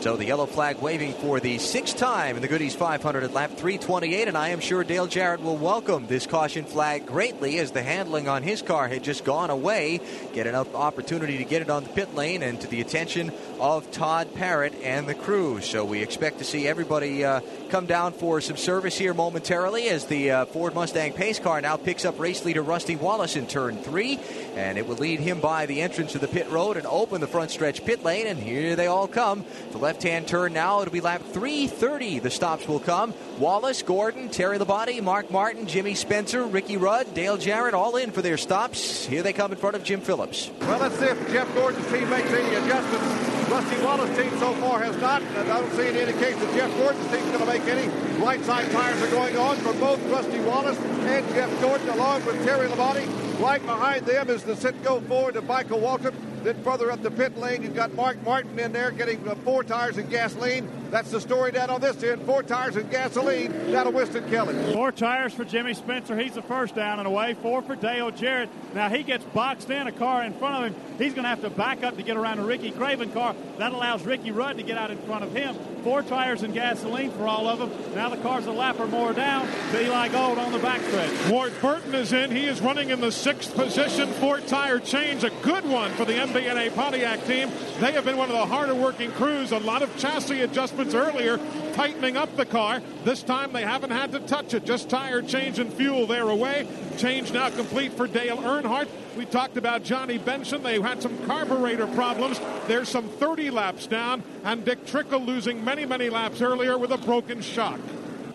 So the yellow flag waving for the sixth time in the Goody's 500 at lap 328, and I am sure Dale Jarrett will welcome this caution flag greatly as the handling on his car had just gone away. Get an opportunity to get it on the pit lane and to the attention of Todd Parrott and the crew. So we expect to see everybody uh, come down for some service here momentarily as the uh, Ford Mustang pace car now picks up race leader Rusty Wallace in turn three, and it will lead him by the entrance to the pit road and open the front stretch pit lane, and here they all come. Left hand turn now. It'll be lap 330. The stops will come. Wallace, Gordon, Terry Labonte, Mark Martin, Jimmy Spencer, Ricky Rudd, Dale Jarrett, all in for their stops. Here they come in front of Jim Phillips. Well, let's see if Jeff Gordon's team makes any adjustments. Rusty Wallace's team so far has not. And I don't see any indication that Jeff Gordon's team's going to make any. Right side tires are going on for both Rusty Wallace and Jeff Gordon, along with Terry Labonte. Right behind them is the Citgo Ford of Michael Waltrip. Then further up the pit lane, you've got Mark Martin in there getting uh, four tires and gasoline. That's the story down on this end. Four tires and gasoline down to Winston Kelly. Four tires for Jimmy Spencer. He's the first down and away. Four for Dale Jarrett. Now he gets boxed in a car in front of him. He's going to have to back up to get around a Ricky Craven car. That allows Ricky Rudd to get out in front of him. Four tires and gasoline for all of them. Now the car's a lap or more down to Eli Gold on the backstretch. Ward Burton is in. He is running in the sixth position. Four tire change, a good one for the MBNA Pontiac team. They have been one of the harder working crews. A lot of chassis adjustments earlier, tightening up the car. This time they haven't had to touch it. Just tire change and fuel there away. Change now complete for Dale Earnhardt. We talked about Johnny Benson. They had some carburetor problems. There's some 30 laps down, and Dick Trickle losing many, many laps earlier with a broken shock.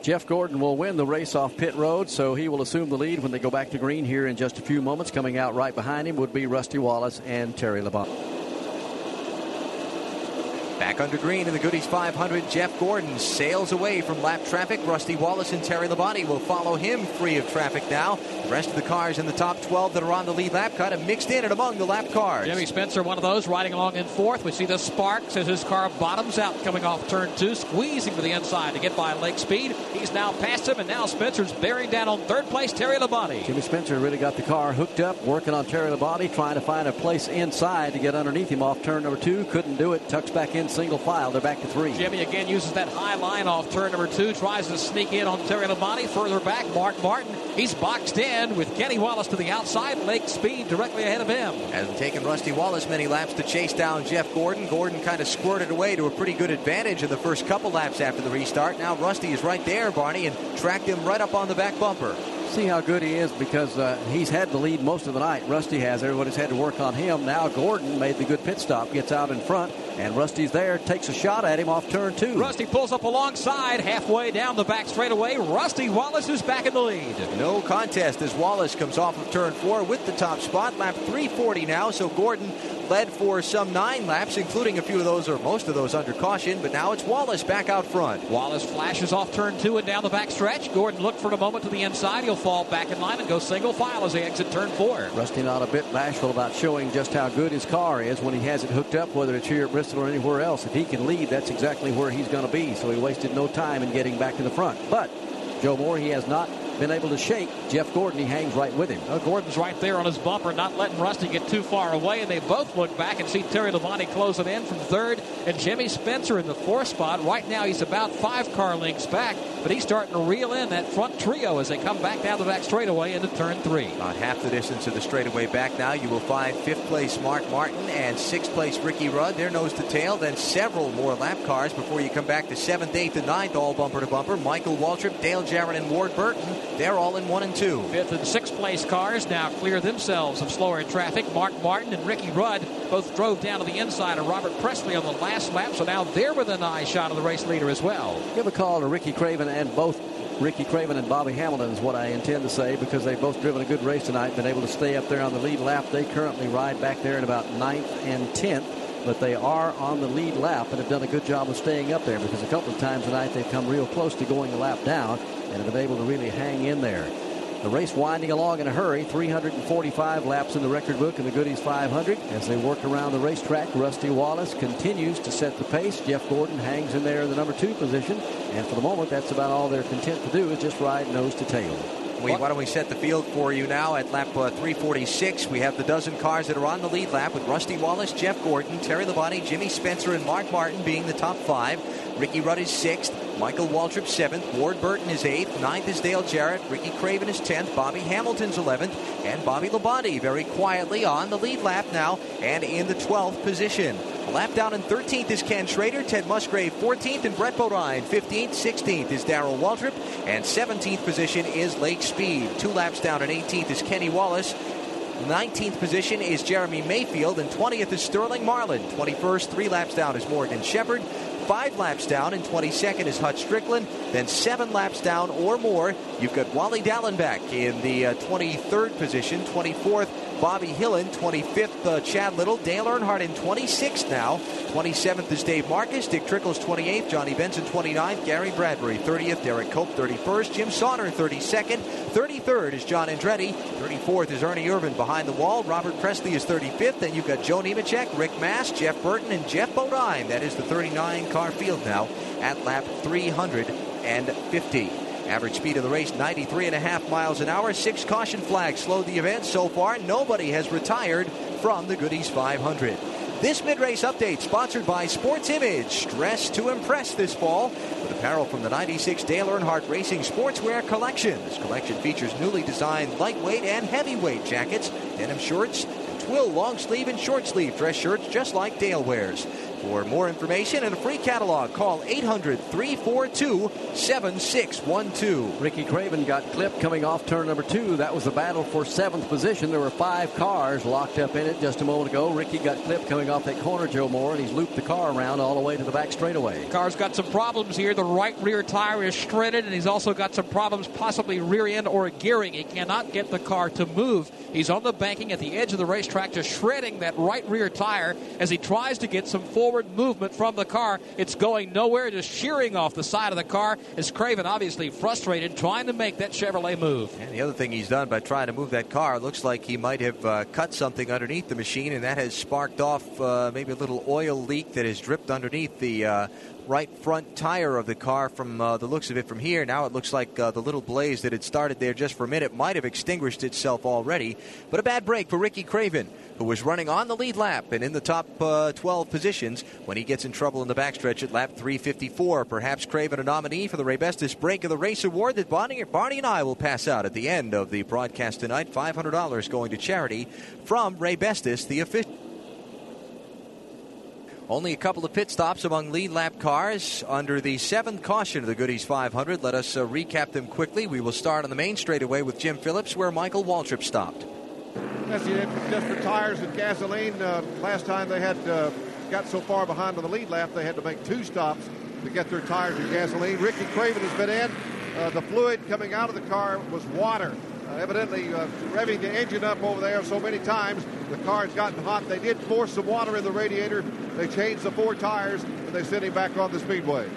Jeff Gordon will win the race off pit road, so he will assume the lead when they go back to green here in just a few moments. Coming out right behind him would be Rusty Wallace and Terry Labonte. Back under green in the Goody's 500, Jeff Gordon sails away from lap traffic. Rusty Wallace and Terry Labonte will follow him free of traffic now. The rest of the cars in the top 12 that are on the lead lap kind of mixed in and among the lap cars. Jimmy Spencer, one of those, riding along in fourth. We see the sparks as his car bottoms out coming off turn two, squeezing to the inside to get by Lake Speed. He's now past him, and now Spencer's bearing down on third place, Terry Labonte. Jimmy Spencer really got the car hooked up, working on Terry Labonte, trying to find a place inside to get underneath him off turn number two. Couldn't do it. Tucks back inside single file. They're back to three. Jimmy again uses that high line off turn number two, tries to sneak in on Terry Labonte. Further back, Mark Martin. He's boxed in with Kenny Wallace to the outside. Lake Speed directly ahead of him. Hasn't taken Rusty Wallace many laps to chase down Jeff Gordon. Gordon kind of squirted away to a pretty good advantage in the first couple laps after the restart. Now Rusty is right there, Barney, and tracked him right up on the back bumper see how good he is because uh, he's had the lead most of the night. Rusty has. Everybody's had to work on him. Now Gordon made the good pit stop, gets out in front, and Rusty's there, takes a shot at him off turn two. Rusty pulls up alongside, halfway down the back straightaway. Rusty Wallace is back in the lead. No contest as Wallace comes off of turn four with the top spot. Lap 340 now, so Gordon led for some nine laps, including a few of those or most of those under caution. But now it's Wallace back out front. Wallace flashes off turn two and down the back stretch. Gordon looked for a moment to the inside. He'll fall back in line and go single file as they exit turn four. Rusty not a bit bashful about showing just how good his car is when he has it hooked up, whether it's here at Bristol or anywhere else. If he can lead, that's exactly where he's going to be. So he wasted no time in getting back in the front. But Joe Moore, he has not been able to shake Jeff Gordon. He hangs right with him. Well, Gordon's right there on his bumper, not letting Rusty get too far away. And they both look back and see Terry Labonte closing in from third and Jimmy Spencer in the fourth spot. Right now, he's about five car lengths back, but he's starting to reel in that front trio as they come back down the back straightaway into turn three. About half the distance of the straightaway back now. You will find fifth place Mark Martin and sixth place Ricky Rudd. They're nose to tail. Then several more lap cars before you come back to seventh, eighth, and ninth, all bumper to bumper. Michael Waltrip, Dale Jarrett, and Ward Burton. They're all in one and two. Fifth and sixth place cars now clear themselves of slower traffic. Mark Martin and Ricky Rudd both drove down to the inside of Robert Pressley on the last lap, so now they're within eye shot of the race leader as well. Give a call to Ricky Craven and both Ricky Craven and Bobby Hamilton is what I intend to say because they've both driven a good race tonight, been able to stay up there on the lead lap. They currently ride back there in about ninth and 10th, but they are on the lead lap and have done a good job of staying up there because a couple of times tonight they've come real close to going a lap down and have been able to really hang in there. The race winding along in a hurry, 345 laps in the record book in the Goody's 500. As they work around the racetrack, Rusty Wallace continues to set the pace. Jeff Gordon hangs in there in the number two position. And for the moment, that's about all they're content to do is just ride nose to tail. We, why don't we set the field for you now at lap uh, 346? We have the dozen cars that are on the lead lap with Rusty Wallace, Jeff Gordon, Terry Labonte, Jimmy Spencer, and Mark Martin being the top five. Ricky Rudd is sixth. Michael Waltrip seventh. Ward Burton is eighth. Ninth is Dale Jarrett. Ricky Craven is tenth. Bobby Hamilton's eleventh. And Bobby Labonte very quietly on the lead lap now and in the 12th position. A lap down in 13th is Ken Schrader. Ted Musgrave 14th and Brett Bodine 15th. 16th is Darrell Waltrip. And 17th position is Lake Speed. Two laps down in 18th is Kenny Wallace. 19th position is Jeremy Mayfield, and 20th is Sterling Marlin. 21st, three laps down, is Morgan Shepherd. Five laps down, in 22nd is Hut Stricklin. Then seven laps down or more, you've got Wally Dallenbach in the uh, 23rd position. 24th, Bobby Hillin. 25th, uh, Chad Little. Dale Earnhardt in 26th now. 27th is Dave Marcis. Dick Trickle's 28th. Johnny Benson 29th. Gary Bradberry 30th. Derrike Cope 31st. Jim Sauter 32nd. 33rd is John Andretti. 34th is Ernie Irvan behind the wall. Robert Pressley is 35th. Then you've got Joe Nemechek, Rick Mast, Jeff Burton, and Geoff Bodine. That is the 39 car field now at lap 350. Average speed of the race 93 and a half miles an hour. Six caution flags slowed the event so far. Nobody has retired from the Goody's 500. This mid-race update sponsored by Sports Image. Dress to impress this fall with apparel from the 96 Dale Earnhardt Racing Sportswear Collection. This collection features newly designed lightweight and heavyweight jackets, denim shorts, and twill long sleeve and short sleeve dress shirts just like Dale wears. For more information and a free catalog, call 800 342 7612. Ricky Craven got clipped coming off turn number two. That was the battle for seventh position. There were five cars locked up in it just a moment ago. Ricky got clipped coming off that corner, Joe Moore, and he's looped the car around all the way to the back straightaway. Car's got some problems here. The right rear tire is shredded, and he's also got some problems, possibly rear end or gearing. He cannot get the car to move. He's on the banking at the edge of the racetrack, just shredding that right rear tire as he tries to get some forward movement from the car. It's going nowhere, just shearing off the side of the car. As Craven obviously frustrated, trying to make that Chevrolet move. And the other thing he's done by trying to move that car looks like he might have uh, cut something underneath the machine, and that has sparked off uh, maybe a little oil leak that has dripped underneath the uh, right front tire of the car from uh, the looks of it from here. Now it looks like uh, the little blaze that had started there just for a minute might have extinguished itself already. But a bad break for Ricky Craven, who was running on the lead lap and in the top uh, 12 positions when he gets in trouble in the backstretch at lap 354. Perhaps Craven a nominee for the Ray Bestis Brake of the Race award that Barney, Barney and I will pass out at the end of the broadcast tonight. $500 going to charity from Raybestos, the official. Only a couple of pit stops among lead lap cars under the seventh caution of the Goody's 500. Let us uh, recap them quickly. We will start on the main straightaway with Jim Phillips, where Michael Waltrip stopped. That's just for tires and gasoline. Uh, last time they had uh, got so far behind on the lead lap, they had to make two stops to get their tires and gasoline. Ricky Craven has been in. Uh, the fluid coming out of the car was water. Uh, evidently, uh, revving the engine up over there so many times, the car has gotten hot. They did force some water in the radiator. They changed the four tires, and they sent him back on the speedway.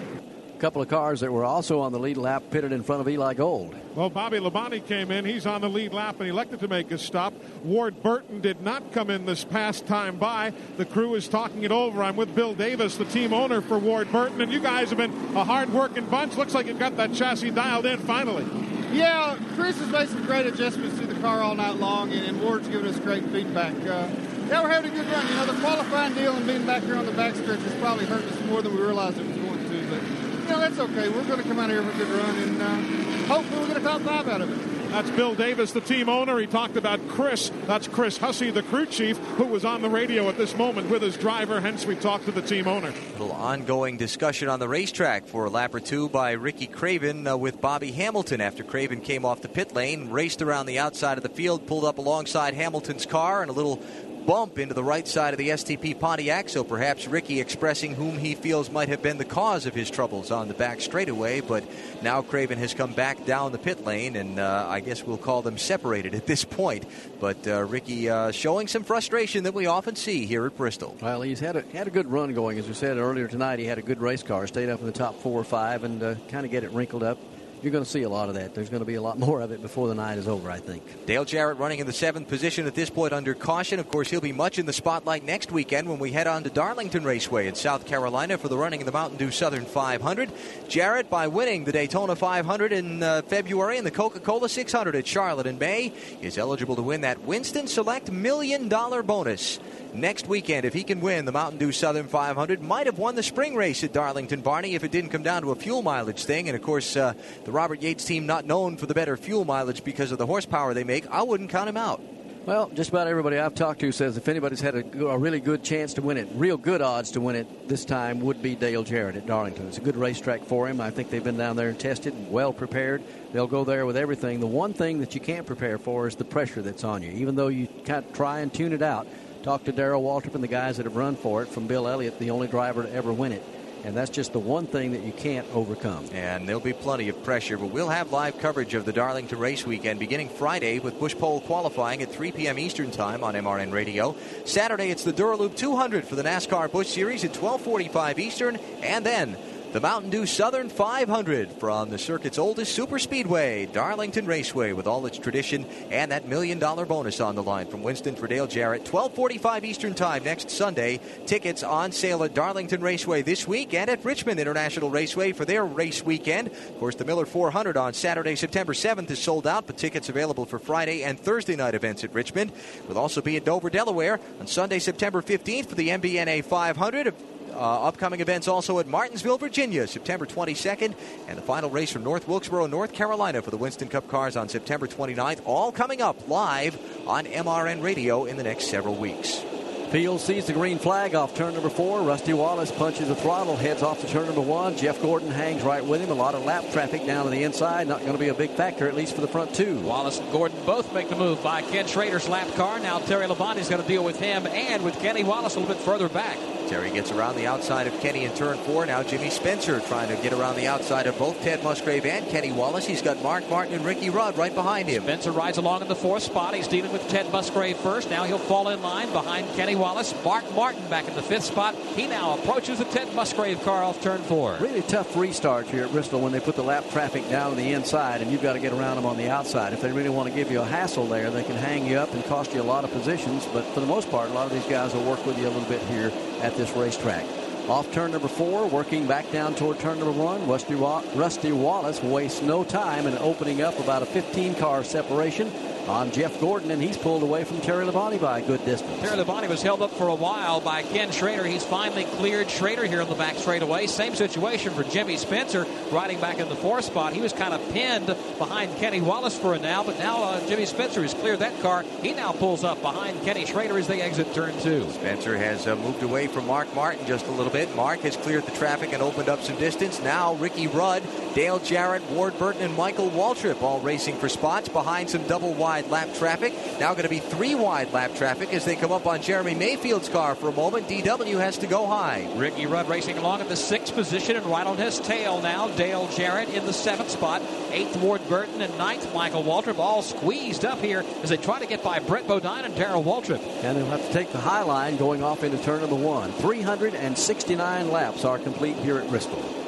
A couple of cars that were also on the lead lap pitted in front of Eli Gold. Well, Bobby Labonte came in. He's on the lead lap and elected to make a stop. Ward Burton did not come in this past time by. The crew is talking it over. I'm with Bill Davis, the team owner for Ward Burton, and you guys have been a hard-working bunch. Looks like you've got that chassis dialed in finally. Yeah, Chris has made some great adjustments to the car all night long, and, and Ward's given us great feedback. Uh, yeah, we're having a good run. You know, the qualifying deal and being back here on the backstretch has probably hurt us more than we realized it was going to, but you know, that's okay. We're going to come out here with a good run, and uh, hopefully we'll get a top five out of it. That's Bill Davis, the team owner. He talked about Chris. That's Chris Hussey, the crew chief, who was on the radio at this moment with his driver. Hence, we talked to the team owner. A little ongoing discussion on the racetrack for lap or two by Ricky Craven uh, with Bobby Hamilton after Craven came off the pit lane, raced around the outside of the field, pulled up alongside Hamilton's car, and a little bump into the right side of the STP Pontiac, so perhaps Ricky expressing whom he feels might have been the cause of his troubles on the back straightaway. But now Craven has come back down the pit lane, and uh, I guess we'll call them separated at this point. But uh, Ricky uh, showing some frustration that we often see here at Bristol. Well, he's had a had a good run going, as we said earlier tonight. He had a good race car, stayed up in the top four or five, and uh, kind of get it wrinkled up you're going to see a lot of that. There's going to be a lot more of it before the night is over, I think. Dale Jarrett running in the seventh position at this point under caution. Of course, he'll be much in the spotlight next weekend when we head on to Darlington Raceway in South Carolina for the running of the Mountain Dew Southern 500. Jarrett, by winning the Daytona 500 in uh, February and the Coca Cola 600 at Charlotte in May, is eligible to win that Winston Select Million Dollar bonus next weekend if he can win the Mountain Dew Southern 500. Might have won the spring race at Darlington, Barney, if it didn't come down to a fuel mileage thing. And of course, uh, the Robert Yates team not known for the better fuel mileage because of the horsepower they make. I wouldn't count him out. Well, just about everybody I've talked to says if anybody's had a, a, really good chance to win it, real good odds to win it this time would be Dale Jarrett at Darlington. It's a good racetrack for him. I think they've been down there and tested, and well prepared. They'll go there with everything. The one thing that you can't prepare for is the pressure that's on you. Even though you kind of try and tune it out, talk to Darrell Waltrip and the guys that have run for it, from Bill Elliott, the only driver to ever win it. And that's just the one thing that you can't overcome. And there'll be plenty of pressure, but we'll have live coverage of the Darlington Race Weekend beginning Friday with Busch Pole qualifying at 3 p.m. Eastern Time on MRN Radio. Saturday, it's the Dura Lube 200 for the NASCAR Busch Series at 1245 Eastern. And then the Mountain Dew Southern 500 from the circuit's oldest super speedway, Darlington Raceway, with all its tradition and that million dollar bonus on the line from Winston for Dale Jarrett. 1245 Eastern Time next Sunday. Tickets on sale at Darlington Raceway this week and at Richmond International Raceway for their race weekend. Of course, the Miller 400 on Saturday, September 7th is sold out, but tickets available for Friday and Thursday night events at Richmond. We'll also be at Dover, Delaware on Sunday, September 15th for the MBNA 500. Uh, upcoming events also at Martinsville, Virginia, September 22nd, and the final race from North Wilkesboro, North Carolina for the Winston Cup cars on September 29th. All coming up live on MRN Radio in the next several weeks. Field sees the green flag off turn number four. Rusty Wallace punches the throttle, heads off to turn number one. Jeff Gordon hangs right with him. A lot of lap traffic down to the inside. Not going to be a big factor, at least for the front two. Wallace and Gordon both make the move by Ken Schrader's lap car. Now Terry Labonte's going to deal with him and with Kenny Wallace a little bit further back. Terry gets around the outside of Kenny in turn four. Now Jimmy Spencer trying to get around the outside of both Ted Musgrave and Kenny Wallace. He's got Mark Martin and Ricky Rudd right behind him. Spencer rides along in the fourth spot. He's dealing with Ted Musgrave first. Now he'll fall in line behind Kenny Wallace. Mark Martin back in the fifth spot. He now approaches the Ted Musgrave car off turn four. Really tough restart here at Bristol when they put the lap traffic down on the inside and you've got to get around them on the outside. If they really want to give you a hassle there, they can hang you up and cost you a lot of positions. But for the most part, a lot of these guys will work with you a little bit here at this racetrack. Off turn number four, working back down toward turn number one. Rusty, Wa- Rusty Wallace wastes no time in opening up about a 15 car separation on Jeff Gordon, and he's pulled away from Terry Labonte by a good distance. Terry Labonte was held up for a while by Ken Schrader. He's finally cleared Schrader here on the back straightaway. Same situation for Jimmy Spencer riding back in the fourth spot. He was kind of pinned behind Kenny Wallace for a now, but now uh, Jimmy Spencer has cleared that car. He now pulls up behind Kenny Schrader as they exit turn two. Spencer has uh, moved away from Mark Martin just a little bit. Mark has cleared the traffic and opened up some distance. Now Ricky Rudd, Dale Jarrett, Ward Burton, and Michael Waltrip all racing for spots behind some double wide lap traffic. Now going to be three wide lap traffic as they come up on Jeremy Mayfield's car for a moment. DW has to go high. Ricky Rudd racing along at the sixth position and right on his tail now. Dale Jarrett in the seventh spot. Eighth, Ward Burton, and ninth, Michael Waltrip, all squeezed up here as they try to get by Brett Bodine and Darrell Waltrip. And they'll have to take the high line going off into turn number one. 369 laps are complete here at Bristol.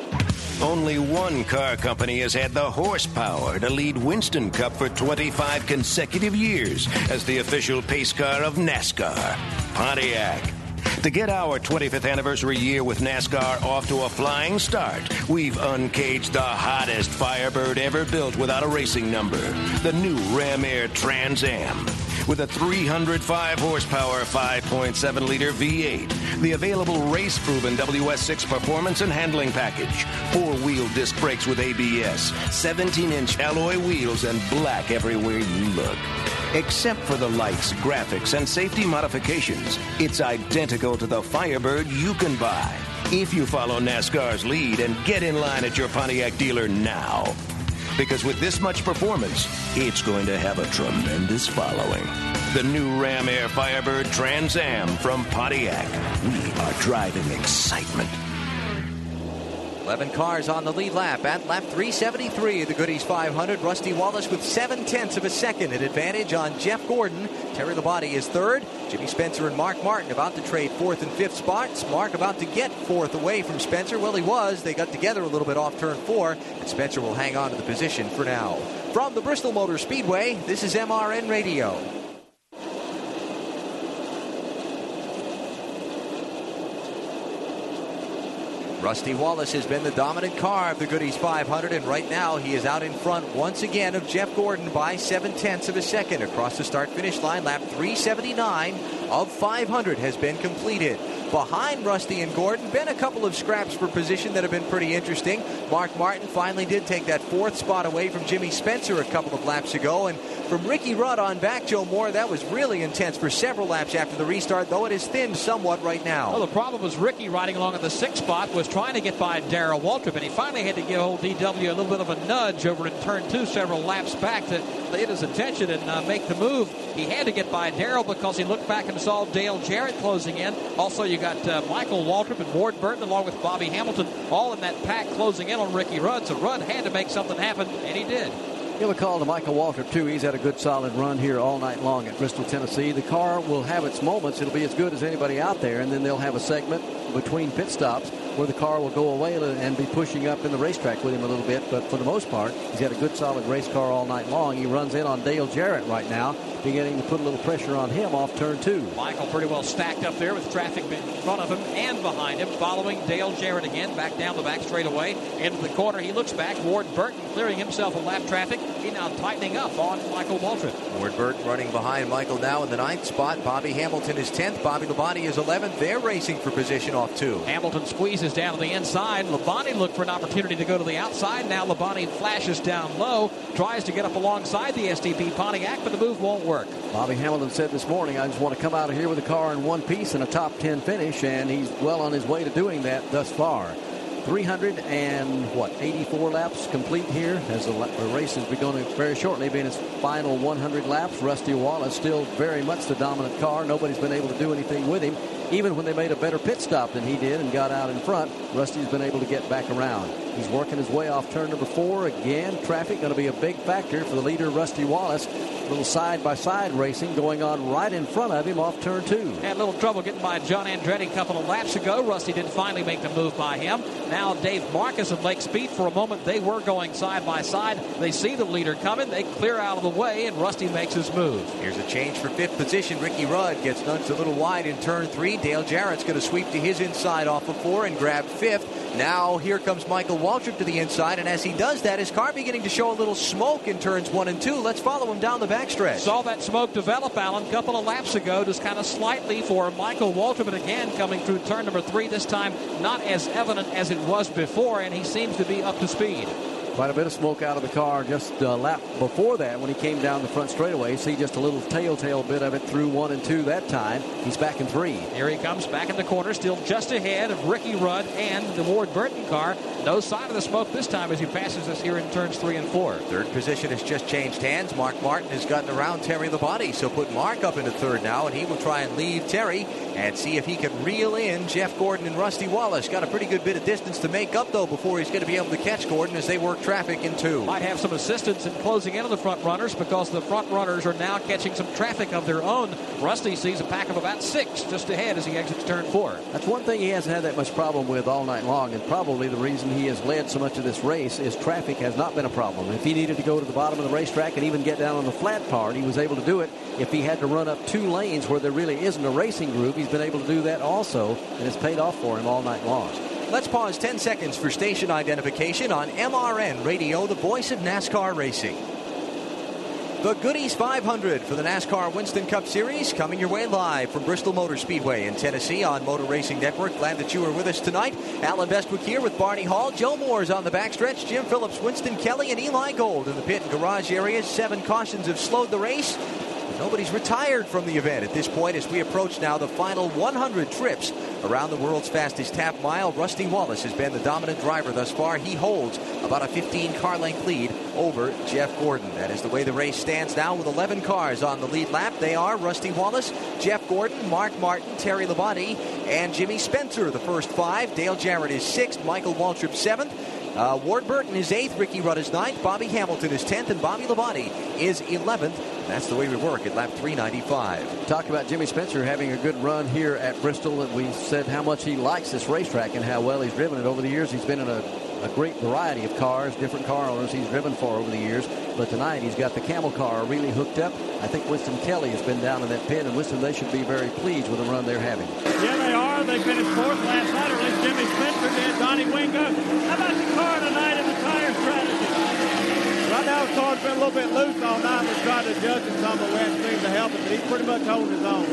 Only one car company has had the horsepower to lead Winston Cup for 25 consecutive years as the official pace car of NASCAR Pontiac. To get our 25th anniversary year with NASCAR off to a flying start, we've uncaged the hottest Firebird ever built without a racing number the new Ram Air Trans Am. With a 305 horsepower 5.7 liter V8, the available race proven WS6 performance and handling package, four wheel disc brakes with ABS, 17 inch alloy wheels, and black everywhere you look. Except for the lights, graphics, and safety modifications, it's identical to the Firebird you can buy. If you follow NASCAR's lead and get in line at your Pontiac dealer now. Because with this much performance, it's going to have a tremendous following. The new Ram Air Firebird Trans Am from Pontiac. We are driving excitement. 11 cars on the lead lap at lap 373 of the Goody's 500. Rusty Wallace with seven tenths of a second at advantage on Jeff Gordon. Terry Labonte is third. Jimmy Spencer and Mark Martin about to trade fourth and fifth spots. Mark about to get fourth away from Spencer. Well, he was. They got together a little bit off turn four, and Spencer will hang on to the position for now. From the Bristol Motor Speedway, this is MRN Radio. Rusty Wallace has been the dominant car of the Goody's 500, and right now he is out in front once again of Jeff Gordon by seven tenths of a second across the start finish line. Lap 379 of 500 has been completed. Behind Rusty and Gordon, been a couple of scraps for position that have been pretty interesting. Mark Martin finally did take that fourth spot away from Jimmy Spencer a couple of laps ago, and from Ricky Rudd on back, Joe Moore, that was really intense for several laps after the restart, though it is thinned somewhat right now. Well, the problem was Ricky riding along at the sixth spot was trying to get by Darrell Waltrip, and he finally had to give old DW a little bit of a nudge over in turn two several laps back to get his attention and uh, make the move. He had to get by Darrell because he looked back and saw Dale Jarrett closing in. Also, you got uh, Michael Waltrip and Ward Burton along with Bobby Hamilton all in that pack closing in on Ricky Rudd. So Rudd had to make something happen, and he did. Give a call to Michael Waltrip, too. He's had a good solid run here all night long at Bristol, Tennessee. The car will have its moments. It'll be as good as anybody out there, and then they'll have a segment between pit stops where the car will go away and be pushing up in the racetrack with him a little bit. But for the most part, he's had a good solid race car all night long. He runs in on Dale Jarrett right now, beginning to put a little pressure on him off turn two. Michael pretty well stacked up there with traffic in front of him and behind him, following Dale Jarrett again, back down the back straightaway into the corner. He looks back. Ward Burton clearing himself of lap traffic. He now tightening up on Michael Waltrip. Ward Burton running behind Michael now in the ninth spot. Bobby Hamilton is 10th. Bobby Labonte is 11th. They're racing for position off two. Hamilton squeezes down to the inside. Labonte looked for an opportunity to go to the outside. Now Labonte flashes down low, tries to get up alongside the STP Pontiac, but the move won't work. Bobby Hamilton said this morning, I just want to come out of here with a car in one piece and a top 10 finish, and he's well on his way to doing that thus far. 300 and what 84 laps complete here as the, race is to very shortly be in its final 100 laps. Rusty Wallace still very much the dominant car. Nobody's been able to do anything with him. Even when they made a better pit stop than he did and got out in front, Rusty's been able to get back around. He's working his way off turn number four. Again, traffic going to be a big factor for the leader, Rusty Wallace. A little side by side racing going on right in front of him off turn two. Had a little trouble getting by John Andretti a couple of laps ago. Rusty did finally make the move by him. Now Dave Marcis and Lake Speed for a moment they were going side by side. They see the leader coming. They clear out of the way and Rusty makes his move. Here's a change for fifth position. Ricky Rudd gets nudged a little wide in turn three. Dale Jarrett's going to sweep to his inside off of four and grab fifth. Now here comes Michael Waltrip to the inside, and as he does that, his car beginning to show a little smoke in turns one and two. Let's follow him down the backstretch. Saw that smoke develop, Alan, a couple of laps ago, just kind of slightly for Michael Waltrip, but again coming through turn number three. This time not as evident as it was before, and he seems to be up to speed. Quite a bit of smoke out of the car just a lap before that when he came down the front straightaway. See just a little telltale bit of it through one and two that time. He's back in three. Here he comes back in the corner, still just ahead of Ricky Rudd and the Ward Burton car. No sign of the smoke this time as he passes us here in turns three and four. Third position has just changed hands. Mark Martin has gotten around Terry Labonte, so put Mark up into third now, and he will try and leave Terry and see if he can reel in Jeff Gordon and Rusty Wallace. Got a pretty good bit of distance to make up, though, before he's going to be able to catch Gordon as they work traffic in two. Might have some assistance in closing in on the front runners because the front runners are now catching some traffic of their own. Rusty sees a pack of about six just ahead as he exits turn four. That's one thing he hasn't had that much problem with all night long, and probably the reason he has led so much of this race is traffic has not been a problem. If he needed to go to the bottom of the racetrack and even get down on the flat part, he was able to do it. If he had to run up two lanes where there really isn't a racing group, he's been able to do that also, and it's paid off for him all night long. Let's pause 10 seconds for station identification on MRN Radio, the voice of NASCAR racing. The Goody's 500 for the NASCAR Winston Cup Series coming your way live from Bristol Motor Speedway in Tennessee on Motor Racing Network. Glad that you are with us tonight. Allen Bestwick here with Barney Hall. Joe Moore's on the backstretch. Jim Phillips, Winston Kelly, and Eli Gold in the pit and garage areas. Seven cautions have slowed the race. Nobody's retired from the event at this point as we approach now the final 100 trips around the world's fastest half mile. Rusty Wallace has been the dominant driver thus far. He holds about a 15 car length lead over Jeff Gordon. That is the way the race stands now with 11 cars on the lead lap. They are Rusty Wallace, Jeff Gordon, Mark Martin, Terry Labonte, and Jimmy Spencer, the first five. Dale Jarrett is sixth, Michael Waltrip seventh. Uh, Ward Burton is eighth, Ricky Rudd is ninth, Bobby Hamilton is tenth, and Bobby Labonte is eleventh. That's the way we work at lap 395. Talk about Jimmy Spencer having a good run here at Bristol, and we said how much he likes this racetrack and how well he's driven it over the years. He's been in a, a great variety of cars, different car owners he's driven for over the years. But tonight he's got the camel car really hooked up. I think Winston Kelly has been down in that pit, and Winston they should be very pleased with the run they're having. Yeah, they are. They finished fourth last night, or at least Jimmy Spencer did. Donnie Wingo. How about the car tonight and the tire strategy? Right now, the car's been a little bit loose all night. We're trying to adjust it some, but we haven't seemed to help it. But he's pretty much holding his own.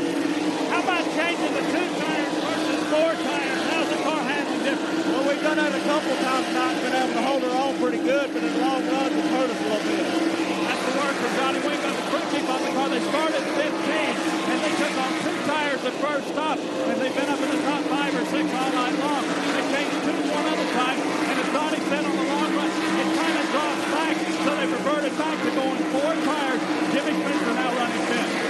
How about changing the two tires versus four tires? How's the car handling different? Well, we've done that a couple of times tonight been able to hold her on pretty good, but in the long run, it's hurt us a little bit. That's the work for Johnny Wingo, the crew chief on the car. They started 15, and they took on two tires at first stop, and they've been up in the top five or six all night long. They changed two one other time, and as Donnie said on the long run, it kind of drops back, so they reverted back to going four tires. Jimmy Spencer now running fifth.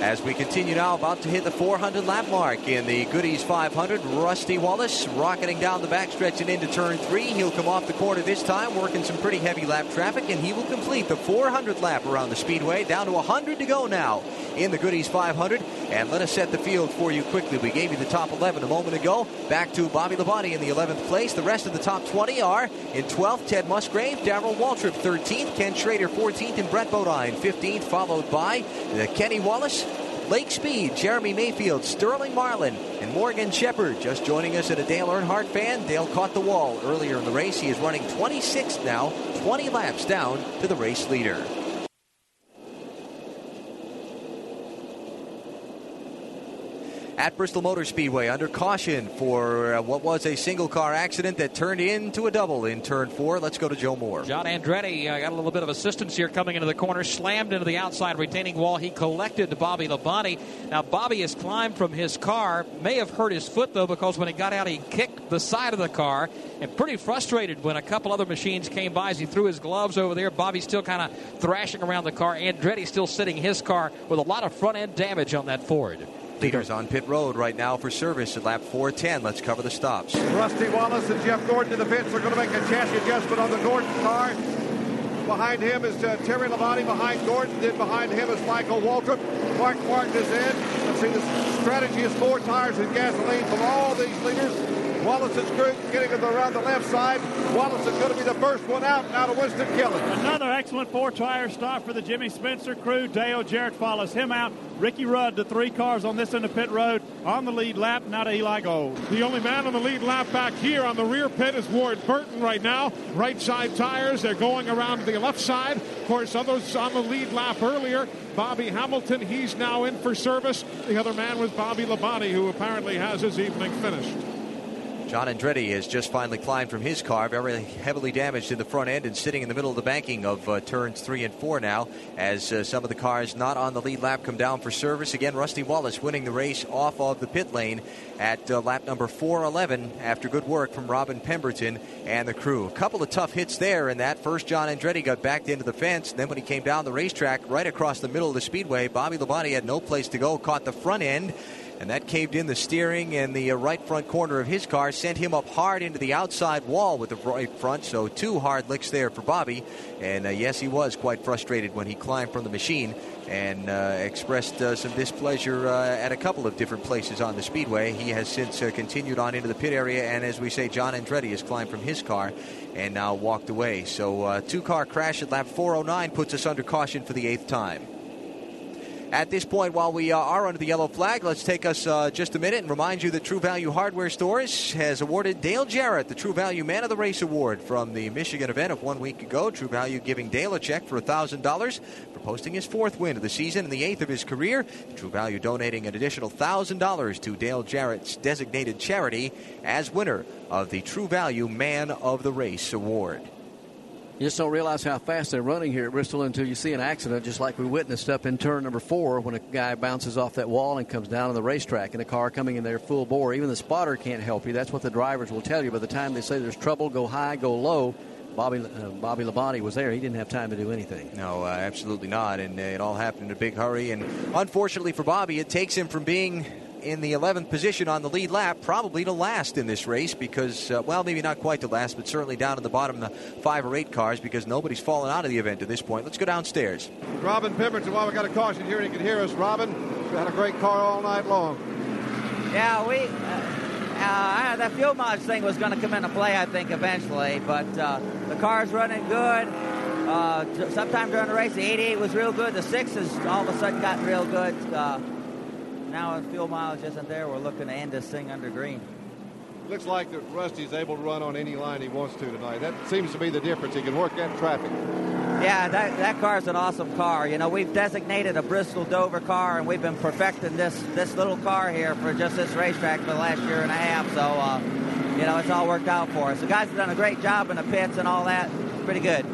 As we continue now, about to hit the 400 lap mark in the Goody's 500. Rusty Wallace rocketing down the backstretch and into turn three. He'll come off the corner this time, working some pretty heavy lap traffic, and he will complete the 400 lap around the speedway. Down to 100 to go now in the Goody's 500. And let us set the field for you quickly. We gave you the top 11 a moment ago. Back to Bobby Labonte in the 11th place. The rest of the top 20 are in 12th, Ted Musgrave, Darrell Waltrip 13th, Ken Schrader 14th, and Brett Bodine 15th, followed by uh, Kenny Wallace. Lake Speed, Jeremy Mayfield, Sterling Marlin, and Morgan Shepherd just joining us at a Dale Earnhardt fan. Dale caught the wall earlier in the race. He is running 26th now, 20 laps down to the race leader. At Bristol Motor Speedway under caution for uh, what was a single car accident that turned into a double in turn four. Let's go to Joe Moore. John Andretti uh, got a little bit of assistance here coming into the corner, slammed into the outside retaining wall. He collected Bobby Labonte. Now, Bobby has climbed from his car, may have hurt his foot though, because when he got out, he kicked the side of the car and pretty frustrated when a couple other machines came by as he threw his gloves over there. Bobby's still kind of thrashing around the car. Andretti still sitting his car with a lot of front end damage on that Ford. Leaders on pit road right now for service at lap 410. Let's cover the stops. Rusty Wallace and Jeff Gordon to the pits. They're going to make a chassis adjustment on the Gordon car. Behind him is uh, Terry Labonte. Behind Gordon. Then behind him is Michael Waltrip. Mark Martin is in. Let's see, the strategy is four tires and gasoline from all these leaders. Wallace's crew getting them around the left side. Wallace is going to be the first one out now to Winston Kelly. Another excellent four-tire stop for the Jimmy Spencer crew. Dale Jarrett follows him out. Ricky Rudd, the three cars on this end of pit road, on the lead lap, now to Eli Gold. The only man on the lead lap back here on the rear pit is Ward Burton right now. Right side tires, they're going around to the left side. Of course, others on the lead lap earlier. Bobby Hamilton, he's now in for service. The other man was Bobby Labonte, who apparently has his evening finished. John Andretti has just finally climbed from his car, very heavily damaged in the front end and sitting in the middle of the banking of uh, turns three and four now as uh, some of the cars not on the lead lap come down for service. Again, Rusty Wallace winning the race off of the pit lane at uh, lap number 411 after good work from Robin Pemberton and the crew. A couple of tough hits there in that. First, John Andretti got backed into the fence. Then, when he came down the racetrack right across the middle of the speedway, Bobby Labonte had no place to go, caught the front end and that caved in the steering and the uh, right front corner of his car, sent him up hard into the outside wall with the right front. So two hard licks there for Bobby, and uh, yes, he was quite frustrated when he climbed from the machine and uh, expressed uh, some displeasure uh, at a couple of different places on the speedway. He has since uh, continued on into the pit area, and as we say, John Andretti has climbed from his car and now walked away. So two car crash at lap 409 puts us under caution for the eighth time. At this point, while we uh, are under the yellow flag, let's take us uh, just a minute and remind you that True Value Hardware Stores has awarded Dale Jarrett the True Value Man of the Race Award from the Michigan event of one week ago. True Value giving Dale a check for $1,000 for posting his fourth win of the season and the eighth of his career. True Value donating an additional $1,000 to Dale Jarrett's designated charity as winner of the True Value Man of the Race Award. You just don't realize how fast they're running here at Bristol until you see an accident, just like we witnessed up in turn number four when a guy bounces off that wall and comes down on the racetrack and a car coming in there full bore. Even the spotter can't help you. That's what the drivers will tell you. By the time they say there's trouble, go high, go low. Bobby uh, Bobby Labonte was there. He didn't have time to do anything. No, uh, absolutely not. And uh, it all happened in a big hurry. And unfortunately for Bobby, it takes him from being in the 11th position on the lead lap, probably to last in this race because, uh, well, maybe not quite to last, but certainly down in the bottom of the five or eight cars because nobody's fallen out of the event at this point. Let's go downstairs. Robin Pemberton, while we got a caution here, and he can hear us. Robin, we had a great car all night long. Yeah, we. Uh, uh, the fuel mileage thing was going to come into play, I think, eventually, but uh, the car's running good. Uh, sometime during the race, the 88 was real good. The 6 has all of a sudden gotten real good. Uh, now if fuel mileage isn't there, we're looking to end this thing under green. Looks like that Rusty's able to run on any line he wants to tonight. That seems to be the difference. He can work that traffic. Yeah, that, that car's an awesome car. You know, we've designated a Bristol Dover car, and we've been perfecting this this little car here for just this racetrack for the last year and a half. So, uh, you know, it's all worked out for us. The guys have done a great job in the pits and all that. Pretty good.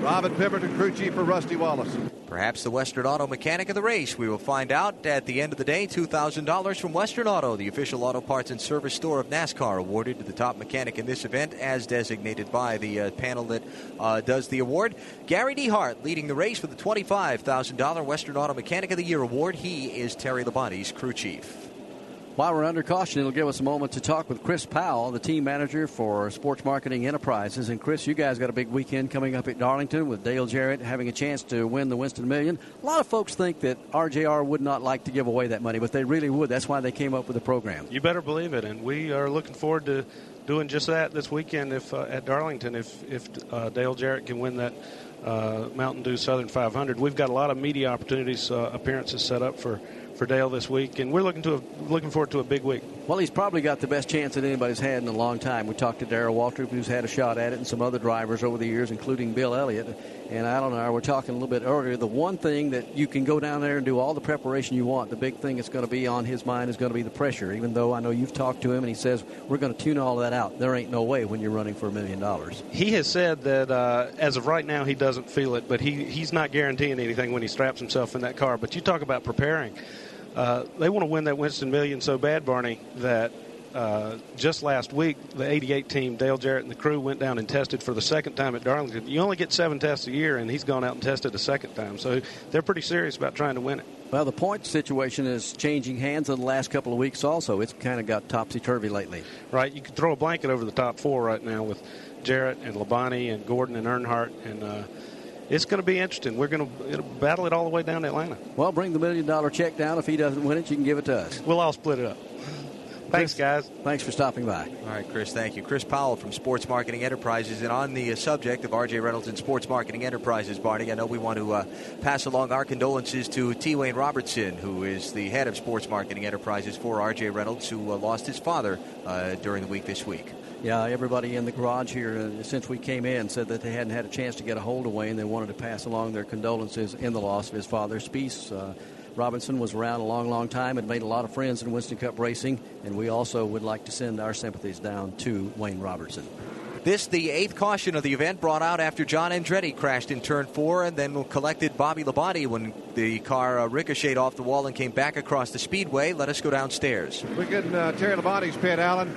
Robin Pemberton, crew chief for Rusty Wallace. Perhaps the Western Auto mechanic of the race. We will find out at the end of the day. $2,000 from Western Auto, the official auto parts and service store of NASCAR, awarded to the top mechanic in this event as designated by the uh, panel that uh, does the award. Gary DeHart leading the race with the $25,000 Western Auto Mechanic of the Year award. He is Terry Labonte's crew chief. While we're under caution, it'll give us a moment to talk with Chris Powell, the team manager for Sports Marketing Enterprises. And Chris, you guys got a big weekend coming up at Darlington with Dale Jarrett having a chance to win the Winston Million. A lot of folks think that RJR would not like to give away that money, but they really would. That's why they came up with the program. You better believe it, and we are looking forward to doing just that this weekend if uh, at Darlington if if uh, Dale Jarrett can win that uh, Mountain Dew Southern 500. We've got a lot of media opportunities uh, appearances set up for for Dale this week, and we're looking to a, looking forward to a big week. Well, he's probably got the best chance that anybody's had in a long time. We talked to Darrell Waltrip, who's had a shot at it, and some other drivers over the years, including Bill Elliott. And Alan and I were talking a little bit earlier. The one thing that you can go down there and do all the preparation you want, the big thing that's going to be on his mind is going to be the pressure. Even though I know you've talked to him and he says we're going to tune all that out. There ain't no way when you're running for a million dollars. He has said that uh, as of right now he doesn't feel it, but he he's not guaranteeing anything when he straps himself in that car. But you talk about preparing. Uh, they want to win that Winston Million so bad, Barney, that uh, just last week, the 88 team, Dale Jarrett and the crew went down and tested for the second time at Darlington. You only get seven tests a year, and he's gone out and tested a second time. So they're pretty serious about trying to win it. Well, the point situation is changing hands in the last couple of weeks also. It's kind of got topsy turvy lately. Right. You could throw a blanket over the top four right now with Jarrett and Labonte and Gordon and Earnhardt. And uh, it's going to be interesting. We're going to battle it all the way down to Atlanta. Well, bring the million dollar check down. If he doesn't win it, you can give it to us. We'll all split it up. Thanks, guys. Thanks for stopping by. All right, Chris, thank you. Chris Powell from Sports Marketing Enterprises. And on the uh, subject of RJ Reynolds and Sports Marketing Enterprises, Barney, I know we want to uh, pass along our condolences to T. Wayne Robertson, who is the head of Sports Marketing Enterprises for RJ Reynolds, who uh, lost his father uh, during the week this week. Yeah, everybody in the garage here, uh, since we came in, said that they hadn't had a chance to get a hold of Wayne. They wanted to pass along their condolences in the loss of his father. Spieth uh, Robinson was around a long, long time and made a lot of friends in Winston Cup racing, and we also would like to send our sympathies down to Wayne Robertson. This, the eighth caution of the event, brought out after John Andretti crashed in turn four and then collected Bobby Labonte when the car uh, ricocheted off the wall and came back across the speedway. Let us go downstairs. We're getting uh, Terry Labonte's pit, Allen,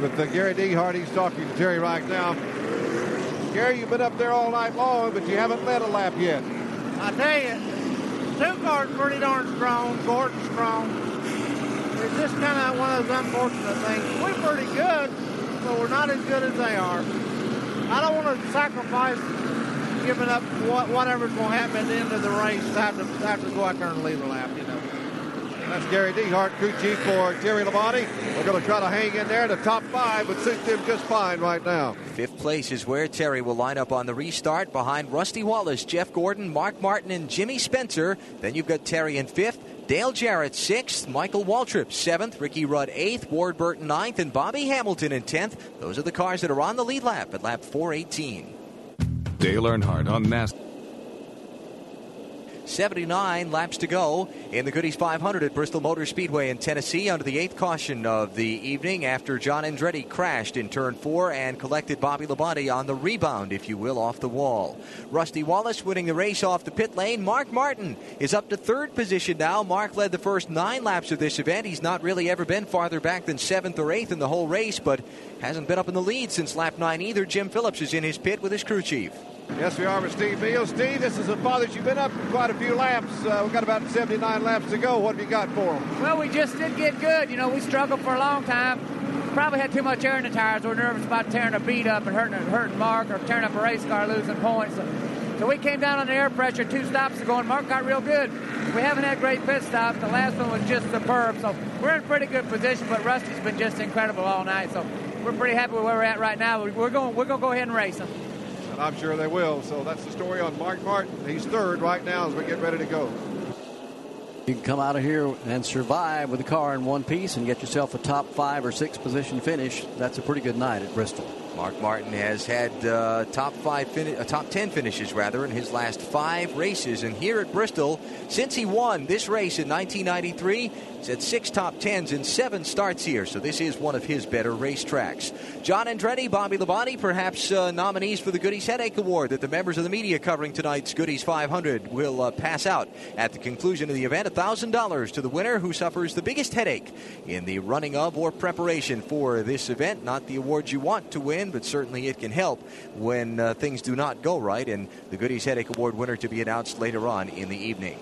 with uh, Gary DeHart. He's talking to Terry right now. Gary, you've been up there all night long, but you haven't led a lap yet. I tell you, two cars pretty darn strong. Gordon's strong. It's just kind of one of those unfortunate things. We're pretty good, but we're not as good as they are. I don't want to sacrifice giving up whatever's going to happen at the end of the race to have to, have to go out there and lead a lap. And that's Gary DeHart, crew chief for Terry Labonte. We're going to try to hang in there. The top five would suit them just fine right now. Fifth place is where Terry will line up on the restart behind Rusty Wallace, Jeff Gordon, Mark Martin, and Jimmy Spencer. Then you've got Terry in fifth. Dale Jarrett sixth, Michael Waltrip seventh, Ricky Rudd eighth, Ward Burton ninth, and Bobby Hamilton in tenth. Those are the cars that are on the lead lap at lap 418. Dale Earnhardt on NASCAR. 79 laps to go in the Goody's 500 at Bristol Motor Speedway in Tennessee under the eighth caution of the evening after John Andretti crashed in turn four and collected Bobby Labonte on the rebound, if you will, off the wall. Rusty Wallace winning the race off the pit lane. Mark Martin is up to third position now. Mark led the first nine laps of this event. He's not really ever been farther back than seventh or eighth in the whole race, but hasn't been up in the lead since lap nine either. Jim Phillips is in his pit with his crew chief. Yes, we are with Steve Hmiel. Steve, this is a father. You've been up quite a few laps. Uh, we've got about 79 laps to go. What have you got for them? Well, we just did get good. You know, we struggled for a long time. Probably had too much air in the tires. We're nervous about tearing a beat up and hurting, hurting Mark or tearing up a race car, losing points. So, we came down on the air pressure two stops ago, and Mark got real good. We haven't had great pit stops. The last one was just superb. So we're in pretty good position, but Rusty's been just incredible all night. So we're pretty happy with where we're at right now. We're going, we're going to go ahead and race him. And I'm sure they will. So that's the story on Mark Martin. He's third right now as we get ready to go. You can come out of here and survive with the car in one piece and get yourself a top five or six position finish. That's a pretty good night at Bristol. Mark Martin has had uh, top five, fin- uh, top ten finishes rather in his last five races, and here at Bristol, since he won this race in 1993, had six top tens in seven starts here. So this is one of his better racetracks. John Andretti, Bobby Labonte, perhaps uh, nominees for the Goody's Headache Award that the members of the media covering tonight's Goody's 500 will uh, pass out at the conclusion of the event. thousand dollars to the winner who suffers the biggest headache in the running of or preparation for this event. Not the award you want to win but certainly it can help when uh, things do not go right. And the Goody's Headache Award winner to be announced later on in the evening.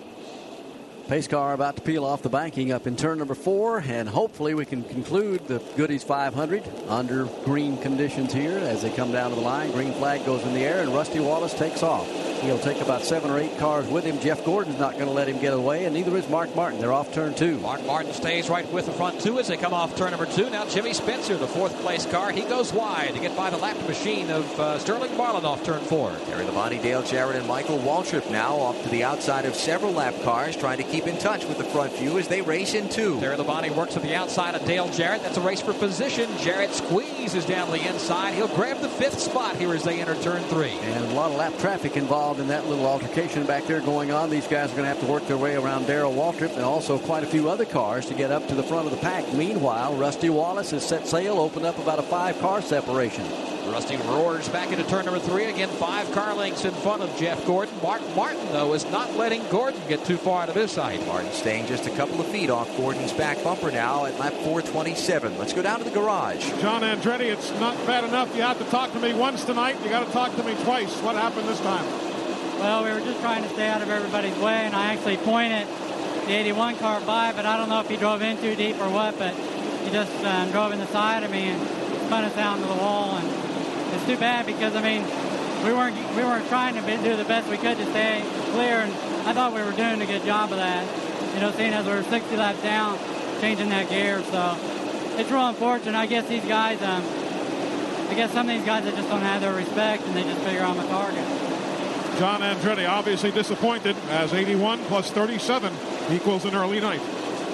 Pace car about to peel off the banking up in turn number four, and hopefully we can conclude the Goody's 500 under green conditions here as they come down to the line. Green flag goes in the air, and Rusty Wallace takes off. He'll take about seven or eight cars with him. Jeff Gordon's not going to let him get away, and neither is Mark Martin. They're off turn two. Mark Martin stays right with the front two as they come off turn number two. Now Jimmy Spencer, the fourth place car, he goes wide to get by the lap machine of uh, Sterling Marlin off turn four. Terry Labonte, Dale Jarrett, and Michael Waltrip now off to the outside of several lap cars, trying to keep in touch with the front few as they race in two. Terry Labonte works to the outside of Dale Jarrett. That's a race for position. Jarrett squeezes down the inside. He'll grab the fifth spot here as they enter turn three. And a lot of lap traffic involved in that little altercation back there going on. These guys are going to have to work their way around Darrell Waltrip and also quite a few other cars to get up to the front of the pack. Meanwhile, Rusty Wallace has set sail, opened up about a five car separation. Rusty roars back into turn number three. Again, five car lengths in front of Jeff Gordon. Mark Martin, though, is not letting Gordon get too far out of his sight. Martin staying just a couple of feet off Gordon's back bumper now at lap 427. Let's go down to the garage. John Andretti, it's not bad enough. You have to talk to me once tonight. You got to talk to me twice. What happened this time? Well, we were just trying to stay out of everybody's way, and I actually pointed the 81 car by, but I don't know if he drove in too deep or what, but he just um, drove in the side of me and spun us down to the wall. And it's too bad because, I mean, we weren't we weren't trying to do the best we could to stay clear, and I thought we were doing a good job of that. You know, seeing as we were 60 laps down, changing that gear. So it's real unfortunate. I guess these guys, um, I guess some of these guys that just don't have their respect, and they just figure I'm a target. John Andretti obviously disappointed as 81 plus 37 equals an early night.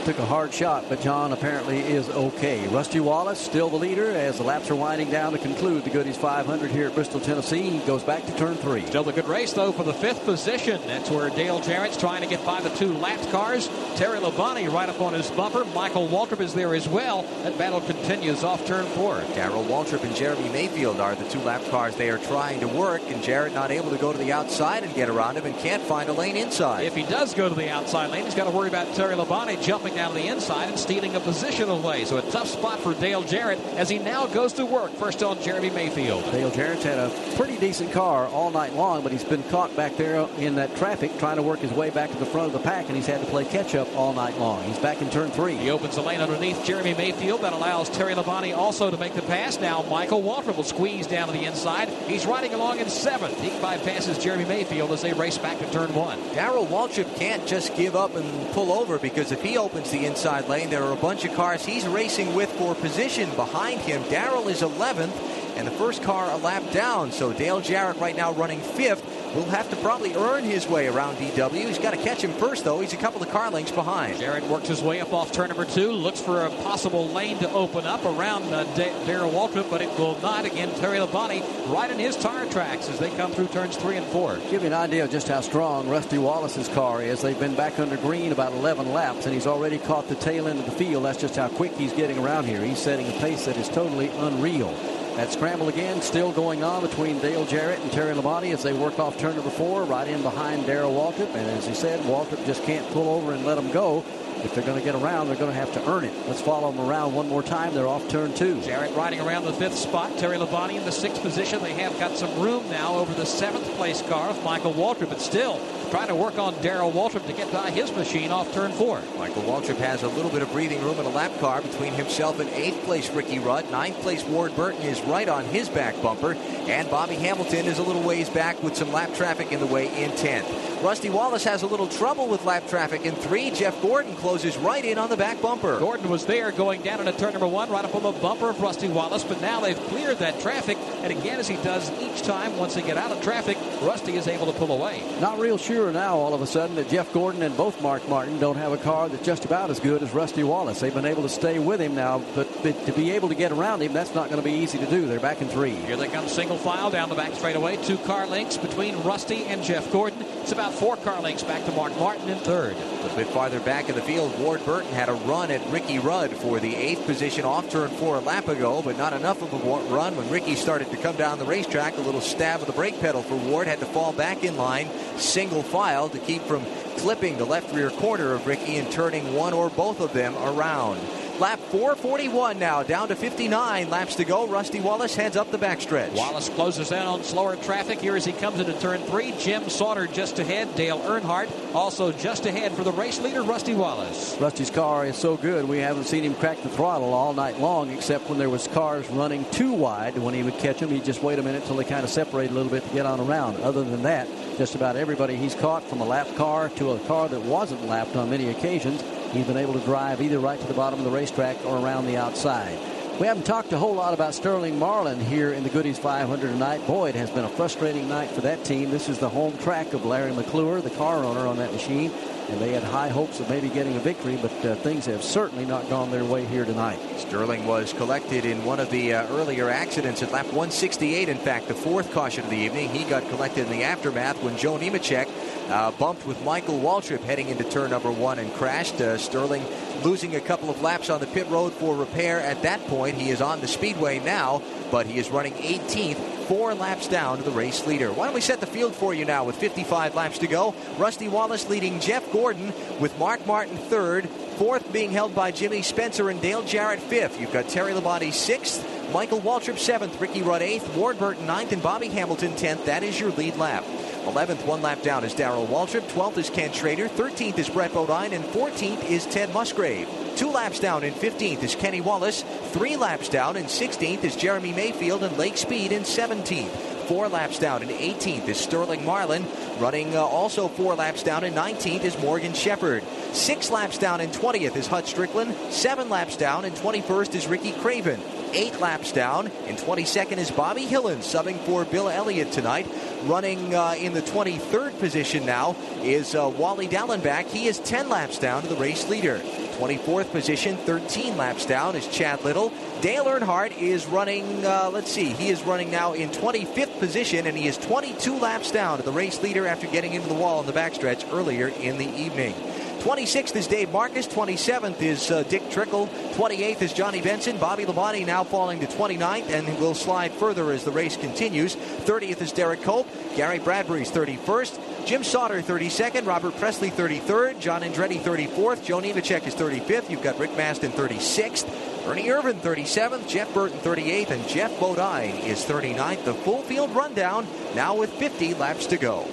Took a hard shot, but John apparently is okay. Rusty Wallace still the leader as the laps are winding down to conclude the Goody's 500 here at Bristol, Tennessee. He goes back to turn three. Still a good race, though, for the fifth position. That's where Dale Jarrett's trying to get by the two lapped cars. Terry Labonte right up on his bumper. Michael Waltrip is there as well. That battle continues off turn four. Darrell Waltrip and Jeremy Mayfield are the two lap cars they are trying to work, and Jarrett not able to go to the outside and get around him and can't find a lane inside. If he does go to the outside lane, he's got to worry about Terry Labonte jumping down to the inside and stealing a position away. So a tough spot for Dale Jarrett as he now goes to work. First on Jeremy Mayfield. Dale Jarrett's had a pretty decent car all night long, but he's been caught back there in that traffic trying to work his way back to the front of the pack, and he's had to play catch up all night long. He's back in turn three. He opens the lane underneath Jeremy Mayfield. That allows Terry Labonte also to make the pass. Now Michael Waltrip will squeeze down to the inside. He's riding along in seventh. He bypasses Jeremy Mayfield as they race back to turn one. Darrell Waltrip can't just give up and pull over because if he opens the inside lane, there are a bunch of cars he's racing with for position behind him. Darrell is 11th, and the first car a lap down. So Dale Jarrett right now running fifth will have to probably earn his way around DW. He's got to catch him first, though. He's a couple of car lengths behind. Jarrett works his way up off turn number two, looks for a possible lane to open up around uh, D- Darrell Waltrip, but it will not. Again, Terry Labonte right in his tire tracks as they come through turns three and four. Give you an idea of just how strong Rusty Wallace's car is. They've been back under green about 11 laps, and he's already caught the tail end of the field. That's just how quick he's getting around here. He's setting a pace that is totally unreal. That scramble again still going on between Dale Jarrett and Terry Labonte as they work off turn number four, right in behind Darrell Waltrip. And as he said, Waltrip just can't pull over and let him go. If they're going to get around, they're going to have to earn it. Let's follow them around one more time. They're off turn two. Jarrett riding around the fifth spot. Terry Labonte in the sixth position. They have got some room now over the seventh place car with Michael Waltrip, but still trying to work on Darrell Waltrip to get by his machine off turn four. Michael Waltrip has a little bit of breathing room in a lap car between himself and eighth place Ricky Rudd. Ninth place Ward Burton is right on his back bumper. And Bobby Hamilton is a little ways back with some lap traffic in the way in 10th. Rusty Wallace has a little trouble with lap traffic in three. Jeff Gordon closes right in on the back bumper. Gordon was there going down into turn number one, right up on the bumper of Rusty Wallace, but now they've cleared that traffic. And again, as he does each time, once they get out of traffic, Rusty is able to pull away. Not real sure now, all of a sudden, that Jeff Gordon and both Mark Martin don't have a car that's just about as good as Rusty Wallace. They've been able to stay with him now, but, but to be able to get around him, that's not going to be easy to do. They're back in three. Here they come single file down the back straightaway. Two car lengths between Rusty and Jeff Gordon. It's about four car lengths back to Mark Martin in third. A bit farther back in the field, Ward Burton had a run at Ricky Rudd for the eighth position off turn four a lap ago, but not enough of a run when Ricky started to come down the racetrack. A little stab of the brake pedal for Ward had to fall back in line, single file to keep from clipping the left rear corner of Ricky and turning one or both of them around. Lap 441 now, down to 59 laps to go. Rusty Wallace heads up the backstretch. Wallace closes in on slower traffic here as he comes into turn three. Jim Sauter just ahead. Dale Earnhardt also just ahead for the race leader, Rusty Wallace. Rusty's car is so good, we haven't seen him crack the throttle all night long, except when there was cars running too wide. When he would catch them, he'd just wait a minute till they kind of separate a little bit to get on around. Other than that, just about everybody he's caught, from a lapped car to a car that wasn't lapped on many occasions, he's been able to drive either right to the bottom of the racetrack or around the outside. We haven't talked a whole lot about Sterling Marlin here in the Goody's 500 tonight. Boy, it has been a frustrating night for that team. This is the home track of Larry McClure, the car owner on that machine, and they had high hopes of maybe getting a victory, but uh, things have certainly not gone their way here tonight. Sterling was collected in one of the uh, earlier accidents at lap 168. In fact, the fourth caution of the evening. He got collected in the aftermath when Joe Nemechek uh, bumped with Michael Waltrip heading into turn number one and crashed. Uh, Sterling losing a couple of laps on the pit road for repair at that point. He is on the speedway now, but he is running 18th, four laps down to the race leader. Why don't we set the field for you now with 55 laps to go? Rusty Wallace leading Jeff Gordon with Mark Martin third, fourth being held by Jimmy Spencer and Dale Jarrett fifth. You've got Terry Labonte sixth. Michael Waltrip seventh, Ricky Rudd eighth, Ward Burton ninth, and Bobby Hamilton tenth. That is your lead lap. 11th, one lap down is Darrell Waltrip. 12th is Ken Schrader. 13th is Brett Bodine. And 14th is Ted Musgrave. Two laps down in 15th is Kenny Wallace. Three laps down in 16th is Jeremy Mayfield and Lake Speed in 17th. Four laps down in 18th is Sterling Marlin. Running uh, also four laps down in 19th is Morgan Shepherd. Six laps down in 20th is Hut Stricklin. Seven laps down in 21st is Ricky Craven. Eight laps down in 22nd is Bobby Hillin, subbing for Bill Elliott tonight. Running uh, in the 23rd position now is uh, Wally Dallenbach. He is 10 laps down to the race leader. 24th position, 13 laps down is Chad Little. Dale Earnhardt is running, uh, let's see, he is running now in 25th position, and he is 22 laps down to the race leader after getting into the wall in the backstretch earlier in the evening. 26th is Dave Marcis. 27th is uh, Dick Trickle. 28th is Johnny Benson. Bobby Labonte now falling to 29th and will slide further as the race continues. 30th is Derrike Cope. Gary Bradberry's 31st. Jim Sauter 32nd. Robert Pressley 33rd. John Andretti 34th. Joe Nemechek is 35th. You've got Rick Mast in 36th. Ernie Irvan 37th. Jeff Burton 38th. And Geoff Bodine is 39th. The full field rundown now with 50 laps to go.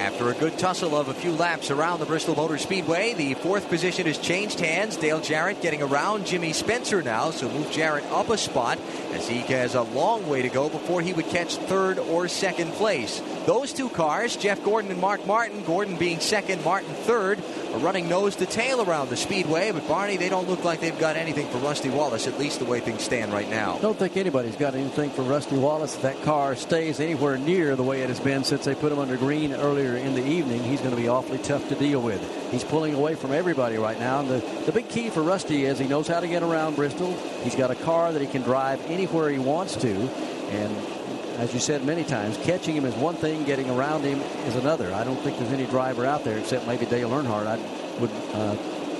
After a good tussle of a few laps around the Bristol Motor Speedway, the fourth position has changed hands. Dale Jarrett getting around Jimmy Spencer now, so move Jarrett up a spot as he has a long way to go before he would catch third or second place. Those two cars, Jeff Gordon and Mark Martin, Gordon being second, Martin third, running nose to tail around the speedway. But Barney, they don't look like they've got anything for Rusty Wallace, at least the way things stand right now. Don't think anybody's got anything for Rusty Wallace. If that car stays anywhere near the way it has been since they put him under green earlier in the evening, he's going to be awfully tough to deal with. He's pulling away from everybody right now. And the, the big key for Rusty is he knows how to get around Bristol. He's got a car that he can drive anywhere he wants to. And as you said many times, catching him is one thing, getting around him is another. I don't think there's any driver out there except maybe Dale Earnhardt I would uh,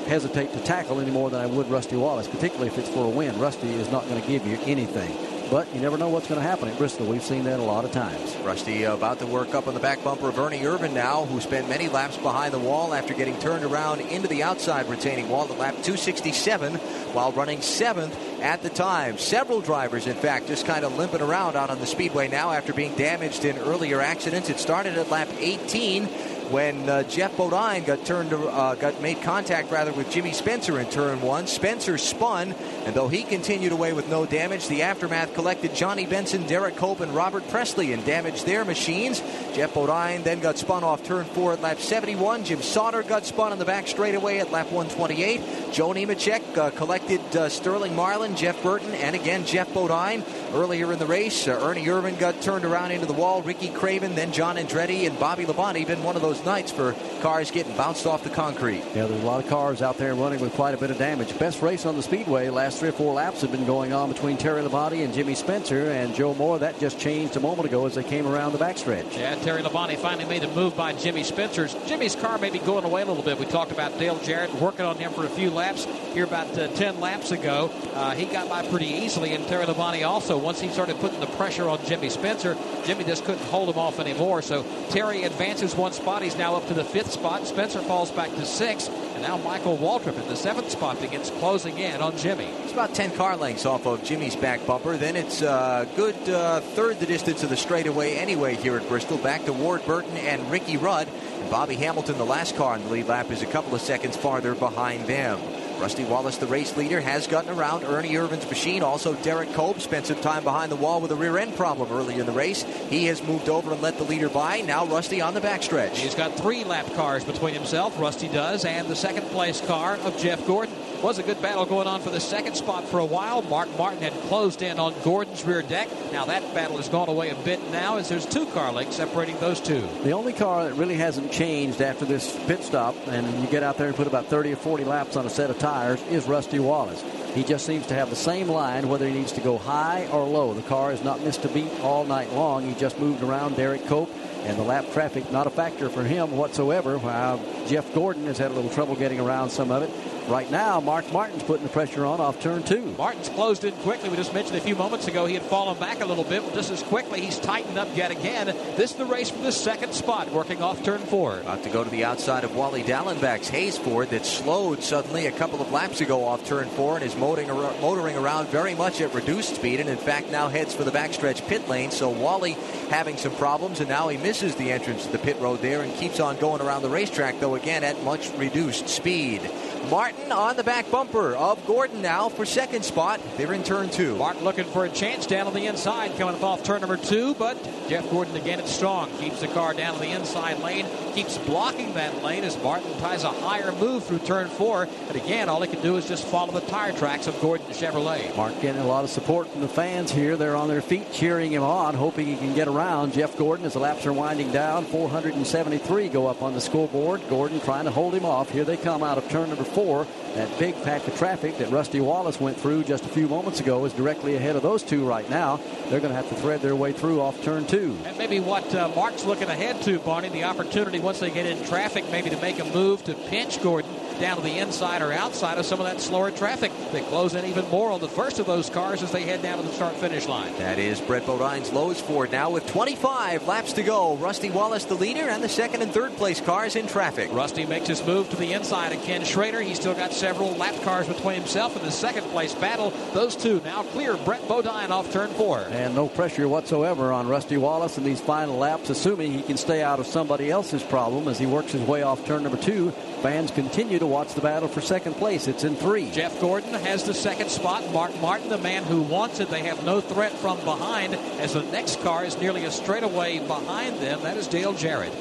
hesitate to tackle any more than I would Rusty Wallace, particularly if it's for a win. Rusty is not going to give you anything. But you never know what's going to happen at Bristol. We've seen that a lot of times. Rusty uh, about to work up on the back bumper of Ernie Irvan now, who spent many laps behind the wall after getting turned around into the outside retaining wall at lap 267 while running seventh at the time. Several drivers, in fact, just kind of limping around out on the speedway now after being damaged in earlier accidents. It started at lap 18 when uh, Geoff Bodine got turned, uh, got made contact rather with Jimmy Spencer in turn one. Spencer spun, and though he continued away with no damage, the aftermath collected Johnny Benson, Derrike Cope, and Robert Pressley and damaged their machines. Geoff Bodine then got spun off turn four at lap 71. Jim Sauter got spun on the back straightaway at lap 128. Joe Nemechek uh, collected uh, Sterling Marlin, Jeff Burton, and again Geoff Bodine. Earlier in the race, uh, Ernie Irvan got turned around into the wall. Ricky Craven, then John Andretti, and Bobby Labonte been one of those nights for cars getting bounced off the concrete. Yeah, there's a lot of cars out there running with quite a bit of damage. Best race on the speedway. Last three or four laps have been going on between Terry Labonte and Jimmy Spencer and Joe Moore. That just changed a moment ago as they came around the backstretch. Yeah, Terry Labonte finally made a move by Jimmy Spencer's. Jimmy's car may be going away a little bit. We talked about Dale Jarrett working on him for a few laps here about uh, 10 laps ago. Uh, he got by pretty easily, and Terry Labonte also. Once he started putting the pressure on Jimmy Spencer, Jimmy just couldn't hold him off anymore. So Terry advances one spot. He's now up to the fifth spot. Spencer falls back to sixth. And now Michael Waltrip in the seventh spot begins closing in on Jimmy. It's about 10 car lengths off of Jimmy's back bumper. Then it's a uh, good uh, third the distance of the straightaway anyway here at Bristol. Back to Ward Burton and Ricky Rudd. And Bobby Hamilton, the last car in the lead lap, is a couple of seconds farther behind them. Rusty Wallace, the race leader, has gotten around Ernie Irvan's machine. Also, Derrike Cope spent some time behind the wall with a rear end problem early in the race. He has moved over and let the leader by. Now Rusty on the backstretch. He's got three lap cars between himself, Rusty does, and the second place car of Jeff Gordon. Was a good battle going on for the second spot for a while. Mark Martin had closed in on Gordon's rear deck. Now that battle has gone away a bit now as there's two car lengths separating those two. The only car that really hasn't changed after this pit stop, and you get out there and put about 30 or 40 laps on a set of tires, is Rusty Wallace. He just seems to have the same line, whether he needs to go high or low. The car has not missed a beat all night long. He just moved around Derrike Cope, and the lap traffic not a factor for him whatsoever. While Jeff Gordon has had a little trouble getting around some of it. Right now, Mark Martin's putting the pressure on off turn two. Martin's closed in quickly. We just mentioned a few moments ago he had fallen back a little bit. Well, just as quickly, he's tightened up yet again. This is the race for the second spot, working off turn four. About to go to the outside of Wally Dallenbach's Hayes Ford that slowed suddenly a couple of laps ago off turn four and is motoring around, motoring around very much at reduced speed and in fact now heads for the backstretch pit lane. So Wally having some problems and now he misses the entrance to the pit road there and keeps on going around the racetrack though again at much reduced speed. Martin on the back bumper of Gordon now for second spot. They're in turn two. Martin looking for a chance down on the inside, coming up off turn number two, but Jeff Gordon again it's strong. Keeps the car down on the inside lane, keeps blocking that lane as Martin tries a higher move through turn four. And again, all he can do is just follow the tire tracks of Gordon Chevrolet. Mark getting a lot of support from the fans here. They're on their feet cheering him on, hoping he can get around. Jeff Gordon as the laps are winding down. 473 go up on the scoreboard. Gordon trying to hold him off. Here they come out of turn number four. That big pack of traffic that Rusty Wallace went through just a few moments ago is directly ahead of those two right now. They're going to have to thread their way through off turn two. And maybe what uh, Mark's looking ahead to, Barney, the opportunity once they get in traffic, maybe to make a move to pinch Gordon down to the inside or outside of some of that slower traffic. They close in even more on the first of those cars as they head down to the start finish line. That is Brett Bodine's Lowe's Ford now with 25 laps to go. Rusty Wallace the leader and the second and third place cars in traffic. Rusty makes his move to the inside of Ken Schrader. He's still got several lap cars between himself and the second place battle. Those two now clear Brett Bodine off turn four. And no pressure whatsoever on Rusty Wallace in these final laps, assuming he can stay out of somebody else's problem as he works his way off turn number two. Fans continue to watch the battle for second place. It's in three. Jeff Gordon has the second spot. Mark Martin, the man who wants it. They have no threat from behind as the next car is nearly a straightaway behind them. That is Dale Jarrett.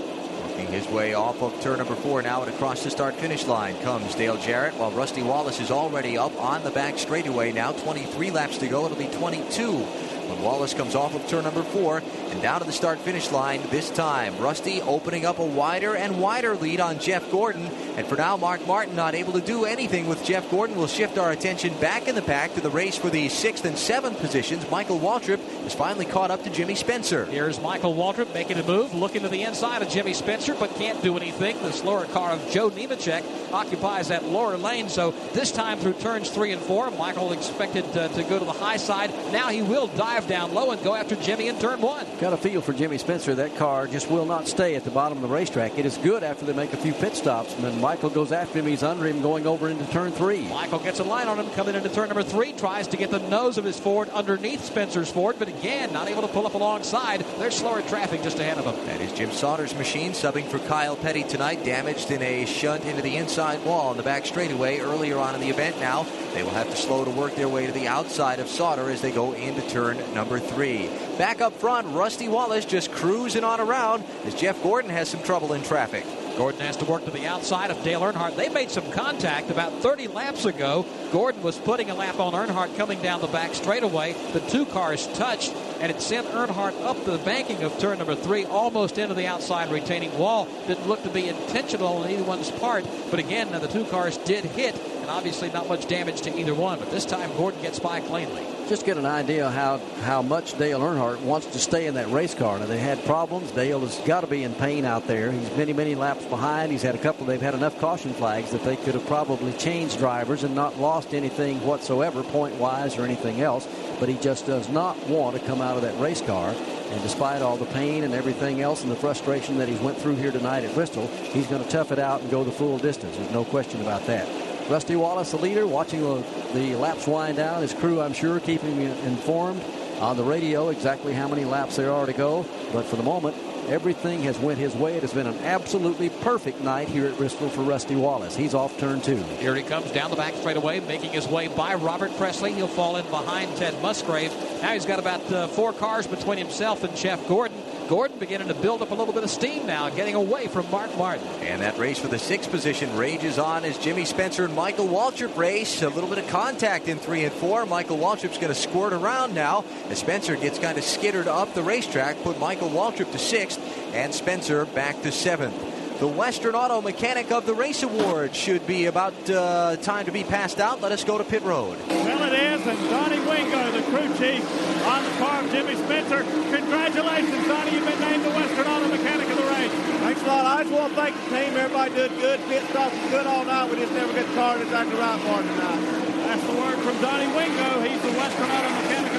Working his way off of turn number four now and across the start finish line comes Dale Jarrett while Rusty Wallace is already up on the back straightaway now. 23 laps to go. It'll be 22 when Wallace comes off of turn number four and down to the start finish line this time. Rusty opening up a wider and wider lead on Jeff Gordon. And for now, Mark Martin not able to do anything with Jeff Gordon. We'll shift our attention back in the pack to the race for the sixth and seventh positions. Michael Waltrip has finally caught up to Jimmy Spencer. Here's Michael Waltrip making a move, looking to the inside of Jimmy Spencer, but can't do anything. The slower car of Joe Nemechek occupies that lower lane. So this time through turns three and four, Michael expected uh, to go to the high side. Now he will dive down low and go after Jimmy in turn one. Got a feel for Jimmy Spencer. That car just will not stay at the bottom of the racetrack. It is good after they make a few pit stops. And then Michael goes after him. He's under him going over into turn three. Michael gets a line on him coming into turn number three. Tries to get the nose of his Ford underneath Spencer's Ford, but again, not able to pull up alongside. There's slower traffic just ahead of him. That is Jim Sauter's machine subbing for Kyle Petty tonight. Damaged in a shunt into the inside wall on the back straightaway earlier on in the event. Now they will have to slow to work their way to the outside of Sauter as they go into turn number three. Back up front, Rusty Wallace just cruising on around as Jeff Gordon has some trouble in traffic. Gordon has to work to the outside of Dale Earnhardt. They made some contact about 30 laps ago. Gordon was putting a lap on Earnhardt coming down the back straightaway. The two cars touched, and it sent Earnhardt up the banking of turn number three, almost into the outside retaining wall. Didn't look to be intentional on either one's part, but again, uh, the two cars did hit, and obviously not much damage to either one. But this time, Gordon gets by cleanly just get an idea how how much Dale Earnhardt wants to stay in that race car. Now they had problems. Dale has got to be in pain out there. He's many many laps behind. He's had a couple. They've had enough caution flags that they could have probably changed drivers and not lost anything whatsoever, point wise or anything else. But he just does not want to come out of that race car. And despite all the pain and everything else and the frustration that he's went through here tonight at Bristol, he's going to tough it out and go the full distance. There's no question about that. Rusty Wallace, the leader, watching the, the laps wind down. His crew, I'm sure, keeping informed on the radio exactly how many laps there are to go. But for the moment, everything has went his way. It has been an absolutely perfect night here at Bristol for Rusty Wallace. He's off turn two. Here he comes down the back straightaway, making his way by Robert Pressley. He'll fall in behind Ted Musgrave. Now he's got about uh, four cars between himself and Jeff Gordon. Gordon beginning to build up a little bit of steam now, getting away from Mark Martin. And that race for the sixth position rages on as Jimmy Spencer and Michael Waltrip race. A little bit of contact in three and four. Michael Waltrip's going to squirt around now as Spencer gets kind of skittered up the racetrack, put Michael Waltrip to sixth and Spencer back to seventh. The Western Auto Mechanic of the Race Award should be about uh, time to be passed out. Let us go to pit road. Well, it is, and Donnie Wingo, the crew chief on the car of Jimmy Spencer. Congratulations, Donnie. You've been named the Western Auto Mechanic of the race. Thanks a lot. I just want to thank the team. Everybody did good. Pit stop was good all night. We just never get the car exactly right for tonight. That's the word from Donnie Wingo. He's the Western Auto Mechanic of the race.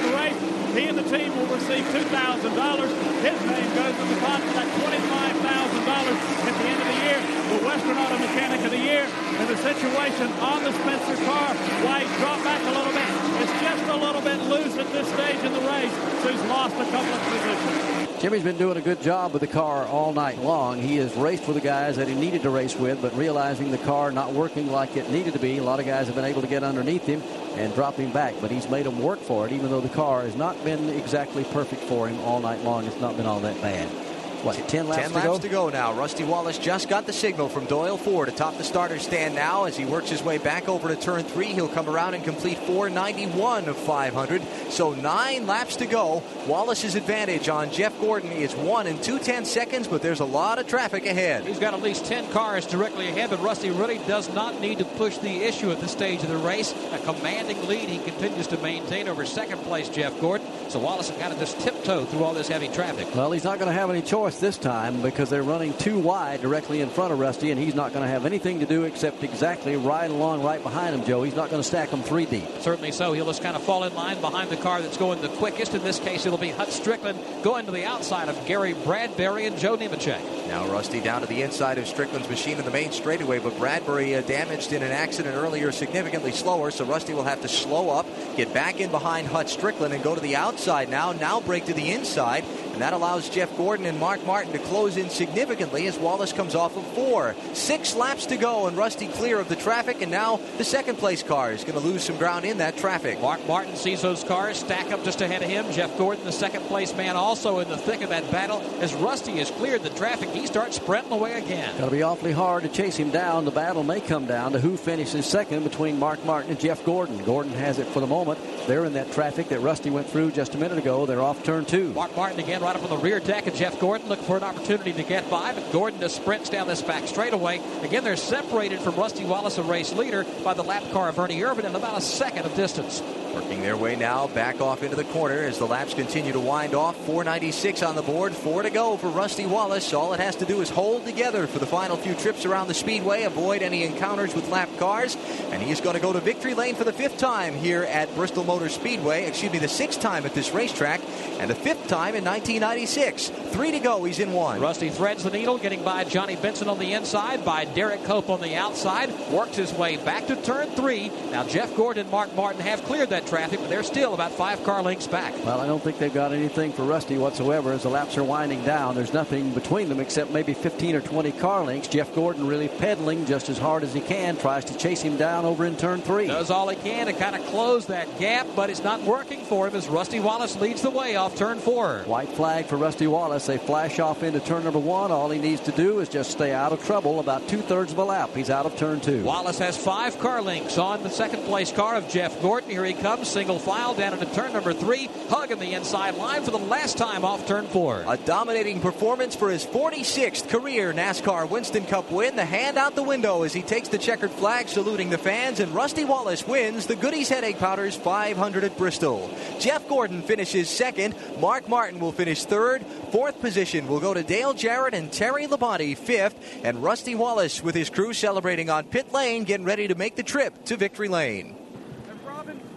He and the team will receive $2,000. His name goes in the pot for that $25,000 at the end of the year. The Western Auto Mechanic of the Year. And the situation on the Spencer car, why he dropped back a little bit. It's just a little bit loose at this stage in the race, so he's lost a couple of positions. Jimmy's been doing a good job with the car all night long. He has raced with the guys that he needed to race with, but realizing the car not working like it needed to be, a lot of guys have been able to get underneath him and drop him back. But he's made them work for it, even though the car has not been exactly perfect for him all night long. It's not been all that bad. What, 10 laps, 10 to, laps go? to go now. Rusty Wallace just got the signal from Doyle Ford atop the starter stand now. As he works his way back over to turn three, he'll come around and complete 491 of 500. So nine laps to go. Wallace's advantage on Jeff Gordon is one and two tenths seconds, but there's a lot of traffic ahead. He's got at least 10 cars directly ahead, but Rusty really does not need to push the issue at this stage of the race. A commanding lead he continues to maintain over second place Jeff Gordon. So Wallace has got to just tiptoe through all this heavy traffic. Well, he's not going to have any choice this time because they're running too wide directly in front of Rusty, and he's not going to have anything to do except exactly ride along right behind him, Joe. He's not going to stack them three deep. Certainly so. He'll just kind of fall in line behind the car that's going the quickest. In this case, it'll be Hut Stricklin going to the outside of Gary Bradberry and Joe Nemechek. Now Rusty down to the inside of Stricklin's machine in the main straightaway, but Bradberry uh, damaged in an accident earlier, significantly slower, so Rusty will have to slow up, get back in behind Hut Stricklin, and go to the outside now. Now break to the inside, and that allows Jeff Gordon and Mark Martin to close in significantly as Wallace comes off of four. Six laps to go, and Rusty clear of the traffic, and now the second place car is going to lose some ground in that traffic. Mark Martin sees those cars stack up just ahead of him. Jeff Gordon, the second place man, also in the thick of that battle. As Rusty has cleared the traffic, he starts sprinting away again. Got to be awfully hard to chase him down. The battle may come down to who finishes second between Mark Martin and Jeff Gordon. Gordon has it for the moment. They're in that traffic that Rusty went through just a minute ago. They're off turn two. Mark Martin again right up on the rear deck of Jeff Gordon looking for an opportunity to get by, but Gordon just sprints down this back straightaway. Again, they're separated from Rusty Wallace, a race leader, by the lap car of Ernie Irvan in about a second of distance. Working their way now back off into the corner as the laps continue to wind off. 496 on the board, four to go for Rusty Wallace. All it has to do is hold together for the final few trips around the speedway, avoid any encounters with lap cars, and he's going to go to victory lane for the fifth time here at Bristol Motor Speedway. Excuse me, the sixth time at this racetrack, and the fifth time in 1996. Three to go, he's in one. Rusty threads the needle, getting by Johnny Benson on the inside, by Derrike Cope on the outside, works his way back to turn three. Now Jeff Gordon and Mark Martin have cleared that traffic, but they're still about five car lengths back. Well, I don't think they've got anything for Rusty whatsoever as the laps are winding down. There's nothing between them except maybe 15 or 20 car lengths. Jeff Gordon really pedaling just as hard as he can, tries to chase him down over in turn three. Does all he can to kind of close that gap, but it's not working for him as Rusty Wallace leads the way off turn four. White flag for Rusty Wallace. They flash off into turn number one. All he needs to do is just stay out of trouble about two thirds of a lap. He's out of turn two. Wallace has five car lengths on the second place car of Jeff Gordon. Here he comes, single file down into turn number three, hugging the inside line for the last time off turn four. A dominating performance for his 46th career NASCAR Winston Cup win. The hand out the window as he takes the checkered flag, saluting the fans, and Rusty Wallace wins the Goody's Headache Powders 500 at Bristol. Jeff Gordon finishes second. Mark Martin will finish third. Fourth position will go to Dale Jarrett and Terry Labonte fifth, and Rusty Wallace with his crew celebrating on pit lane, getting ready to make the trip to victory lane.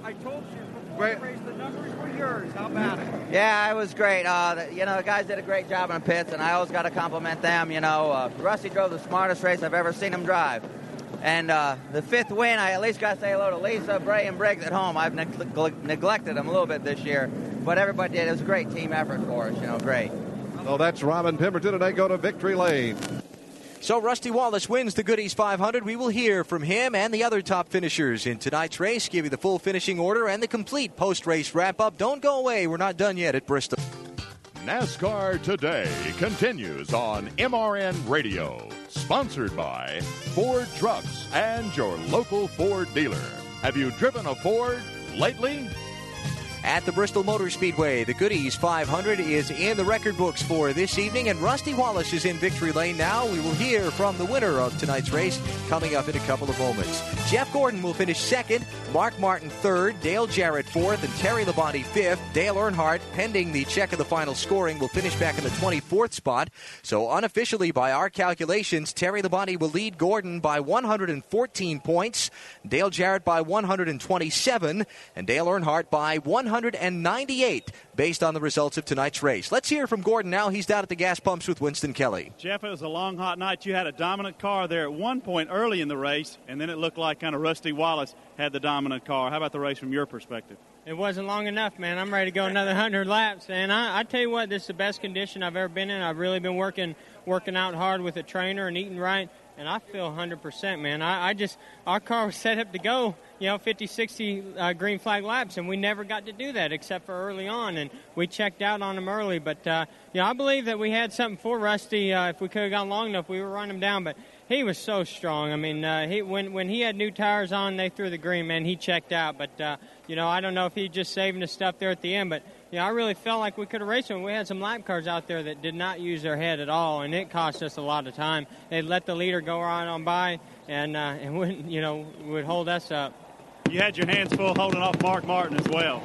Robin, I told you before you raised the numbers were yours. How about it? Yeah, it was great. Uh, the, you know, the guys did a great job in the pits, and I always got to compliment them. You know, uh, Rusty drove the smartest race I've ever seen him drive. And uh, the fifth win, I at least got to say hello to Lisa, Bray, and Briggs at home. I've neg- neglected them a little bit this year, but everybody did. It was a great team effort for us. You know, great. So that's Robin Pemberton, and they go to victory lane. So Rusty Wallace wins the Goody's 500. We will hear from him and the other top finishers in tonight's race. Give you the full finishing order and the complete post-race wrap-up. Don't go away. We're not done yet at Bristol. NASCAR Today continues on MRN Radio. Sponsored by Ford Trucks and your local Ford dealer. Have you driven a Ford lately? At the Bristol Motor Speedway. The Goody's 500 is in the record books for this evening, and Rusty Wallace is in victory lane now. We will hear from the winner of tonight's race coming up in a couple of moments. Jeff Gordon will finish second, Mark Martin third, Dale Jarrett fourth, and Terry Labonte fifth. Dale Earnhardt, pending the check of the final scoring, will finish back in the 24th spot. So unofficially, by our calculations, Terry Labonte will lead Gordon by 114 points, Dale Jarrett by 127, and Dale Earnhardt by 198, based on the results of tonight's race. Let's hear from Gordon now. He's down at the gas pumps with Winston Kelly. Jeff, it was a long, hot night. You had a dominant car there at one point early in the race, and then it looked like kind of Rusty Wallace had the dominant car. How about the race from your perspective? It wasn't long enough, man. I'm ready to go another 100 laps. And I, I tell you what, this is the best condition I've ever been in. I've really been working working out hard with a trainer and eating right and I feel 100%, man. I, I, just, our car was set up to go, you know, 50, 60 uh, green flag laps, and we never got to do that except for early on, and we checked out on them early. But, uh, you know, I believe that we had something for Rusty. Uh, if we could have gone long enough, we were running him down, but he was so strong. I mean, uh, he, when, when he had new tires on, they threw the green, man, he checked out. But, uh, you know, I don't know if he just saving the stuff there at the end, but yeah, I really felt like we could have raced them. We had some lap cars out there that did not use their head at all, and it cost us a lot of time. They let the leader go right on by, and uh, and wouldn't you know would hold us up. You had your hands full holding off Mark Martin as well.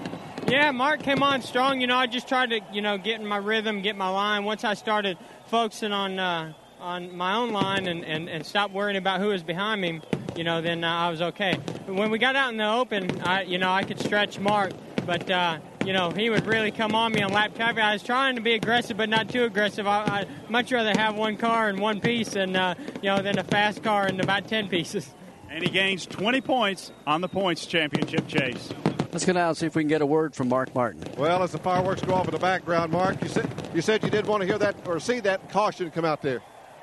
Yeah, Mark came on strong. You know, I just tried to you know get in my rhythm, get my line. Once I started focusing on uh, on my own line and, and, and stop worrying about who was behind me, you know, then uh, I was okay. When we got out in the open, I you know I could stretch Mark, but uh, you know, he would really come on me on lap traffic. I was trying to be aggressive, but not too aggressive. I, would much rather have one car in one piece than, uh, you know, than a fast car in about 10 pieces. And he gains 20 points on the points championship chase. Let's go down and see if we can get a word from Mark Martin. Well, as the fireworks go off in the background, Mark, you said you said you did want to hear that or see that caution come out there.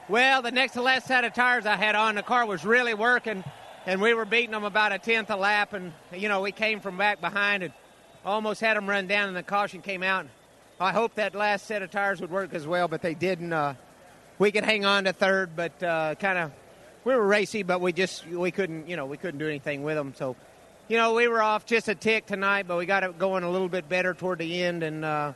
Well, the next to last set of tires I had on, the car was really working, and we were beating them about a tenth a lap, and you know we came from back behind and almost had them run down, and the caution came out. I hope that last set of tires would work as well, but they didn't. Uh, we could hang on to third, but uh, kind of we were racy, but we just we couldn't you know we couldn't do anything with them. So you know we were off just a tick tonight, but we got it going a little bit better toward the end, and uh,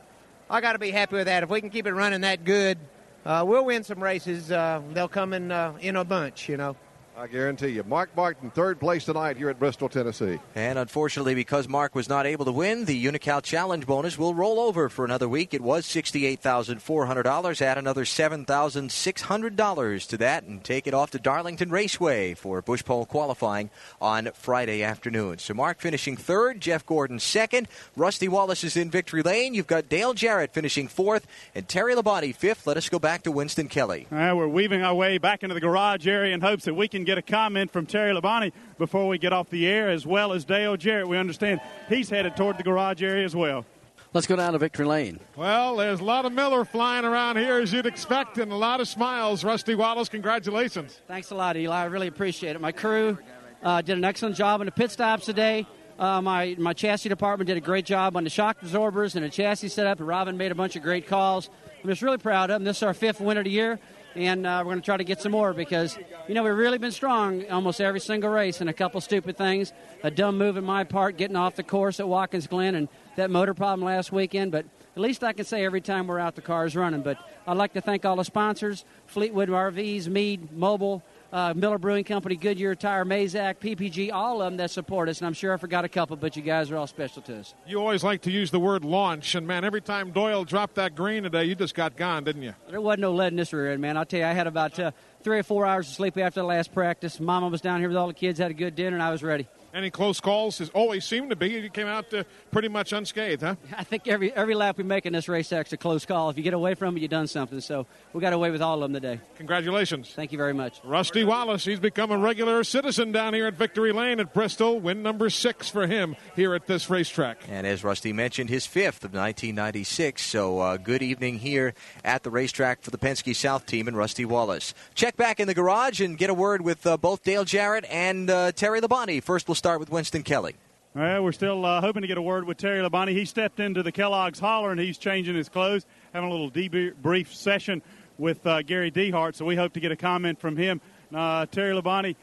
I got to be happy with that. If we can keep it running that good, uh, we'll win some races. Uh, they'll come in uh, in a bunch, you know. I guarantee you. Mark Martin, third place tonight here at Bristol, Tennessee. And unfortunately, because Mark was not able to win, the Unocal Challenge bonus will roll over for another week. It was $68,400. Add another $7,600 to that and take it off to Darlington Raceway for Busch Pole qualifying on Friday afternoon. So Mark finishing third, Jeff Gordon second. Rusty Wallace is in victory lane. You've got Dale Jarrett finishing fourth and Terry Labonte fifth. Let us go back to Winston Kelly. All right, we're weaving our way back into the garage area in hopes that we can get get a comment from Terry Labonte before we get off the air, as well as Dale Jarrett. We understand he's headed toward the garage area as well. Let's go down to Victory Lane. Well, there's a lot of Miller flying around here, as you'd expect, and a lot of smiles. Rusty Wallace, congratulations. Thanks a lot, Eli. I really appreciate it. My crew uh, did an excellent job on the pit stops today. Uh, my, my chassis department did a great job on the shock absorbers and the chassis setup, and Robin made a bunch of great calls. I'm just really proud of them. This is our fifth win of the year and uh, we're going to try to get some more because you know we've really been strong almost every single race and a couple stupid things. A dumb move in my part getting off the course at watkins glen and that motor problem last weekend but at least i can say every time we're out the car is running. But i'd like to thank all the sponsors fleetwood rvs mead mobile uh, Miller Brewing Company, Goodyear Tire, Mazak, PPG, all of them that support us. And I'm sure I forgot a couple, but you guys are all special to us. You always like to use the word launch, and man, every time Doyle dropped that green today, you just got gone, didn't you? There wasn't no lead in this rear end, man. I'll tell you, I had about uh, three or four hours of sleep after the last practice. Mama was down here with all the kids, had a good dinner, and I was ready. Any close calls? Has always seemed to be. You came out uh, pretty much unscathed, huh? I think every every lap we make in this race is a close call. If you get away from it, you've done something. So we got away with all of them today. Congratulations. Thank you very much. Rusty Wallace, he's become a regular citizen down here at Victory Lane at Bristol. Win number six for him here at this racetrack. And as Rusty mentioned, his fifth of 1996. So uh, good evening here at the racetrack for the Penske South team and Rusty Wallace. Check back in the garage and get a word with uh, both Dale Jarrett and uh, Terry Labonte. First, we'll start with Winston Kelly. Well, we're still uh, hoping to get a word with Terry Labonte. He stepped into the Kellogg's holler and he's changing his clothes, having a little debrief session with uh, Gary DeHart. So we hope to get a comment from him. Uh, Terry Labonte,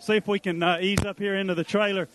see if we can uh, ease up here into the trailer.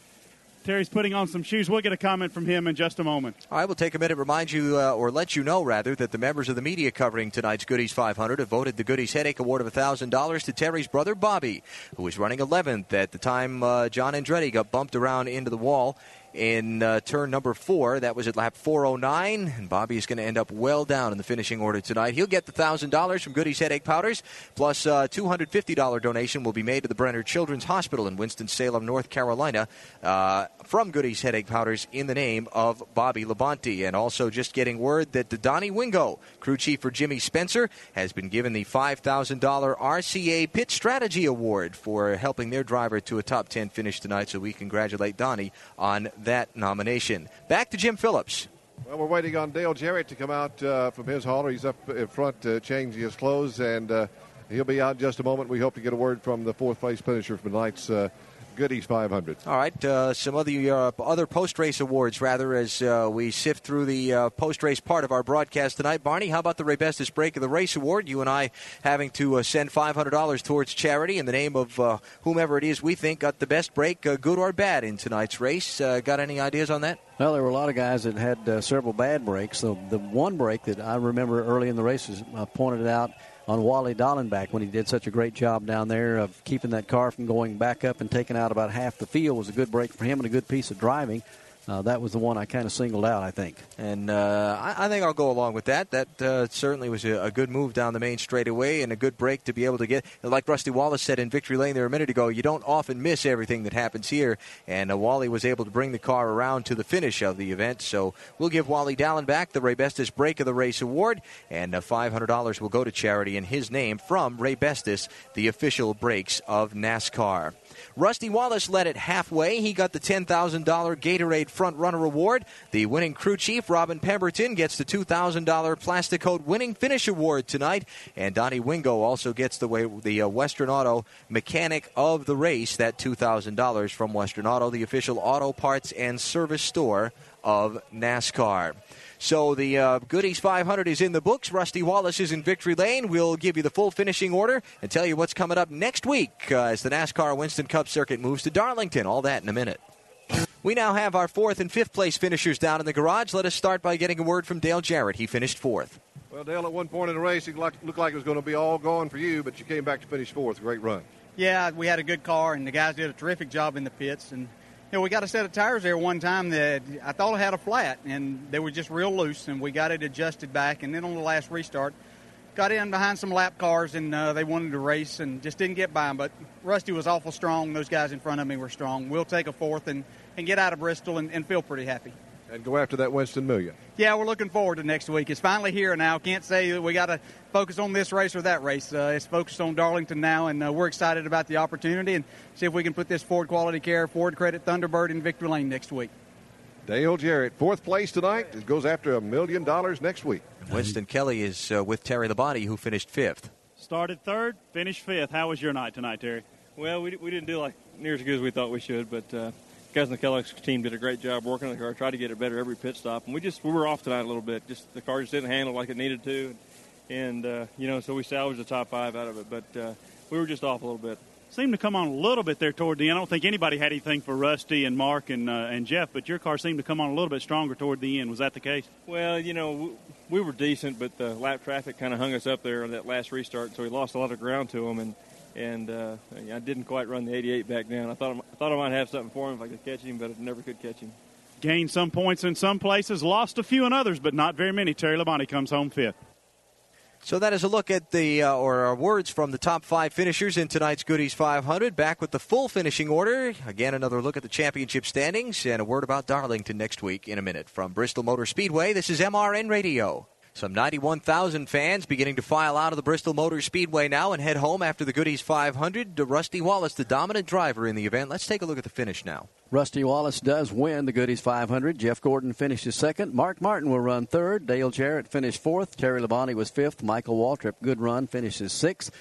Terry's putting on some shoes. We'll get a comment from him in just a moment. All right, we'll take a minute, remind you, uh, or let you know, rather, that the members of the media covering tonight's Goody's 500 have voted the Goody's Headache Award of $1,000 to Terry's brother, Bobby, who was running 11th at the time uh, John Andretti got bumped around into the wall in uh, turn number four. That was at lap 409, and Bobby is going to end up well down in the finishing order tonight. He'll get the $1,000 from Goody's Headache Powders, plus a $250 donation will be made to the Brenner Children's Hospital in Winston-Salem, North Carolina, uh, from Goody's Headache Powders in the name of Bobby Labonte. And also just getting word that the Donnie Wingo, crew chief for Jimmy Spencer, has been given the $5,000 RCA Pit Strategy Award for helping their driver to a top 10 finish tonight. So we congratulate Donnie on that nomination. Back to Jim Phillips. Well, we're waiting on Dale Jarrett to come out uh, from his hauler. He's up in front uh, changing his clothes, and uh, he'll be out in just a moment. We hope to get a word from the fourth place finisher from tonight's uh, Goody's 500. All right, uh, some other uh, other post race awards rather as uh, we sift through the uh, post race part of our broadcast tonight. Barney, how about the Raybestos Brake of the Race Award? You and I having to uh, send five hundred dollars towards charity in the name of uh, whomever it is we think got the best break, good or bad, in tonight's race. got any ideas on that? Well, there were a lot of guys that had several bad breaks. So the one break that I remember early in the races pointed out on Wally Dallenbach when he did such a great job down there of keeping that car from going back up and taking out about half the field was a good break for him and a good piece of driving uh, that was the one I kind of singled out, I think. And uh, I, I, think I'll go along with that. That uh, certainly was a, a, good move down the main straightaway and a good break to be able to get. Like Rusty Wallace said in Victory Lane there a minute ago, you don't often miss everything that happens here. And uh, Wally was able to bring the car around to the finish of the event. So we'll give Wally Dallenbach the Raybestos Brake of the Race Award, and uh, $500 will go to charity in his name from Ray Bestis, the official brakes of NASCAR. Rusty Wallace led it halfway. He got the $10,000 Gatorade Front Runner Award. The winning crew chief, Robin Pemberton, gets the $2,000 Plasti-Kote Winning Finish Award tonight. And Donnie Wingo also gets the, way, the uh, Western Auto Mechanic of the Race, that $2,000 from Western Auto, the official auto parts and service store of NASCAR. So the uh, Goody's 500 is in the books. Rusty Wallace is in victory lane. We'll give you the full finishing order and tell you what's coming up next week uh, as the NASCAR Winston Cup circuit moves to Darlington. All that in a minute. We now have our fourth and fifth place finishers down in the garage. Let us start by getting a word from Dale Jarrett. He finished fourth. Well, Dale, at one point in the race, it looked like it was going to be all gone for you, but you came back to finish fourth. Great run. Yeah, we had a good car, and the guys did a terrific job in the pits. And you know, we got a set of tires there one time that I thought it had a flat, and they were just real loose, and we got it adjusted back. And then on the last restart, got in behind some lap cars, and uh, they wanted to race and just didn't get by them. But Rusty was awful strong. Those guys in front of me were strong. We'll take a fourth and, and get out of Bristol and, and feel pretty happy and go after that Winston Million. Yeah, we're looking forward to next week. It's finally here now. Can't say that we got to focus on this race or that race. Uh, it's focused on Darlington now, and uh, we're excited about the opportunity and see if we can put this Ford Quality Care Ford Credit Thunderbird in Victory Lane next week. Dale Jarrett, fourth place tonight. It goes after a million dollars next week. Winston Kelly is uh, with Terry Labonte, who finished fifth. Started third, finished fifth. How was your night tonight, Terry? Well, we, we didn't do like near as good as we thought we should, but uh, guys in the Kellogg's team did a great job working on the car, tried to get it better every pit stop, and we just we were off tonight a little bit. Just the car just didn't handle like it needed to, and uh, you know, so we salvaged the top five out of it, but uh, we were just off a little bit. Seemed to come on a little bit there toward the end. I don't think anybody had anything for Rusty and Mark and uh, and Jeff, but your car seemed to come on a little bit stronger toward the end. Was that the case? Well, you know, we were decent, but the lap traffic kind of hung us up there on that last restart, so we lost a lot of ground to them and and uh, I didn't quite run the 88 back down. I thought I thought I might have something for him if I could catch him, but I never could catch him. Gained some points in some places, lost a few in others, but not very many. Terry Labonte comes home fifth. So that is a look at the uh, or words from the top five finishers in tonight's Goody's 500. Back with the full finishing order. Again, another look at the championship standings and a word about Darlington next week in a minute from Bristol Motor Speedway. This is MRN Radio. Some 91,000 fans beginning to file out of the Bristol Motor Speedway now and head home after the Goody's 500. to Rusty Wallace, the dominant driver in the event. Let's take a look at the finish now. Rusty Wallace does win the Goody's 500. Jeff Gordon finishes second. Mark Martin will run third. Dale Jarrett finished fourth. Terry Labonte was fifth. Michael Waltrip, good run, finishes sixth.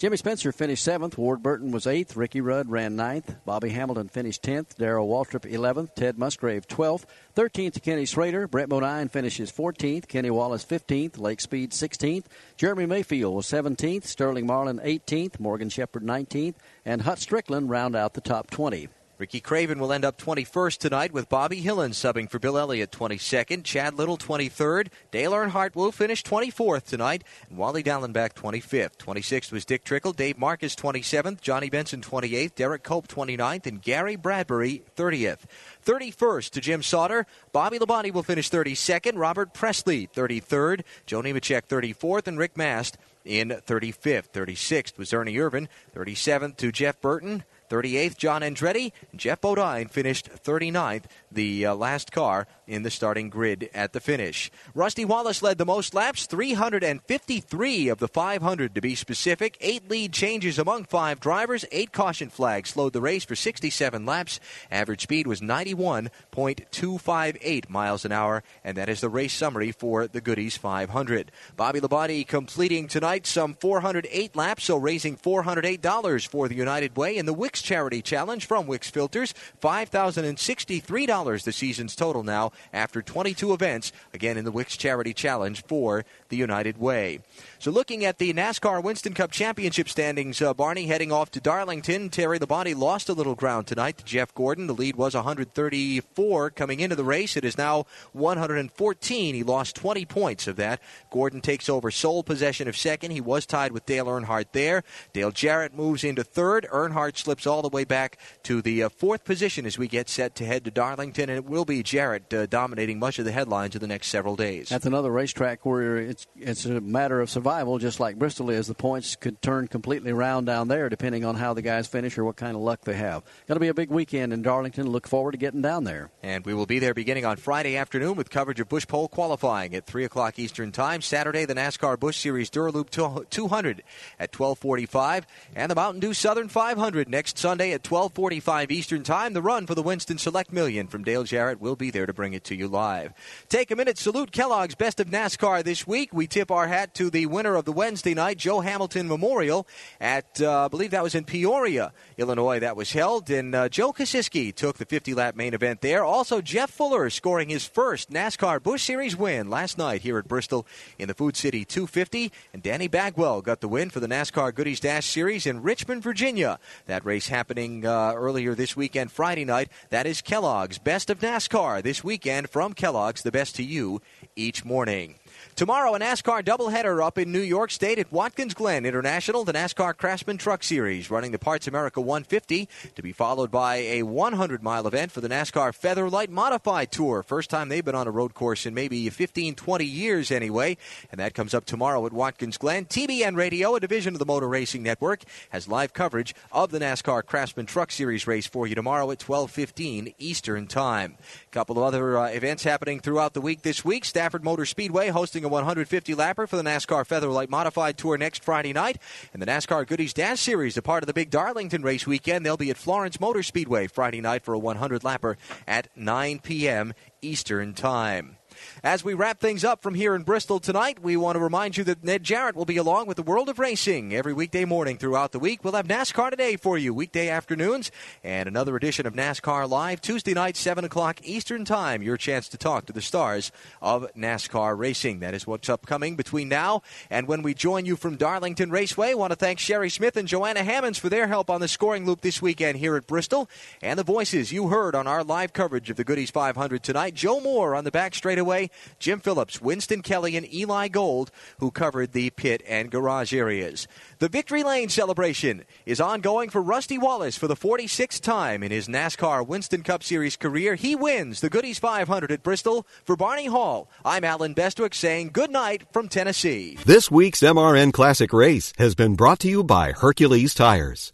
Jimmy Spencer finished seventh. Ward Burton was eighth. Ricky Rudd ran ninth. Bobby Hamilton finished tenth. Darrell Waltrip eleventh. Ted Musgrave twelfth. Thirteenth Kenny Schrader. Brett Bodine finishes fourteenth. Kenny Wallace fifteenth. Lake Speed sixteenth. Jeremy Mayfield was seventeenth. Sterling Marlin eighteenth. Morgan Shepherd nineteenth. And Hut Stricklin round out the top twenty. Ricky Craven will end up 21st tonight with Bobby Hillin subbing for Bill Elliott 22nd, Chad Little 23rd, Dale Earnhardt will finish 24th tonight, and Wally Dallenbach 25th. 26th was Dick Trickle, Dave Marcis 27th, Johnny Benson 28th, Derrike Cope 29th, and Gary Bradberry 30th. 31st to Jim Sauter. Bobby Labonte will finish 32nd. Robert Pressley 33rd. Joe Nemechek 34th. And Rick Mast in 35th. 36th was Ernie Irvan. 37th to Jeff Burton. 38th, John Andretti. Geoff Bodine finished 39th, the uh, last car in the starting grid at the finish. Rusty Wallace led the most laps, 353 of the 500 to be specific. Eight lead changes among five drivers. Eight caution flags slowed the race for 67 laps. Average speed was 91.258 miles an hour, and that is the race summary for the Goody's 500. Bobby Labonte completing tonight some 408 laps, so raising $408 for the United Way in the Wix Charity Challenge from Wix Filters. $5,063 the season's total now after 22 events, again in the Wix Charity Challenge for the United Way. So looking at the NASCAR Winston Cup Championship standings, uh, Barney heading off to Darlington. Terry Labonte lost a little ground tonight to Jeff Gordon. The lead was 134 coming into the race. It is now 114. He lost 20 points of that. Gordon takes over sole possession of second. He was tied with Dale Earnhardt there. Dale Jarrett moves into third. Earnhardt slips all the way back to the uh, fourth position as we get set to head to Darlington, and it will be Jarrett uh, dominating much of the headlines in the next several days. That's another racetrack where it's it's a matter of survival, just like Bristol is. The points could turn completely around down there, depending on how the guys finish or what kind of luck they have. Going to be a big weekend in Darlington. Look forward to getting down there. And we will be there beginning on Friday afternoon with coverage of Busch Pole qualifying at 3 o'clock Eastern Time. Saturday, the NASCAR Busch Series Dura Lube 200 at 1245. And the Mountain Dew Southern 500 next Sunday at 1245 Eastern Time. The run for the Winston Select Million from Dale Jarrett will be there to bring it to you live. Take a minute, salute Kellogg's Best of NASCAR this week. We tip our hat to the winner of the Wednesday night, Joe Hamilton Memorial, at, uh, I believe that was in Peoria, Illinois, that was held. And uh, Joe Kosiski took the 50 lap main event there. Also, Jeff Fuller scoring his first NASCAR Busch Series win last night here at Bristol in the Food City 250. And Danny Bagwell got the win for the NASCAR Goody's Dash Series in Richmond, Virginia. That race happening uh, earlier this weekend, Friday night. That is Kellogg's Best of NASCAR this weekend from Kellogg's, the best to you each morning. Tomorrow, a NASCAR doubleheader up in New York State at Watkins Glen International, the NASCAR Craftsman Truck Series, running the Parts America 150, to be followed by a 100 mile event for the NASCAR Featherlite Modified Tour. First time they've been on a road course in maybe 15, 20 years anyway. And that comes up tomorrow at Watkins Glen. TBN Radio, a division of the Motor Racing Network, has live coverage of the NASCAR Craftsman Truck Series race for you tomorrow at 12:15 Eastern Time. Couple of other uh, events happening throughout the week this week. Stafford Motor Speedway hosting a 150 lapper for the NASCAR Featherlite Modified Tour next Friday night. And the NASCAR Goody's Dash Series, a part of the big Darlington race weekend. They'll be at Florence Motor Speedway Friday night for a 100 lapper at 9 p.m. Eastern Time. As we wrap things up from here in Bristol tonight, we want to remind you that Ned Jarrett will be along with the world of racing every weekday morning throughout the week. We'll have NASCAR today for you, weekday afternoons, and another edition of NASCAR Live Tuesday night, 7 o'clock Eastern Time. Your chance to talk to the stars of NASCAR racing. That is what's upcoming between now and when we join you from Darlington Raceway. I want to thank Sherry Smith and Joanna Hammonds for their help on the scoring loop this weekend here at Bristol, and the voices you heard on our live coverage of the Goody's 500 tonight. Joe Moore on the back straightaway. Jim Phillips, Winston Kelly, and Eli Gold, who covered the pit and garage areas. The Victory Lane celebration is ongoing for Rusty Wallace for the 46th time in his NASCAR Winston Cup Series career. He wins the Goody's 500 at Bristol. For Barney Hall, I'm Allen Bestwick saying good night from Tennessee. This week's MRN Classic Race has been brought to you by Hercules Tires.